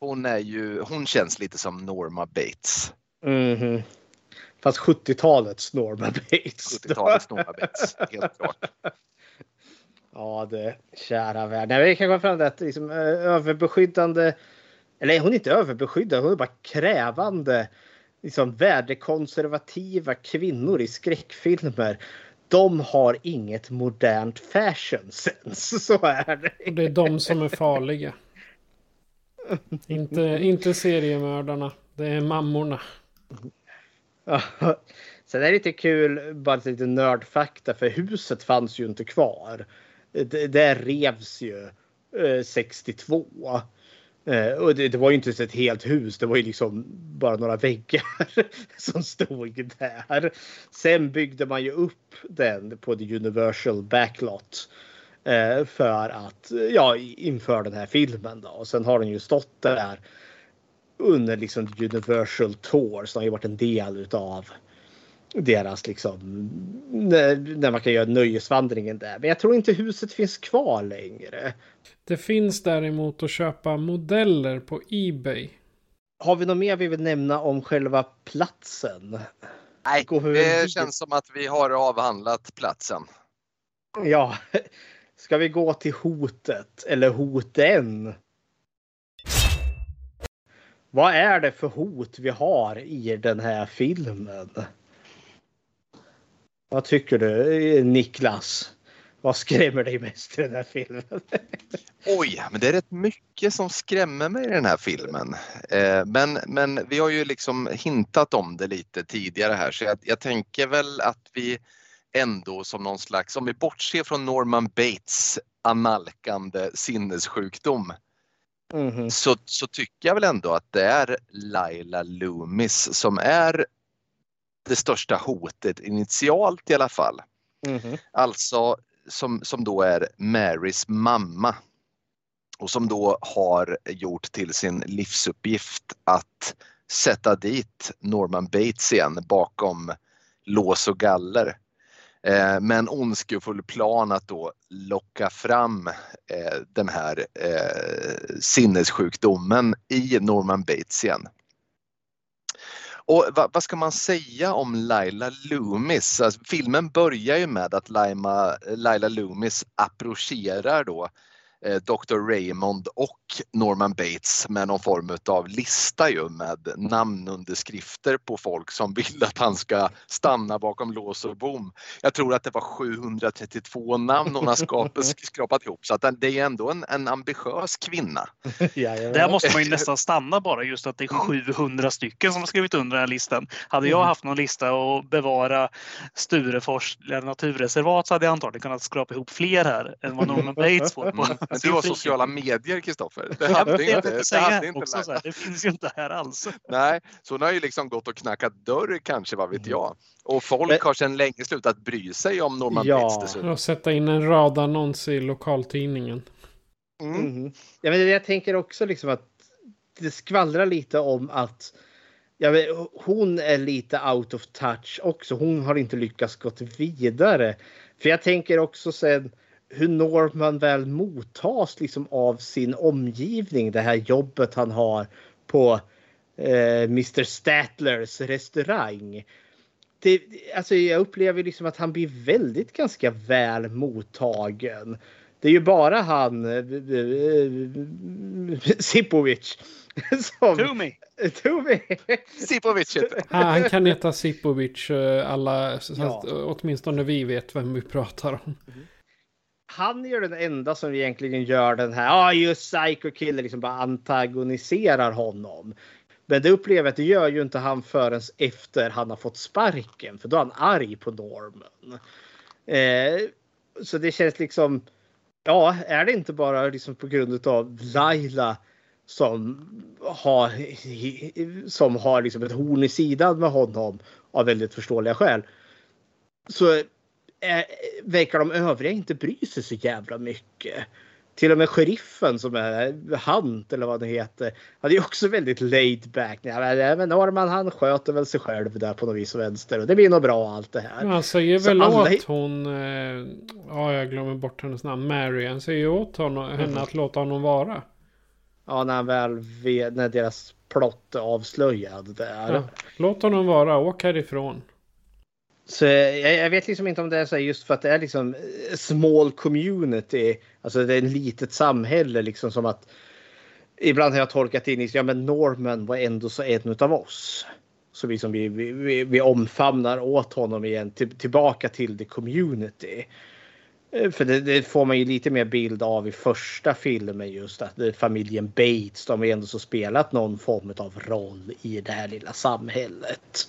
Hon är ju, hon känns lite som Norma Bates. Mhm. Fast 70-talets Norma Bates. 70-talets Norma Bates, helt klart. Ja, det kära värld. Nej, vi kan komma fram till att liksom, eh, överbeskyddande. Eller hon är inte överbeskyddande, hon är bara krävande. Liksom värdekonservativa kvinnor i skräckfilmer. De har inget modernt fashion sense. Så är det. Det är de som är farliga. inte, inte seriemördarna. Det är mammorna. Sen är det lite kul, bara lite nördfakta, för huset fanns ju inte kvar. Det, det revs ju eh, 62. Eh, och det, det var ju inte ett helt hus, det var ju liksom bara några väggar som stod där. Sen byggde man ju upp den på the Universal Backlot. eh, För att ja, inför den här filmen då. Och sen har den ju stått där under liksom Universal Tour. som har ju varit en del utav deras liksom när, när man kan göra nöjesvandringen där. Men jag tror inte huset finns kvar längre. Det finns däremot att köpa modeller på Ebay. Har vi något mer vi vill nämna om själva platsen? Nej, det känns som att vi har avhandlat platsen. Ja, ska vi gå till hotet eller hoten? Vad är det för hot vi har i den här filmen? Vad tycker du Niklas? Vad skrämmer dig mest i den här filmen? Oj, men det är rätt mycket som skrämmer mig i den här filmen. Eh, men, men vi har ju liksom hintat om det lite tidigare här så jag, jag tänker väl att vi ändå som någon slags, om vi bortser från Norman Bates analkande sinnessjukdom Mhm. så, så tycker jag väl ändå att det är Laila Loomis som är det största hotet initialt i alla fall. Mhm. Alltså som, som då är Marys mamma och som då har gjort till sin livsuppgift att sätta dit Norman Bates igen bakom lås och galler. Eh, med en ondskefull plan att då locka fram eh, den här eh, sinnessjukdomen i Norman Bates igen. Och vad, vad ska man säga om Laila Loomis? Alltså, filmen börjar ju med att Laima, Laila Loomis approcherar då eh, Dr. Raymond och Norman Bates med någon form av lista ju med namnunderskrifter på folk som vill att han ska stanna bakom lås och bom. Jag tror att det var 732 namn hon har skapat, skrapat ihop så att det är ändå en, en ambitiös kvinna. Där måste man ju nästan stanna bara just att det är 700 stycken som har skrivit under den här listan. Hade jag Mm. haft någon lista att bevara Sturefors naturreservat så hade jag antagligen kunnat skrapa ihop fler här än vad Norman Bates får. På. Mm. Men du har sociala medier Kristoffer. Det Ja, hade inte, det hade inte också, här, det finns ju inte här alls. Nej, så hon har ju liksom gått och knackat dörr kanske, vad vet jag. Och folk har sedan länge slutat bry sig om Norman Bates dessutom. Och sätta in en radannons i lokaltidningen. Mhm. Ja, men jag tänker också liksom att det skvallrar lite om att ja, hon är lite out of touch också. Hon har inte lyckats gått vidare. För jag tänker också sen hur Norman väl mottas liksom av sin omgivning. Det här jobbet han har på eh, Mr Statlers restaurang. Det, alltså jag upplever liksom att han blir väldigt ganska väl mottagen. Det är ju bara han eh, eh, Sipovic som... Toomey! Toomey! Sipovic heter Han, han kan heta Sipovic, eh, alla, Ja. åtminstone vi vet vem vi pratar om. Han är ju den enda som egentligen gör den här, ja ah, just Psycho Killer, liksom bara antagoniserar honom. Men det upplever jag att det gör ju inte han förrän efter han har fått sparken, för då är han arg på Norman. Eh, så det känns liksom, ja, är det inte bara liksom på grund av Laila som har, som har liksom ett horn i sidan med honom av väldigt förståeliga skäl. Så eh, verkar de övriga inte bry sig så jävla mycket. Till och med sheriffen som är Hunt eller vad det heter. Han är också väldigt laid back. Ja, men, Norman han sköter väl sig själv där på något vis och vänster och det blir nog bra allt det här. Han säger Så väl alla- åt hon, eh, ja jag glömmer bort hennes namn, Mary. Han säger åt honom, henne Mm. att låta honom vara. Ja, när han väl vet, när deras plott är avslöjad där. Ja, låt honom vara, åk härifrån. Så jag, jag vet liksom inte om det är så här just för att det är liksom eh, small community. Alltså det är ett litet samhälle liksom som att ibland har jag tolkat in i ja men Norman var ändå så en av oss. Så vi, som vi, vi, vi, vi omfamnar åt honom igen till, tillbaka till the community. Eh, för det, det får man ju lite mer bild av i första filmen just att familjen Bates. De har ju ändå så spelat någon form av roll i det här lilla samhället.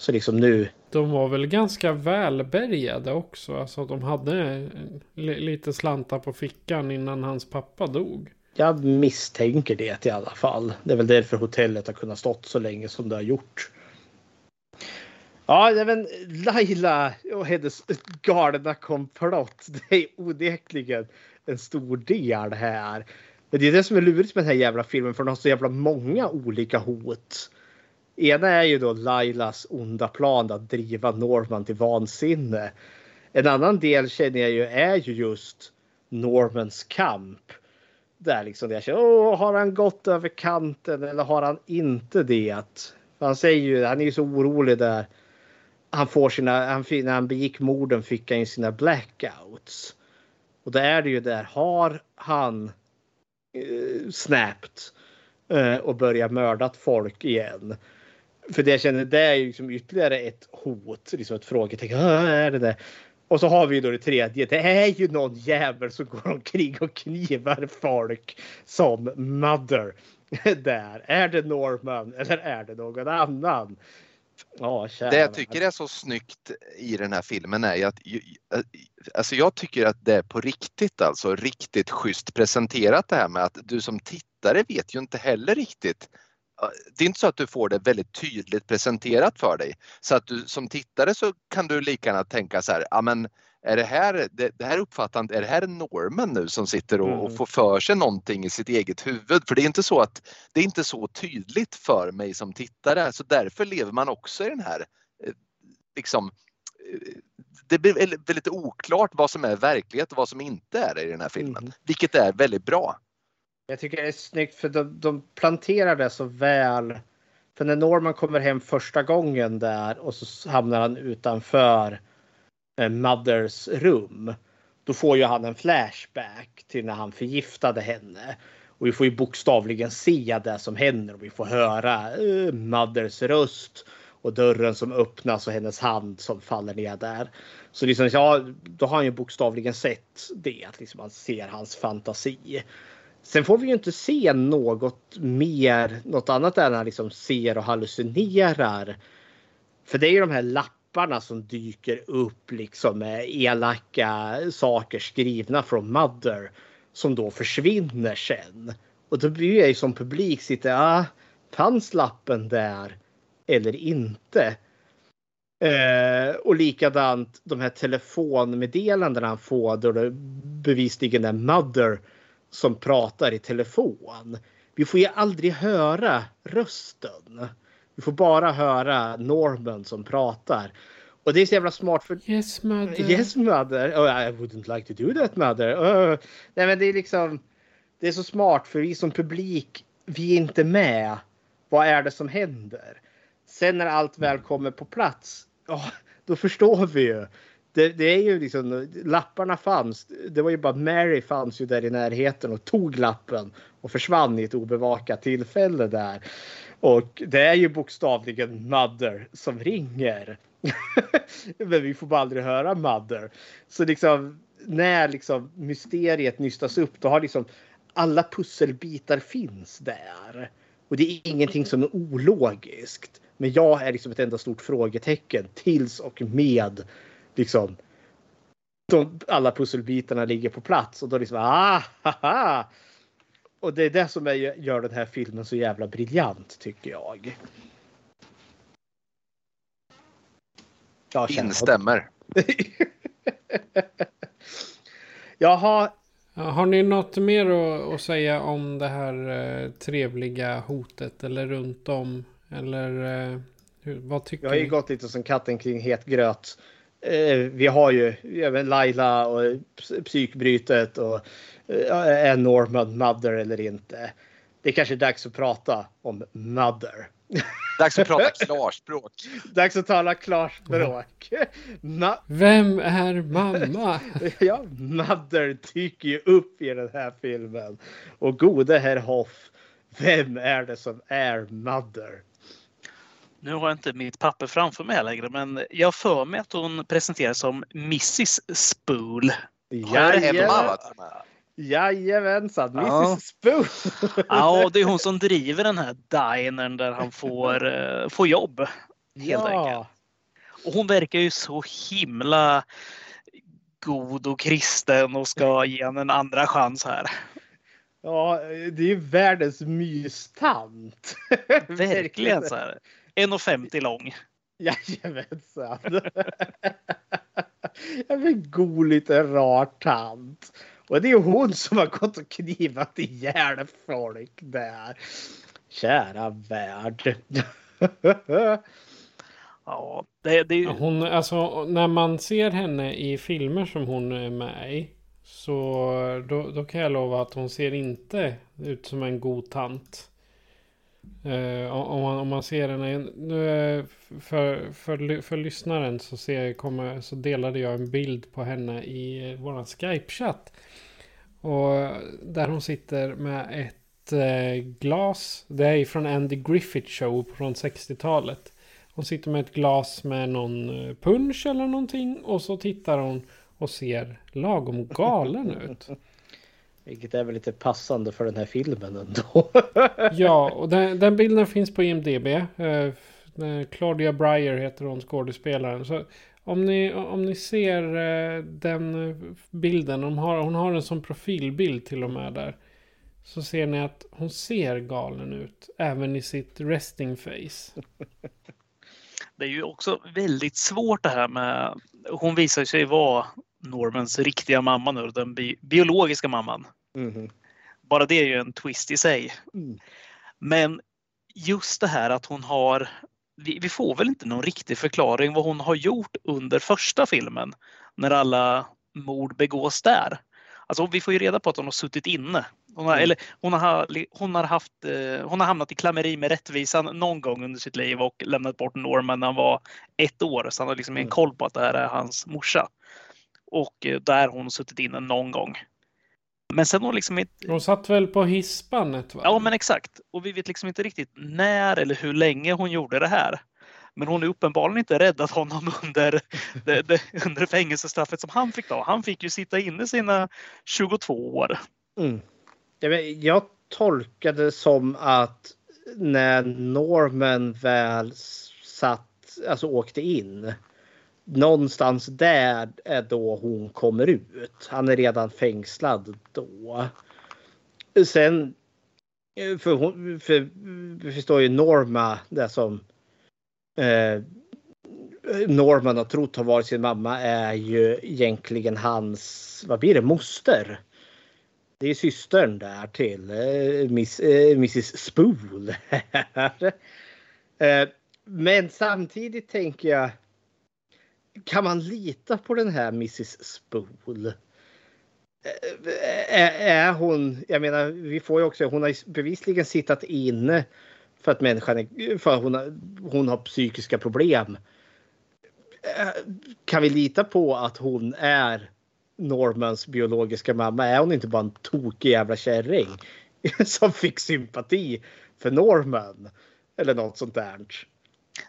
Så liksom nu De var väl ganska välbärgade också. Alltså de hade li- lite slantar på fickan innan hans pappa dog. Jag misstänker det i alla fall. Det är väl därför hotellet har kunnat stått så länge som det har gjort. Ja, men Laila och hennes galna komplott. Det är onekligen en stor del här. Men det är det som är lurigt med den här jävla filmen för den har så jävla många olika hot Ena är ju då Lailas onda plan att driva Norman till vansinne. En annan del känner jag ju är ju just Normans kamp. Där liksom jag känner, Åh, har han gått över kanten eller har han inte det? För han säger ju, han är ju så orolig där. Han får sina, han, när han begick morden fick han ju sina blackouts. Och då är det ju där, har han eh, snappt eh, och börjat mördat folk igen? För det jag känner, det är ju liksom ytterligare ett hot, liksom ett frågetecken. "Ah, Är det det? Och så har vi ju då det tredje. Det är ju någon jävel som går omkring och knivar folk som mother. Där. Är det Norman eller är det någon annan? Ja, Det jag tycker är så snyggt i den här filmen är ju att alltså jag tycker att det är på riktigt alltså riktigt schysst presenterat det här med att du som tittare vet ju inte heller riktigt. Det är inte så att du får det väldigt tydligt presenterat för dig så att du som tittare så kan du lika gärna tänka så här, ja men är det här, det, det här uppfattandet, är det här Norman nu som sitter och, och Mm. får för sig någonting i sitt eget huvud? För det är inte så att det är inte så tydligt för mig som tittare så därför lever man också i den här eh, liksom eh, det blir väldigt, oklart vad som är verklighet och vad som inte är det i den här filmen. Vilket är väldigt bra. Jag tycker det är snyggt för de, de planterar det så väl. För när Norman kommer hem första gången där och så hamnar han utanför eh, Mothers rum. Då får ju han en flashback till när han förgiftade henne. Och vi får ju bokstavligen se det som händer och vi får höra eh, Mothers röst och dörren som öppnas och hennes hand som faller ner där. Så liksom, ja, då har han ju bokstavligen sett det. Att liksom man ser hans fantasi. Sen får vi ju inte se något mer, något annat än han liksom ser och hallucinerar. För det är ju de här lapparna som dyker upp liksom med elaka saker skrivna från Mother som då försvinner sen. Och då blir jag ju som publik sitter, ah, fanns lappen där eller inte? Eh, och likadant de här telefonmeddelandena han får då det bevisligen är Mother som pratar i telefon. Vi får ju aldrig höra rösten. Vi får bara höra Norman som pratar. Och det är så jävla smart för... Yes mother. Yes mother. Oh, I wouldn't like to do that mother. Oh. Nej men det är liksom... Det är så smart för vi som publik, vi är inte med. Vad är det som händer? Sen när allt väl kommer på plats, ja, då förstår vi ju. Det, det är ju liksom, lapparna fanns. Det var ju bara Mary fanns ju där i närheten och tog lappen och försvann i ett obevakat tillfälle där. Och det är ju bokstavligen Mother som ringer. Men vi får bara aldrig höra Mother. Så liksom när liksom mysteriet nystas upp då har liksom alla pusselbitar finns där. Och det är ingenting som är ologiskt. Men jag är liksom ett enda stort frågetecken tills och med liksom de, alla pusselbitarna ligger på plats och då liksom ah, haha. Och det är det som är, gör den här filmen så jävla briljant tycker jag. Ja, känner- Instämmer. Jaha, Ja, Har ni något mer att, att säga om det här eh, trevliga hotet eller runt om? Eller eh, hur, vad tycker Jag har ju ni? gått lite som katten kring het gröt. Eh, vi har ju även Laila och ps- psykbrytet och eh, är Norman Mother eller inte. Det är kanske dags att prata om Mother. Dags att prata klarspråk. Dags att tala klarspråk. Ma- Vem är mamma? ja, Mother dyker ju upp i den här filmen. Och gode herr Hoff, vem är det som är Mother? Nu har jag inte mitt papper framför mig längre, men jag har för mig att hon presenteras som Mrs Spool. Jajamensan, Ja. Mrs. Ja, och det är hon som driver den här dinern där han får, eh, får jobb. Helt enkelt. Ja. Och hon verkar ju så himla god och kristen och ska ge henne en andra chans här. Ja, det är ju världens mystant. Verkligen så här. 1,50 lång. Jajamensan. En god liten rar tant. Och det är ju hon som har gått och knivat ihjäl folk där. Kära värld. Ja, det, det... Hon, alltså, när man ser henne i filmer som hon är med i. Så då, då kan jag lova att hon ser inte ut som en god tant. Eh, om, man, om man ser henne. Nu, eh, för, för, för lyssnaren så, ser, kommer, så delade jag en bild på henne i eh, vår Skype-chatt. Och eh, där hon sitter med ett eh, glas. Det är från Andy Griffith Show från 60-talet. Hon sitter med ett glas med någon punch eller någonting. Och så tittar hon och ser lagom galen ut. Vilket är väl lite passande för den här filmen ändå. ja, och den, den, bilden finns på IMDB. Eh, Claudia Breyer heter hon skådespelaren. Så om ni, om ni ser eh, den bilden, hon har, hon har en som profilbild till och med där. Så ser ni att hon ser galen ut, även i sitt resting face. Det är ju också väldigt svårt det här med, hon visar sig vara Normans riktiga mamma nu, den bi biologiska mamman. Mm. Bara det är ju en twist i sig. Mm. Men just det här att hon har vi, vi, får väl inte någon riktig förklaring vad hon har gjort under första filmen när alla mord begås där. Alltså vi får ju reda på att hon har suttit inne. Hon har, mm. eller, hon, har, hon, har haft, eh, hon har hamnat i klammeri med rättvisan någon gång under sitt liv och lämnat bort Norman när han var ett år. Så han har liksom en mm. koll på att det här är hans morsa. Och eh, där har hon suttit inne någon gång. Men sen har liksom inte... Hon satt väl på hisspannet? Va? Ja, men exakt. Och vi vet liksom inte riktigt när eller hur länge hon gjorde det här. Men hon är uppenbarligen inte räddat honom under, det, det, under fängelsestraffet som han fick ta. Han fick ju sitta inne sina 22 år. Mm. Jag tolkade det som att när Norman väl satt, alltså åkte in någonstans där är då hon kommer ut. Han är redan fängslad då. Sen, eh, för, hon, för vi förstår ju Norma, det som eh, Norman har trott har varit sin mamma är ju egentligen hans, vad blir det, moster. Det är systern där till eh, miss, eh, Mrs Spool. eh, men samtidigt tänker jag kan man lita på den här Mrs Spool? Är, är hon, jag menar, vi får ju också, hon har bevisligen sittat inne för att människan är, för hon har, hon har psykiska problem. Kan vi lita på att hon är Normans biologiska mamma? Är hon inte bara en tokig jävla kärring som fick sympati för Norman? Eller något sånt där.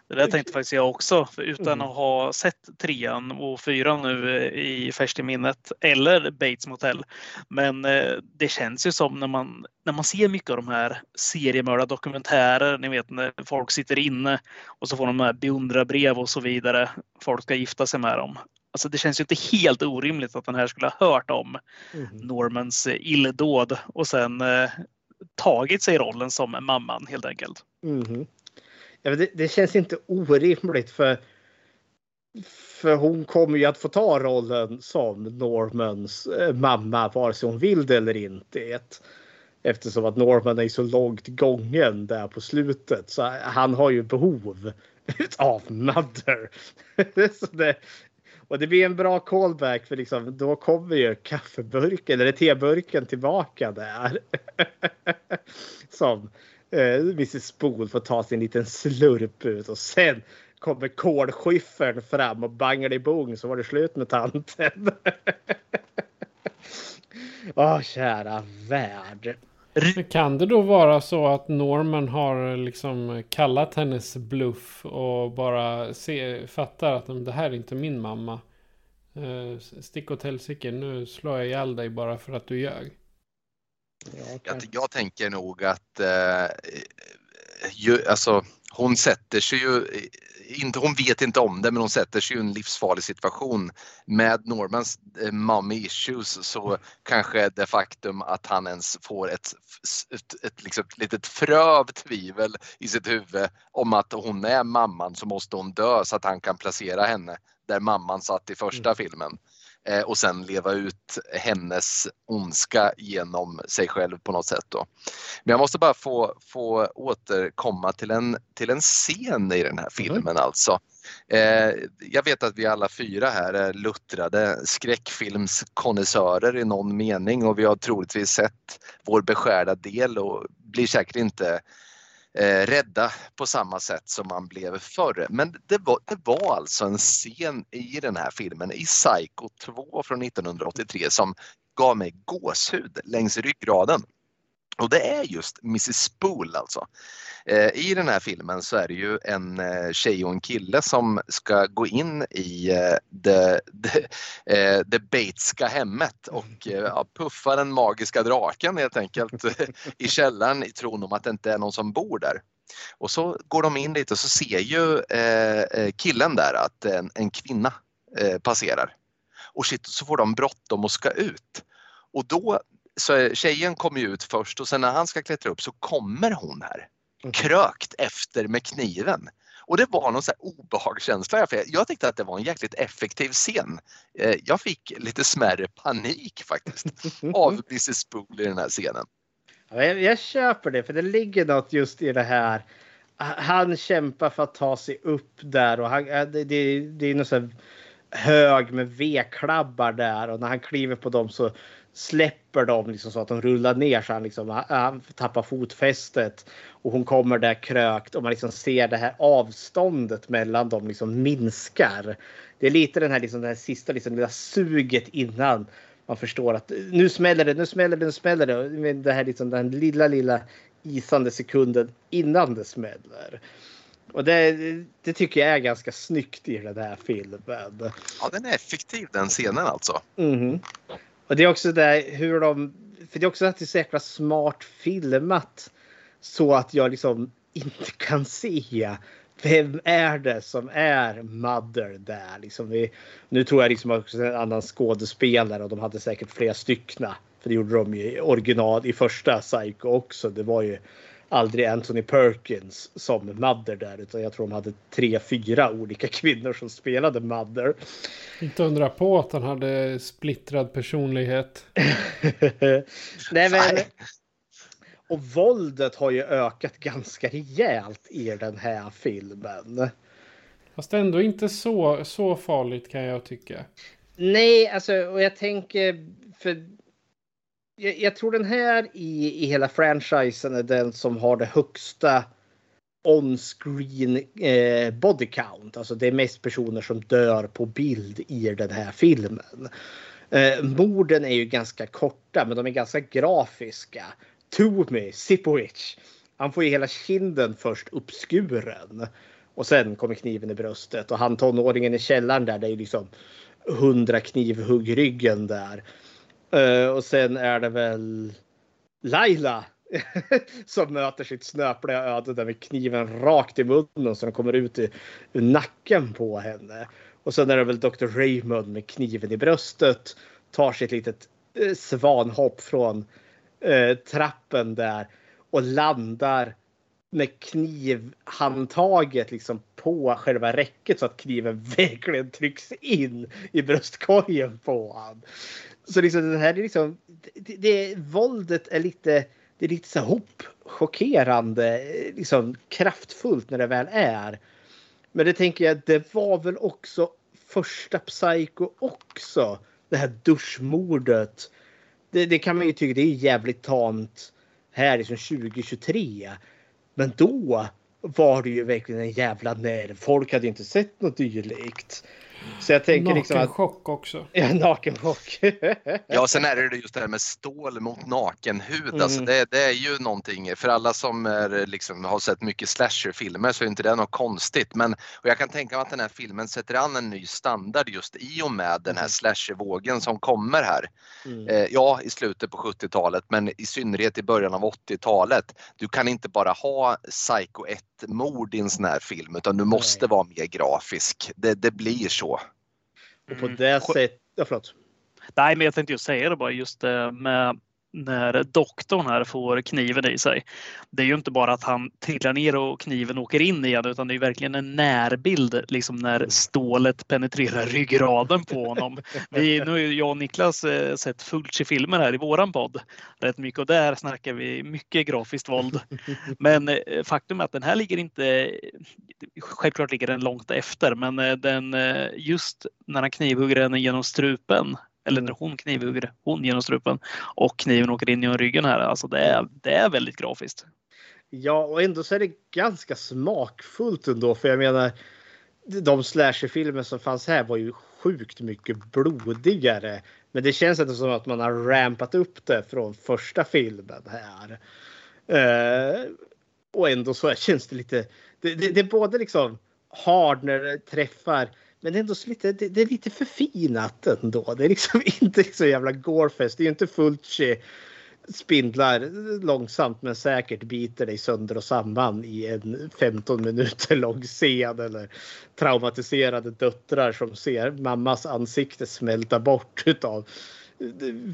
Det där tänkte faktiskt jag också, utan mm. att ha sett trean och fyran nu eh, i färskt i minnet, eller Bates Motel. Men eh, det känns ju som när man, när man ser mycket av de här seriemördardokumentärer, ni vet när folk sitter inne och så får de här beundrarbrev och så vidare. Folk ska gifta sig med dem. Alltså det känns ju inte helt orimligt att den här skulle ha hört om mm. Normans eh, illdåd och sen eh, tagit sig rollen som mamman helt enkelt. Mm det, det känns inte orimligt för för hon kommer ju att få ta rollen som Normans eh, mamma vare sig hon vill det eller inte. Eftersom att Norman är så långt gången där på slutet så han har ju behov av mother. så det, och det blir en bra callback för liksom, då kommer ju kaffeburken eller teburken tillbaka där. som eh, Mrs Spool får ta sin liten slurp ut och sen kommer kolskiffern fram och bangar i bong så var det slut med tanten. Åh, kära värld. Kan det då vara så att Norman har liksom kallat hennes bluff och bara se, fattar att det här är inte min mamma. Uh, stick åt helsike, nu slår jag ihjäl dig bara för att du ljög. Jag, jag, tänker nog att eh, ju, alltså, hon sätter sig ju, inte, hon vet inte om det, men hon sätter sig i en livsfarlig situation. Med Normans eh, mommy issues så kanske det faktum att han ens får ett, ett, ett, liksom, ett litet frö av tvivel i sitt huvud om att hon är mamman så måste hon dö så att han kan placera henne där mamman satt i första filmen eh, och sen leva ut hennes ondska genom sig själv på något sätt. Då. Men jag måste bara få, få återkomma till en, till en scen i den här filmen alltså. Eh, jag vet att vi alla fyra här är luttrade skräckfilmskonnässörer i någon mening och vi har troligtvis sett vår beskärda del och blir säkert inte eh, rädda på samma sätt som man blev förr. Men det var, det var alltså en scen i den här filmen, i Psycho 2 från 1983 som gav mig gåshud längs ryggraden. Och det är just Mrs Spool alltså. Eh, I den här filmen så är det ju en eh, tjej och en kille som ska gå in i eh, det, det, eh, det Bateska hemmet och eh, ja, puffa den magiska draken helt enkelt eh, i källaren i tron om att det inte är någon som bor där. Och så går de in dit och så ser ju killen där att en, en kvinna passerar. Och shit, så får de bråttom och ska ut. Och då så tjejen kommer ju ut först och sen när han ska klättra upp så kommer hon här krökt efter med kniven. Och det var någon så här obehagskänsla. Jag tyckte att det var en jäkligt effektiv scen. Eh, jag fick lite smärre panik faktiskt av Mrs Spool i den här scenen. Jag, jag köper det för det ligger något just i det här. Han kämpar för att ta sig upp där och han, det, det, det är någon sån hög med vedklabbar där och när han kliver på dem så släpper dem liksom så att de rullar ner så han, liksom, han tappar fotfästet. Och hon kommer där krökt och man liksom ser det här avståndet mellan dem liksom minskar. Det är lite den här, liksom, den här sista liksom, lilla suget innan man förstår att nu smäller det, nu smäller det, nu smäller det. Det här liksom den lilla, lilla isande sekunden innan det smäller. Och det, det tycker jag är ganska snyggt i den här filmen. Ja, den är effektiv den scenen alltså. Mm. Och det är också det hur de... För det är också att det är så jäkla smart filmat. Så att jag liksom inte kan se vem är det som är Mother där? Liksom vi, nu tror jag liksom också en annan skådespelare och de hade säkert flera styckna. För det gjorde de i original i första Psycho också. Det var ju aldrig Anthony Perkins som Mother där utan jag tror de hade tre, fyra olika kvinnor som spelade Mother. Inte undra på att han hade splittrad personlighet. Nej men. Och våldet har ju ökat ganska rejält i den här filmen. Fast ändå inte så, så farligt kan jag tycka. Nej, alltså och jag tänker för jag, jag, tror den här i, i hela franchisen är den som har det högsta on-screen eh, body count. Alltså det är mest personer som dör på bild i den här filmen. Eh, morden är ju ganska korta men de är ganska grafiska. Toomey, Sipowicz. Han får ju hela kinden först uppskuren. Och sen kommer kniven i bröstet. Och han tonåringen i källaren där, det är ju liksom hundra knivhugg ryggen där. Uh, och sen är det väl Laila som möter sitt snöpliga öde där med kniven rakt i munnen så den kommer ut ur, nacken på henne. Och sen är det väl Dr. Raymond med kniven i bröstet. Tar sitt litet eh, svanhopp från eh, trappen där och landar med knivhandtaget liksom på själva räcket så att kniven verkligen trycks in i bröstkorgen på honom. Så liksom det här är liksom, det, det, våldet är lite, det är lite så hopp chockerande, liksom kraftfullt när det väl är. Men det tänker jag, det var väl också första Psycho också. Det här duschmordet. Det, det kan man ju tycka det är jävligt tamt här liksom 2023. Men då var det ju verkligen en jävla nerv. Folk hade inte sett något dylikt. Så jag tänker liksom att... Nakenchock också. Ja, nakenchock. ja, sen är det just det här med stål mot nakenhud. Alltså, mm. Alltså det, det, är ju någonting, för alla som är, liksom, har sett mycket slasherfilmer så är inte det något konstigt. Men och jag kan tänka mig att den här filmen sätter an en ny standard just i och med den här mm. slashervågen som kommer här. Mm. Eh, ja, i slutet på 70-talet men i synnerhet i början av 80-talet. Du kan inte bara ha Psycho 1 mord i en sån här film utan du måste Nej. vara mer grafisk. Det, det blir så. Och på mm. det sättet, ja förlåt. Nej men jag tänkte ju säga det bara just med när doktorn här får kniven i sig. Det är ju inte bara att han trillar ner och kniven åker in igen utan det är verkligen en närbild liksom när stålet penetrerar ryggraden på honom. Vi, nu har jag och Niklas eh, sett Fulci-filmer här i våran podd rätt mycket och där snackar vi mycket grafiskt våld. Men eh, faktum är att den här ligger inte, självklart ligger den långt efter, men eh, den just när han knivhugger henne genom strupen eller när hon knivhugger hon genom strupen och kniven åker in genom ryggen här. Alltså det är, det är väldigt grafiskt. Ja, och ändå så är det ganska smakfullt ändå. För jag menar, de slasherfilmer som fanns här var ju sjukt mycket blodigare. Men det känns inte som att man har rampat upp det från första filmen här. Uh, och ändå så känns det lite. Det, det, det är både liksom hard när det träffar men det är ändå lite, det, det, är lite förfinat ändå. Det är liksom inte så jävla gårfest. Det är ju inte Fulci spindlar långsamt men säkert biter dig sönder och samman i en 15 minuter lång scen eller traumatiserade döttrar som ser mammas ansikte smälta bort utav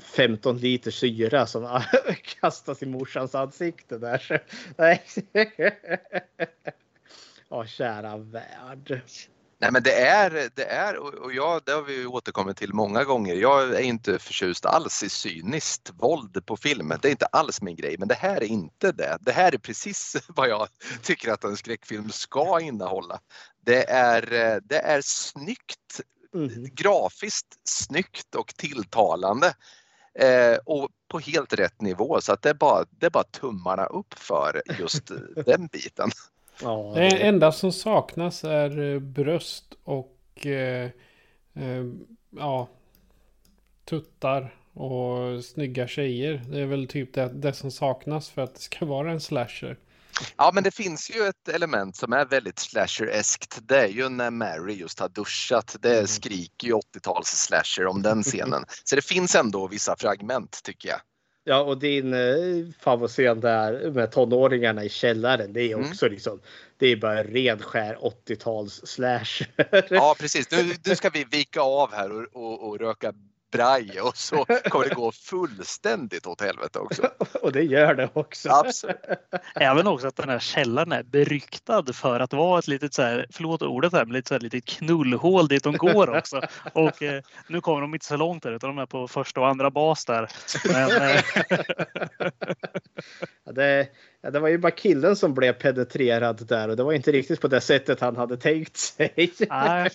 15 liter syra som kastas i morsans ansikte där. Ja, kära värld. Nej men det är, det är och jag, det har vi återkommit till många gånger. Jag är inte förtjust alls i cyniskt våld på film. Det är inte alls min grej, men det här är inte det. Det här är precis vad jag tycker att en skräckfilm ska innehålla. Det är, det är snyggt, mm. grafiskt snyggt och tilltalande. Eh, och på helt rätt nivå så att det är bara, det är bara tummarna upp för just den biten. Ja, det... det enda som saknas är eh, bröst och eh, eh, ja, tuttar och snygga tjejer. Det är väl typ det, det som saknas för att det ska vara en slasher. Ja, men det finns ju ett element som är väldigt slasher-eskt. Det är ju när Mary just har duschat. Det mm. skriker ju 80-tals slasher om den scenen. Så det finns ändå vissa fragment tycker jag. Ja, och din eh, favoritscen där med tonåringarna i källaren. Det är mm. också mm. liksom. Det är bara ren skär 80-tals slash. Ja, precis. Nu, nu ska vi vika av här och, och, och röka braj och så kommer det gå fullständigt åt helvete också. Och det gör det också. Absolut. Även också att den här källaren är beryktad för att vara ett litet, så här, förlåt ordet här, men lite så här, litet knullhål dit de går också. Och eh, nu kommer de inte så långt där utan de är på första och andra bas där. Men, eh... ja, det, ja, det var ju bara killen som blev penetrerad där och det var inte riktigt på det sättet han hade tänkt sig. Nej,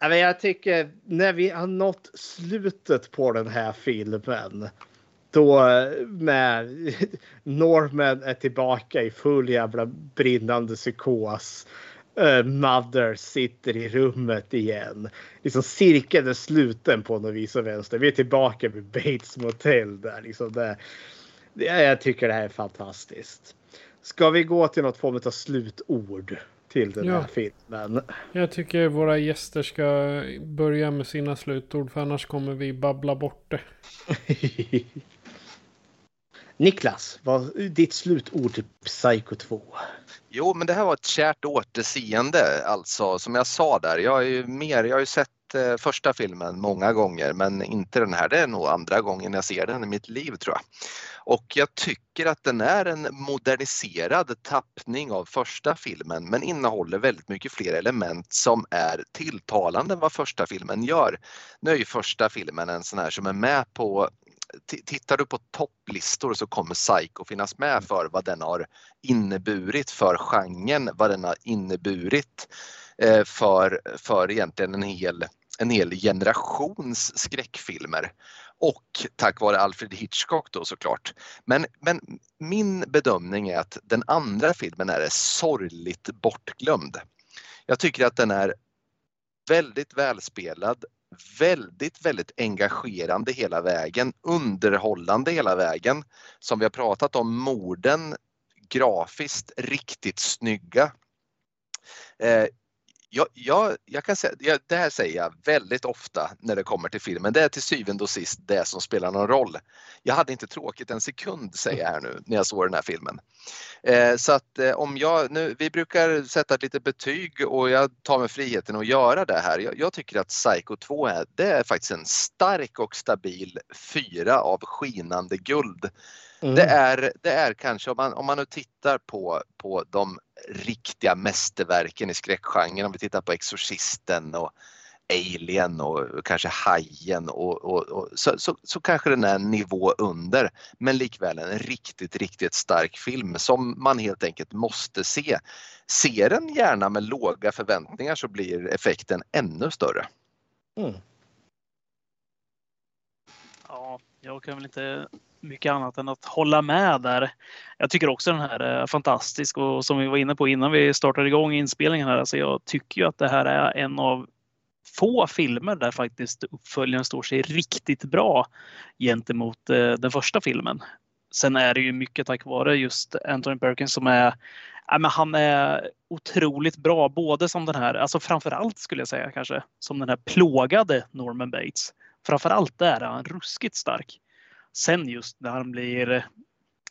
det jag tycker när vi har nått slutet på den här filmen. Då med Norman är tillbaka i full jävla brinnande psykos. Uh, Mother sitter i rummet igen. Liksom cirkeln är sluten på något vis och vänster. Vi är tillbaka vid Bates Motel där. Liksom det, det, jag tycker det här är fantastiskt. Ska vi gå till något form av slutord? till den ja. här filmen. Jag tycker våra gäster ska börja med sina slutord för annars kommer vi babbla bort det. Niklas, vad ditt slutord till Psycho 2? Jo, men det här var ett kärt återseende alltså. Som jag sa där, jag, är ju mer, jag har ju sett eh, första filmen många gånger men inte den här. Det är nog andra gången jag ser den i mitt liv tror jag. Och jag tycker att den är en moderniserad tappning av första filmen men innehåller väldigt mycket fler element som är tilltalande än vad första filmen gör. Nu är ju första filmen en sån här som är med på Tittar du på topplistor så kommer Psycho finnas med för vad den har inneburit för genren, vad den har inneburit eh, för, för egentligen en hel, en hel generations skräckfilmer och tack vare Alfred Hitchcock då såklart. Men, men min bedömning är att den andra filmen är sorgligt bortglömd. Jag tycker att den är väldigt välspelad, väldigt, väldigt engagerande hela vägen, underhållande hela vägen. Som vi har pratat om, morden grafiskt riktigt snygga. Eh, jag, jag, jag kan säga, jag, det här säger jag väldigt ofta när det kommer till filmen. Det är till syvende och sist det som spelar någon roll. Jag hade inte tråkigt en sekund säger jag här nu när jag såg den här filmen. Eh, så att eh, om jag nu, vi brukar sätta ett litet betyg och jag tar mig friheten att göra det här. Jag, jag tycker att Psycho 2 är, det är faktiskt en stark och stabil fyra av skinande guld. Mm. Det, är, det är kanske, om man, om man nu tittar på, på de riktiga mästerverken i skräckgenren, om vi tittar på Exorcisten och Alien och kanske Hajen och, och, och så, så, så, kanske den är en nivå under men likväl en riktigt, riktigt stark film som man helt enkelt måste se. Se den gärna med låga förväntningar så blir effekten ännu större. Mm. Ja, jag kan väl inte mycket annat än att hålla med där. Jag tycker också den här är fantastisk och som vi var inne på innan vi startade igång inspelningen här, alltså jag tycker ju att det här är en av få filmer där faktiskt uppföljaren står sig riktigt bra gentemot eh, den första filmen. Sen är det ju mycket tack vare just Anthony Perkins som är Ja, men han är otroligt bra, både som den här, alltså framförallt skulle jag säga kanske, som den här plågade Norman Bates. Framförallt där är han ruskigt stark. Sen just när han blir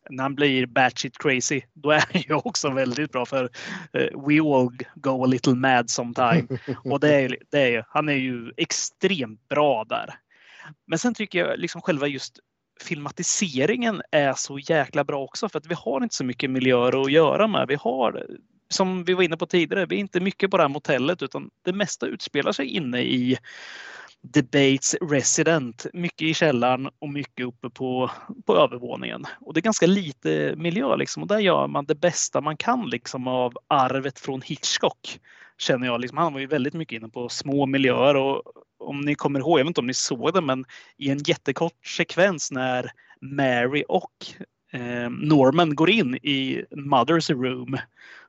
när han blir batshit crazy, då är han ju också väldigt bra för uh, we all go a little mad sometime. Och det är, det är, han är ju extremt bra där. Men sen tycker jag liksom själva just filmatiseringen är så jäkla bra också för att vi har inte så mycket miljöer att göra med. Vi har, som vi var inne på tidigare, vi är inte mycket på det här motellet utan det mesta utspelar sig inne i Debates Resident. Mycket i källaren och mycket uppe på, på övervåningen. Och det är ganska lite miljö liksom och där gör man det bästa man kan liksom av arvet från Hitchcock. Känner jag. Liksom, han var ju väldigt mycket inne på små miljöer och om ni kommer ihåg, jag vet inte om ni såg det, men i en jättekort sekvens när Mary och Norman går in i Mothers room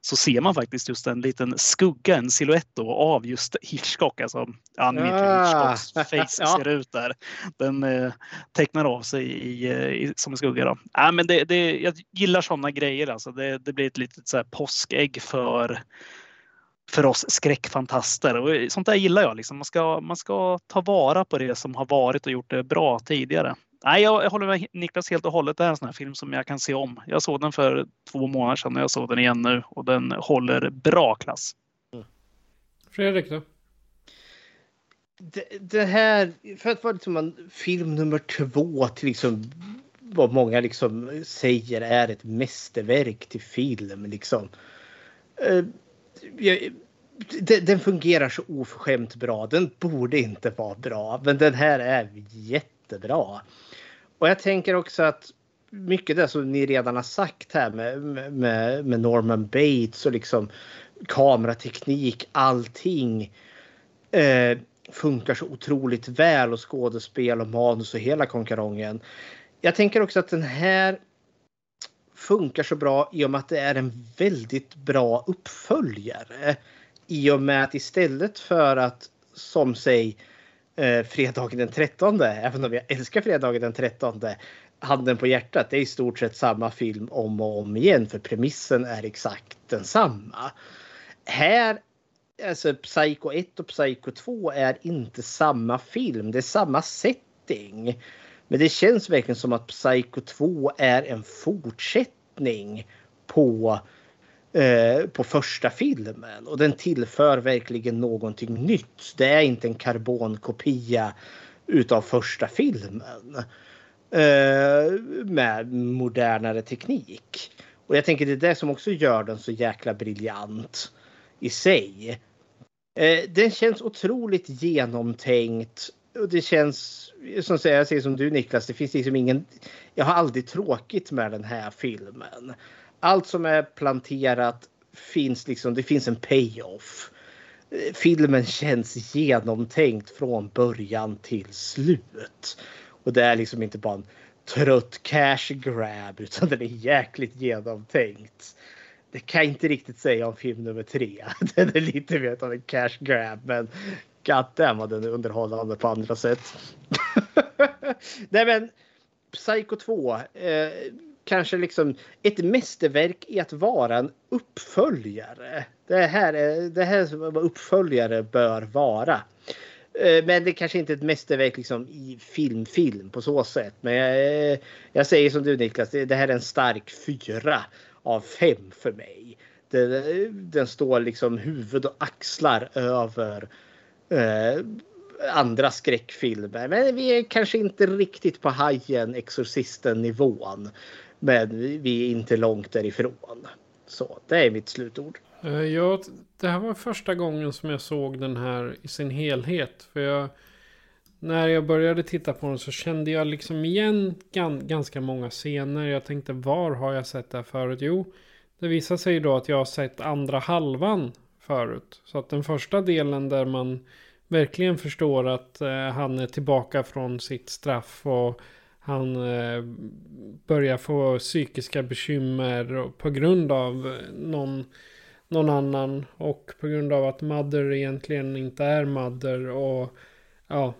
så ser man faktiskt just en liten skugga, en silhuett av just Hitchcock. Alltså, ja, ni vet hur Ah. Hitchcocks face Ja. ser ut där. Den eh, tecknar av sig i, eh, i, som en skugga. Då. Ja, men det, det, jag gillar sådana grejer. Alltså. Det, det blir ett litet så här, påskägg för för oss skräckfantaster. Och sånt där gillar jag. Liksom. Man, ska, man ska ta vara på det som har varit och gjort det bra tidigare. Nej, jag, håller med Niklas helt och hållet. Det här är en sån här film som jag kan se om. Jag såg den för två månader sedan och jag såg den igen nu och den håller bra klass. Fredrik då? Det, det här, för att vara liksom en film nummer två till liksom vad många liksom säger är ett mästerverk till film. Liksom. Eh, den fungerar så oförskämt bra. Den borde inte vara bra, men den här är jättebra. Och jag tänker också att mycket det som ni redan har sagt här med, med, med Norman Bates och liksom kamerateknik, allting eh, funkar så otroligt väl och skådespel och manus och hela konkarongen. Jag tänker också att den här funkar så bra i och med att det är en väldigt bra uppföljare. I och med att istället för att som säg eh, fredagen den 13, även om jag älskar fredagen den 13, handen på hjärtat, det är i stort sett samma film om och om igen för premissen är exakt densamma. Här, alltså Psycho 1 och Psycho 2 är inte samma film, det är samma setting. Men det känns verkligen som att Psycho 2 är en fortsättning på, eh, på första filmen. Och den tillför verkligen någonting nytt. Det är inte en karbonkopia utav första filmen. Eh, med modernare teknik. Och jag tänker det är det som också gör den så jäkla briljant i sig. Eh, den känns otroligt genomtänkt. Och det känns, som jag säger, säger som du Niklas, det finns liksom ingen... Jag har aldrig tråkigt med den här filmen. Allt som är planterat finns liksom, det finns en payoff. Filmen känns genomtänkt från början till slut. Och det är liksom inte bara en trött cash grab utan den är jäkligt genomtänkt. Det kan jag inte riktigt säga om film nummer tre. Den är lite mer av en cash grab men goddamn vad den är underhållande på andra sätt. Nej men Psycho 2. Eh, kanske liksom ett mästerverk i att vara en uppföljare. Det här är det här som vad uppföljare bör vara. Eh, men det kanske inte är ett mästerverk liksom i film, film på så sätt. Men jag, eh, jag säger som du Niklas, det, det här är en stark fyra av fem för mig. Den, den står liksom huvud och axlar över eh, andra skräckfilmer. Men vi är kanske inte riktigt på Hajen, Exorcisten nivån. Men vi- är inte långt därifrån. Så det är mitt slutord. Eh, ja, det här var första gången som jag såg den här i sin helhet. För jag, när jag började titta på den så kände jag liksom igen gan, ganska många scener. Jag tänkte var har jag sett det här förut? Jo, det visar sig då att jag har sett andra halvan förut. Så att den första delen där man verkligen förstår att eh, han är tillbaka från sitt straff och han eh, börjar få psykiska bekymmer på grund av eh, någon, någon annan och på grund av att Mother egentligen inte är Mother och ja.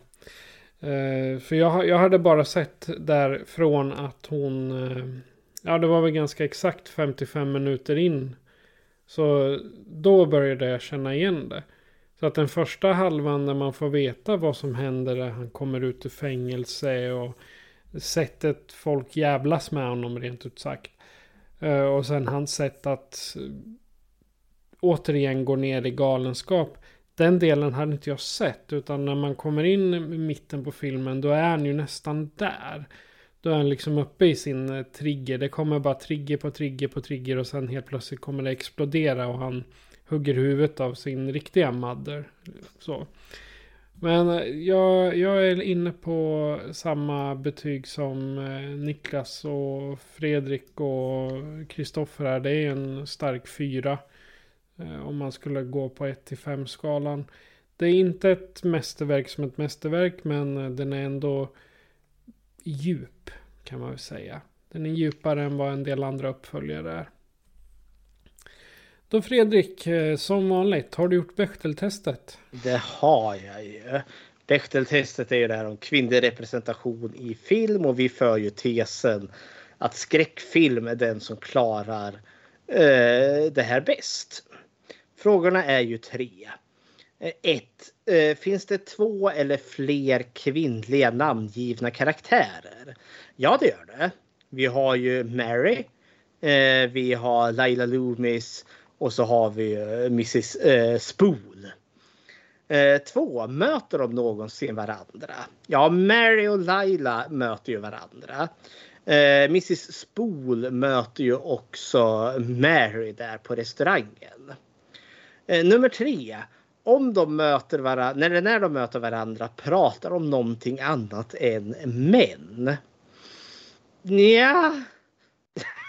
Eh, för jag, jag hade bara sett därifrån att hon, ja det var väl ganska exakt 55 minuter in. Så då började jag känna igen det. Så att den första halvan när man får veta vad som händer när han kommer ut ur fängelse och sättet folk jävlas med honom rent ut sagt. Eh, och sen hans sätt att eh, återigen gå ner i galenskap. Den delen hade inte jag sett. Utan när man kommer in i mitten på filmen då är han ju nästan där. Då är han liksom uppe i sin eh, trigger. Det kommer bara trigger på trigger på trigger. Och sen helt plötsligt kommer det explodera. Och han hugger huvudet av sin riktiga madder. Så. Men eh, jag, jag är inne på samma betyg som eh, Niklas och Fredrik och Kristoffer här. Det är en stark fyra. Eh, om man skulle gå på 1-5-skalan. Det är inte ett mästerverk som ett mästerverk men den är ändå djup kan man väl säga. Den är djupare än vad en del andra uppföljare är. Då Fredrik, eh, som vanligt, har du gjort Bechteltestet? Det har jag ju. Bechteltestet är ju det här om kvinnlig representation i film och vi för ju tesen att skräckfilm är den som klarar eh, det här bäst. Frågorna är ju tre. Eh, ett, eh, finns det två eller fler kvinnliga namngivna karaktärer? Ja, det gör det. Vi har ju Mary. Eh, vi har Laila Loomis och så har vi eh, Mrs eh, Spool. Eh, två, möter de någonsin varandra? Ja, Mary och Laila möter ju varandra. Eh, Mrs Spool möter ju också Mary där på restaurangen. Eh, nummer tre. Om de möter varandra, när, när de möter varandra pratar de om någonting annat än män. Ja.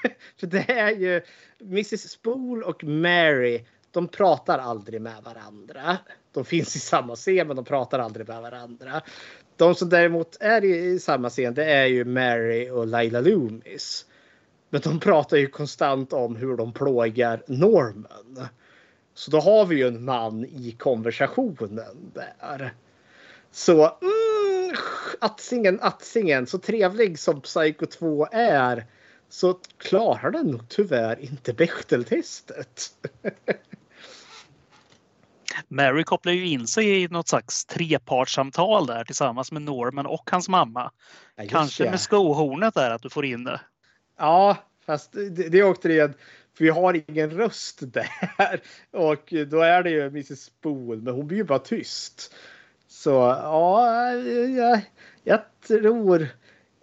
För det är ju Mrs Spool och Mary. De pratar aldrig med varandra. De finns i samma scen men de pratar aldrig med varandra. De som däremot är i samma scen det är ju Mary och Laila Loomis. Men de pratar ju konstant om hur de plågar Norman. Så då har vi ju en man i konversationen där. Så mm, Atsingen, Atsingen, så trevlig som Psycho 2 är så klarar den nog tyvärr inte Bechteltestet. Mary kopplar ju in sig i något slags trepartssamtal där tillsammans med Norman och hans mamma. just Kanske det. med skohornet där att du får in det. Ja, fast det, det är återigen, för vi har ingen röst där. Och då är det ju Mrs Spool, men hon blir ju bara tyst. Så ja, jag, jag tror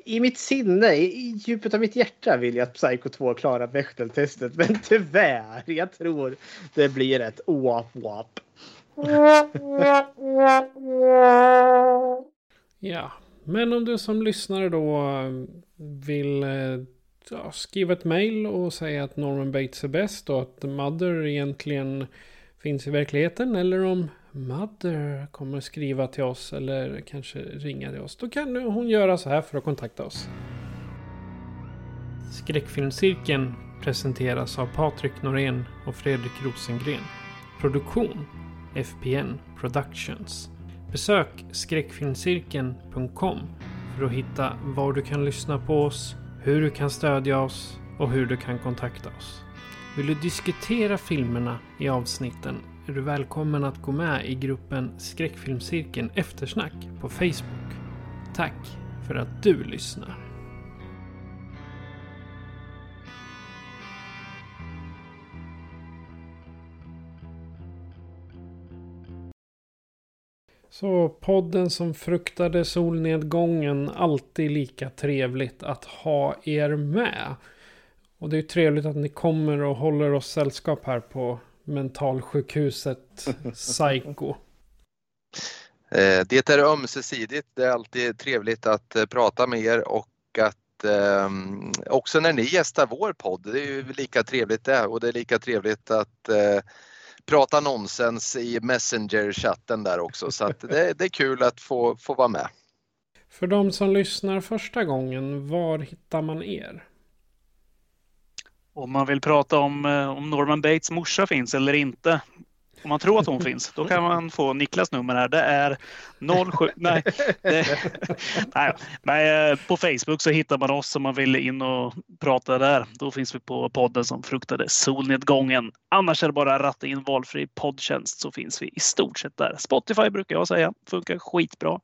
i mitt sinne, i djupet av mitt hjärta vill jag att Psycho 2 klarar Bechteltestet. Men tyvärr, jag tror det blir ett wap-wap. Ja, men om du som lyssnare då eh, vill eh, ja, skriva ett mail och säga att Norman Bates är bäst och att Mother egentligen finns i verkligheten eller om Mother kommer skriva till oss eller kanske ringa till oss. Då kan hon göra så här för att kontakta oss. Skräckfilmscirkeln presenteras av Patrik Norén och Fredrik Rosengren. Produktion FPN Productions. Besök skräckfilmscirkeln.com för att hitta var du kan lyssna på oss, hur du kan stödja oss och hur du kan kontakta oss. Vill du diskutera filmerna i avsnitten är du välkommen att gå med i gruppen Skräckfilmscirkeln Eftersnack på Facebook. Tack för att du lyssnar. Så podden som fruktade solnedgången, alltid lika trevligt att ha er med. Och det är trevligt att ni kommer och håller oss sällskap här på mentalsjukhuset Psycho. Eh, Det är ömsesidigt. Det är alltid trevligt att eh, prata med er och att eh, också när ni gästar vår podd, det är ju lika trevligt det och det är lika trevligt att eh, prata nonsens i Messenger-chatten där också så att det, det är kul att få, få vara med. För de som lyssnar första gången, var hittar man er? Om man vill prata om eh, om Norman Bates morsa finns eller inte. Om man tror att hon finns, då kan man få Niklas nummer här. Det är 07... Nej, det, nej, nej, eh, på Facebook så hittar man oss om man vill in och prata där. Då finns vi på podden som fruktade solnedgången. Annars är det bara att ratta in valfri poddtjänst så finns vi i stort sett där. Spotify brukar jag säga funkar skitbra.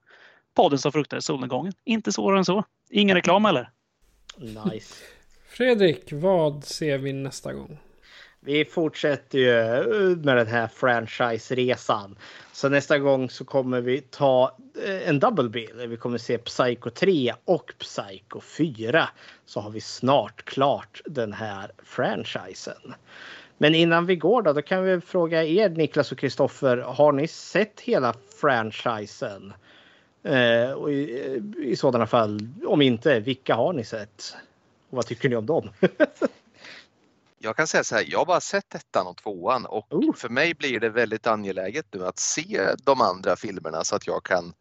Podden som fruktade solnedgången. Inte svårare än så. Ingen reklam eller? Nice. Fredrik, vad ser vi nästa gång? Vi fortsätter ju eh, med den här franchise-resan. Så nästa gång så kommer vi ta eh, en double bill. Vi kommer se Psycho 3 och Psycho 4. Så har vi snart klart den här franchisen. Men innan vi går då, då kan vi fråga er Niklas och Kristoffer. Har ni sett hela franchisen? Eh, och i, eh, I sådana fall, om inte, vilka har ni sett? Och vad tycker ni om dem? Jag kan säga så här, jag har bara sett ettan och tvåan och för mig blir det väldigt angeläget nu att se de andra filmerna så att jag kan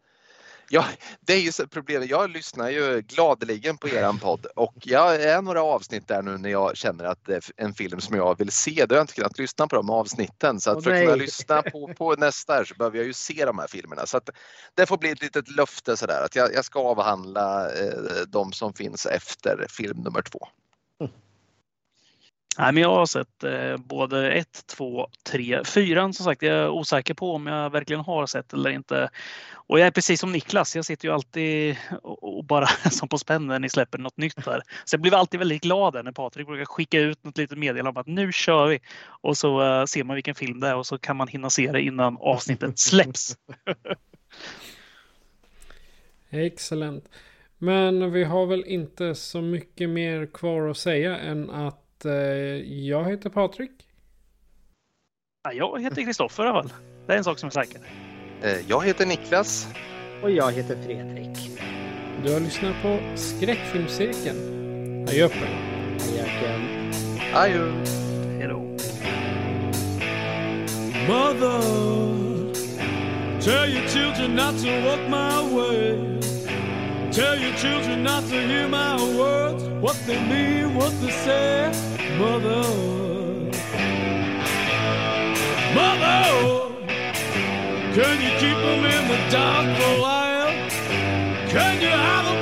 Ja, det är ju problemet. Jag lyssnar ju gladeligen på eran podd och jag är några avsnitt där nu när jag känner att det är en film som jag vill se. Då har jag inte kunnat lyssna på de avsnitten så att Åh, för att kunna lyssna på, på nästa så behöver jag ju se de här filmerna. Så att det får bli ett litet löfte sådär att jag, jag ska avhandla eh, de som finns efter film nummer två. Nej, men jag har sett eh, både ett, två, tre, fyran som sagt. Jag är osäker på om jag verkligen har sett eller inte. Och jag är precis som Niklas. Jag sitter ju alltid och, och bara som på spänn när ni släpper något nytt där. Så jag blir alltid väldigt glad när Patrik brukar skicka ut något litet meddelande om att nu kör vi. Och så eh, ser man vilken film det är och så kan man hinna se det innan avsnittet släpps. Excellent. Men vi har väl inte så mycket mer kvar att säga än att jag heter Patrik. Ja, jag heter Kristoffer i alla fall. Det är en sak som är säker. Eh, Jag heter Niklas. Och jag heter Fredrik. Du har lyssnat på Skräckfilmscirkeln. Adjö på er. Adjöken. Adjö. Hej då. Mother, tell your children not to walk my way. Tell your children not to hear my words, what they mean, what they say. Mother, Mother, can you keep them in the dark for a while? Can you have them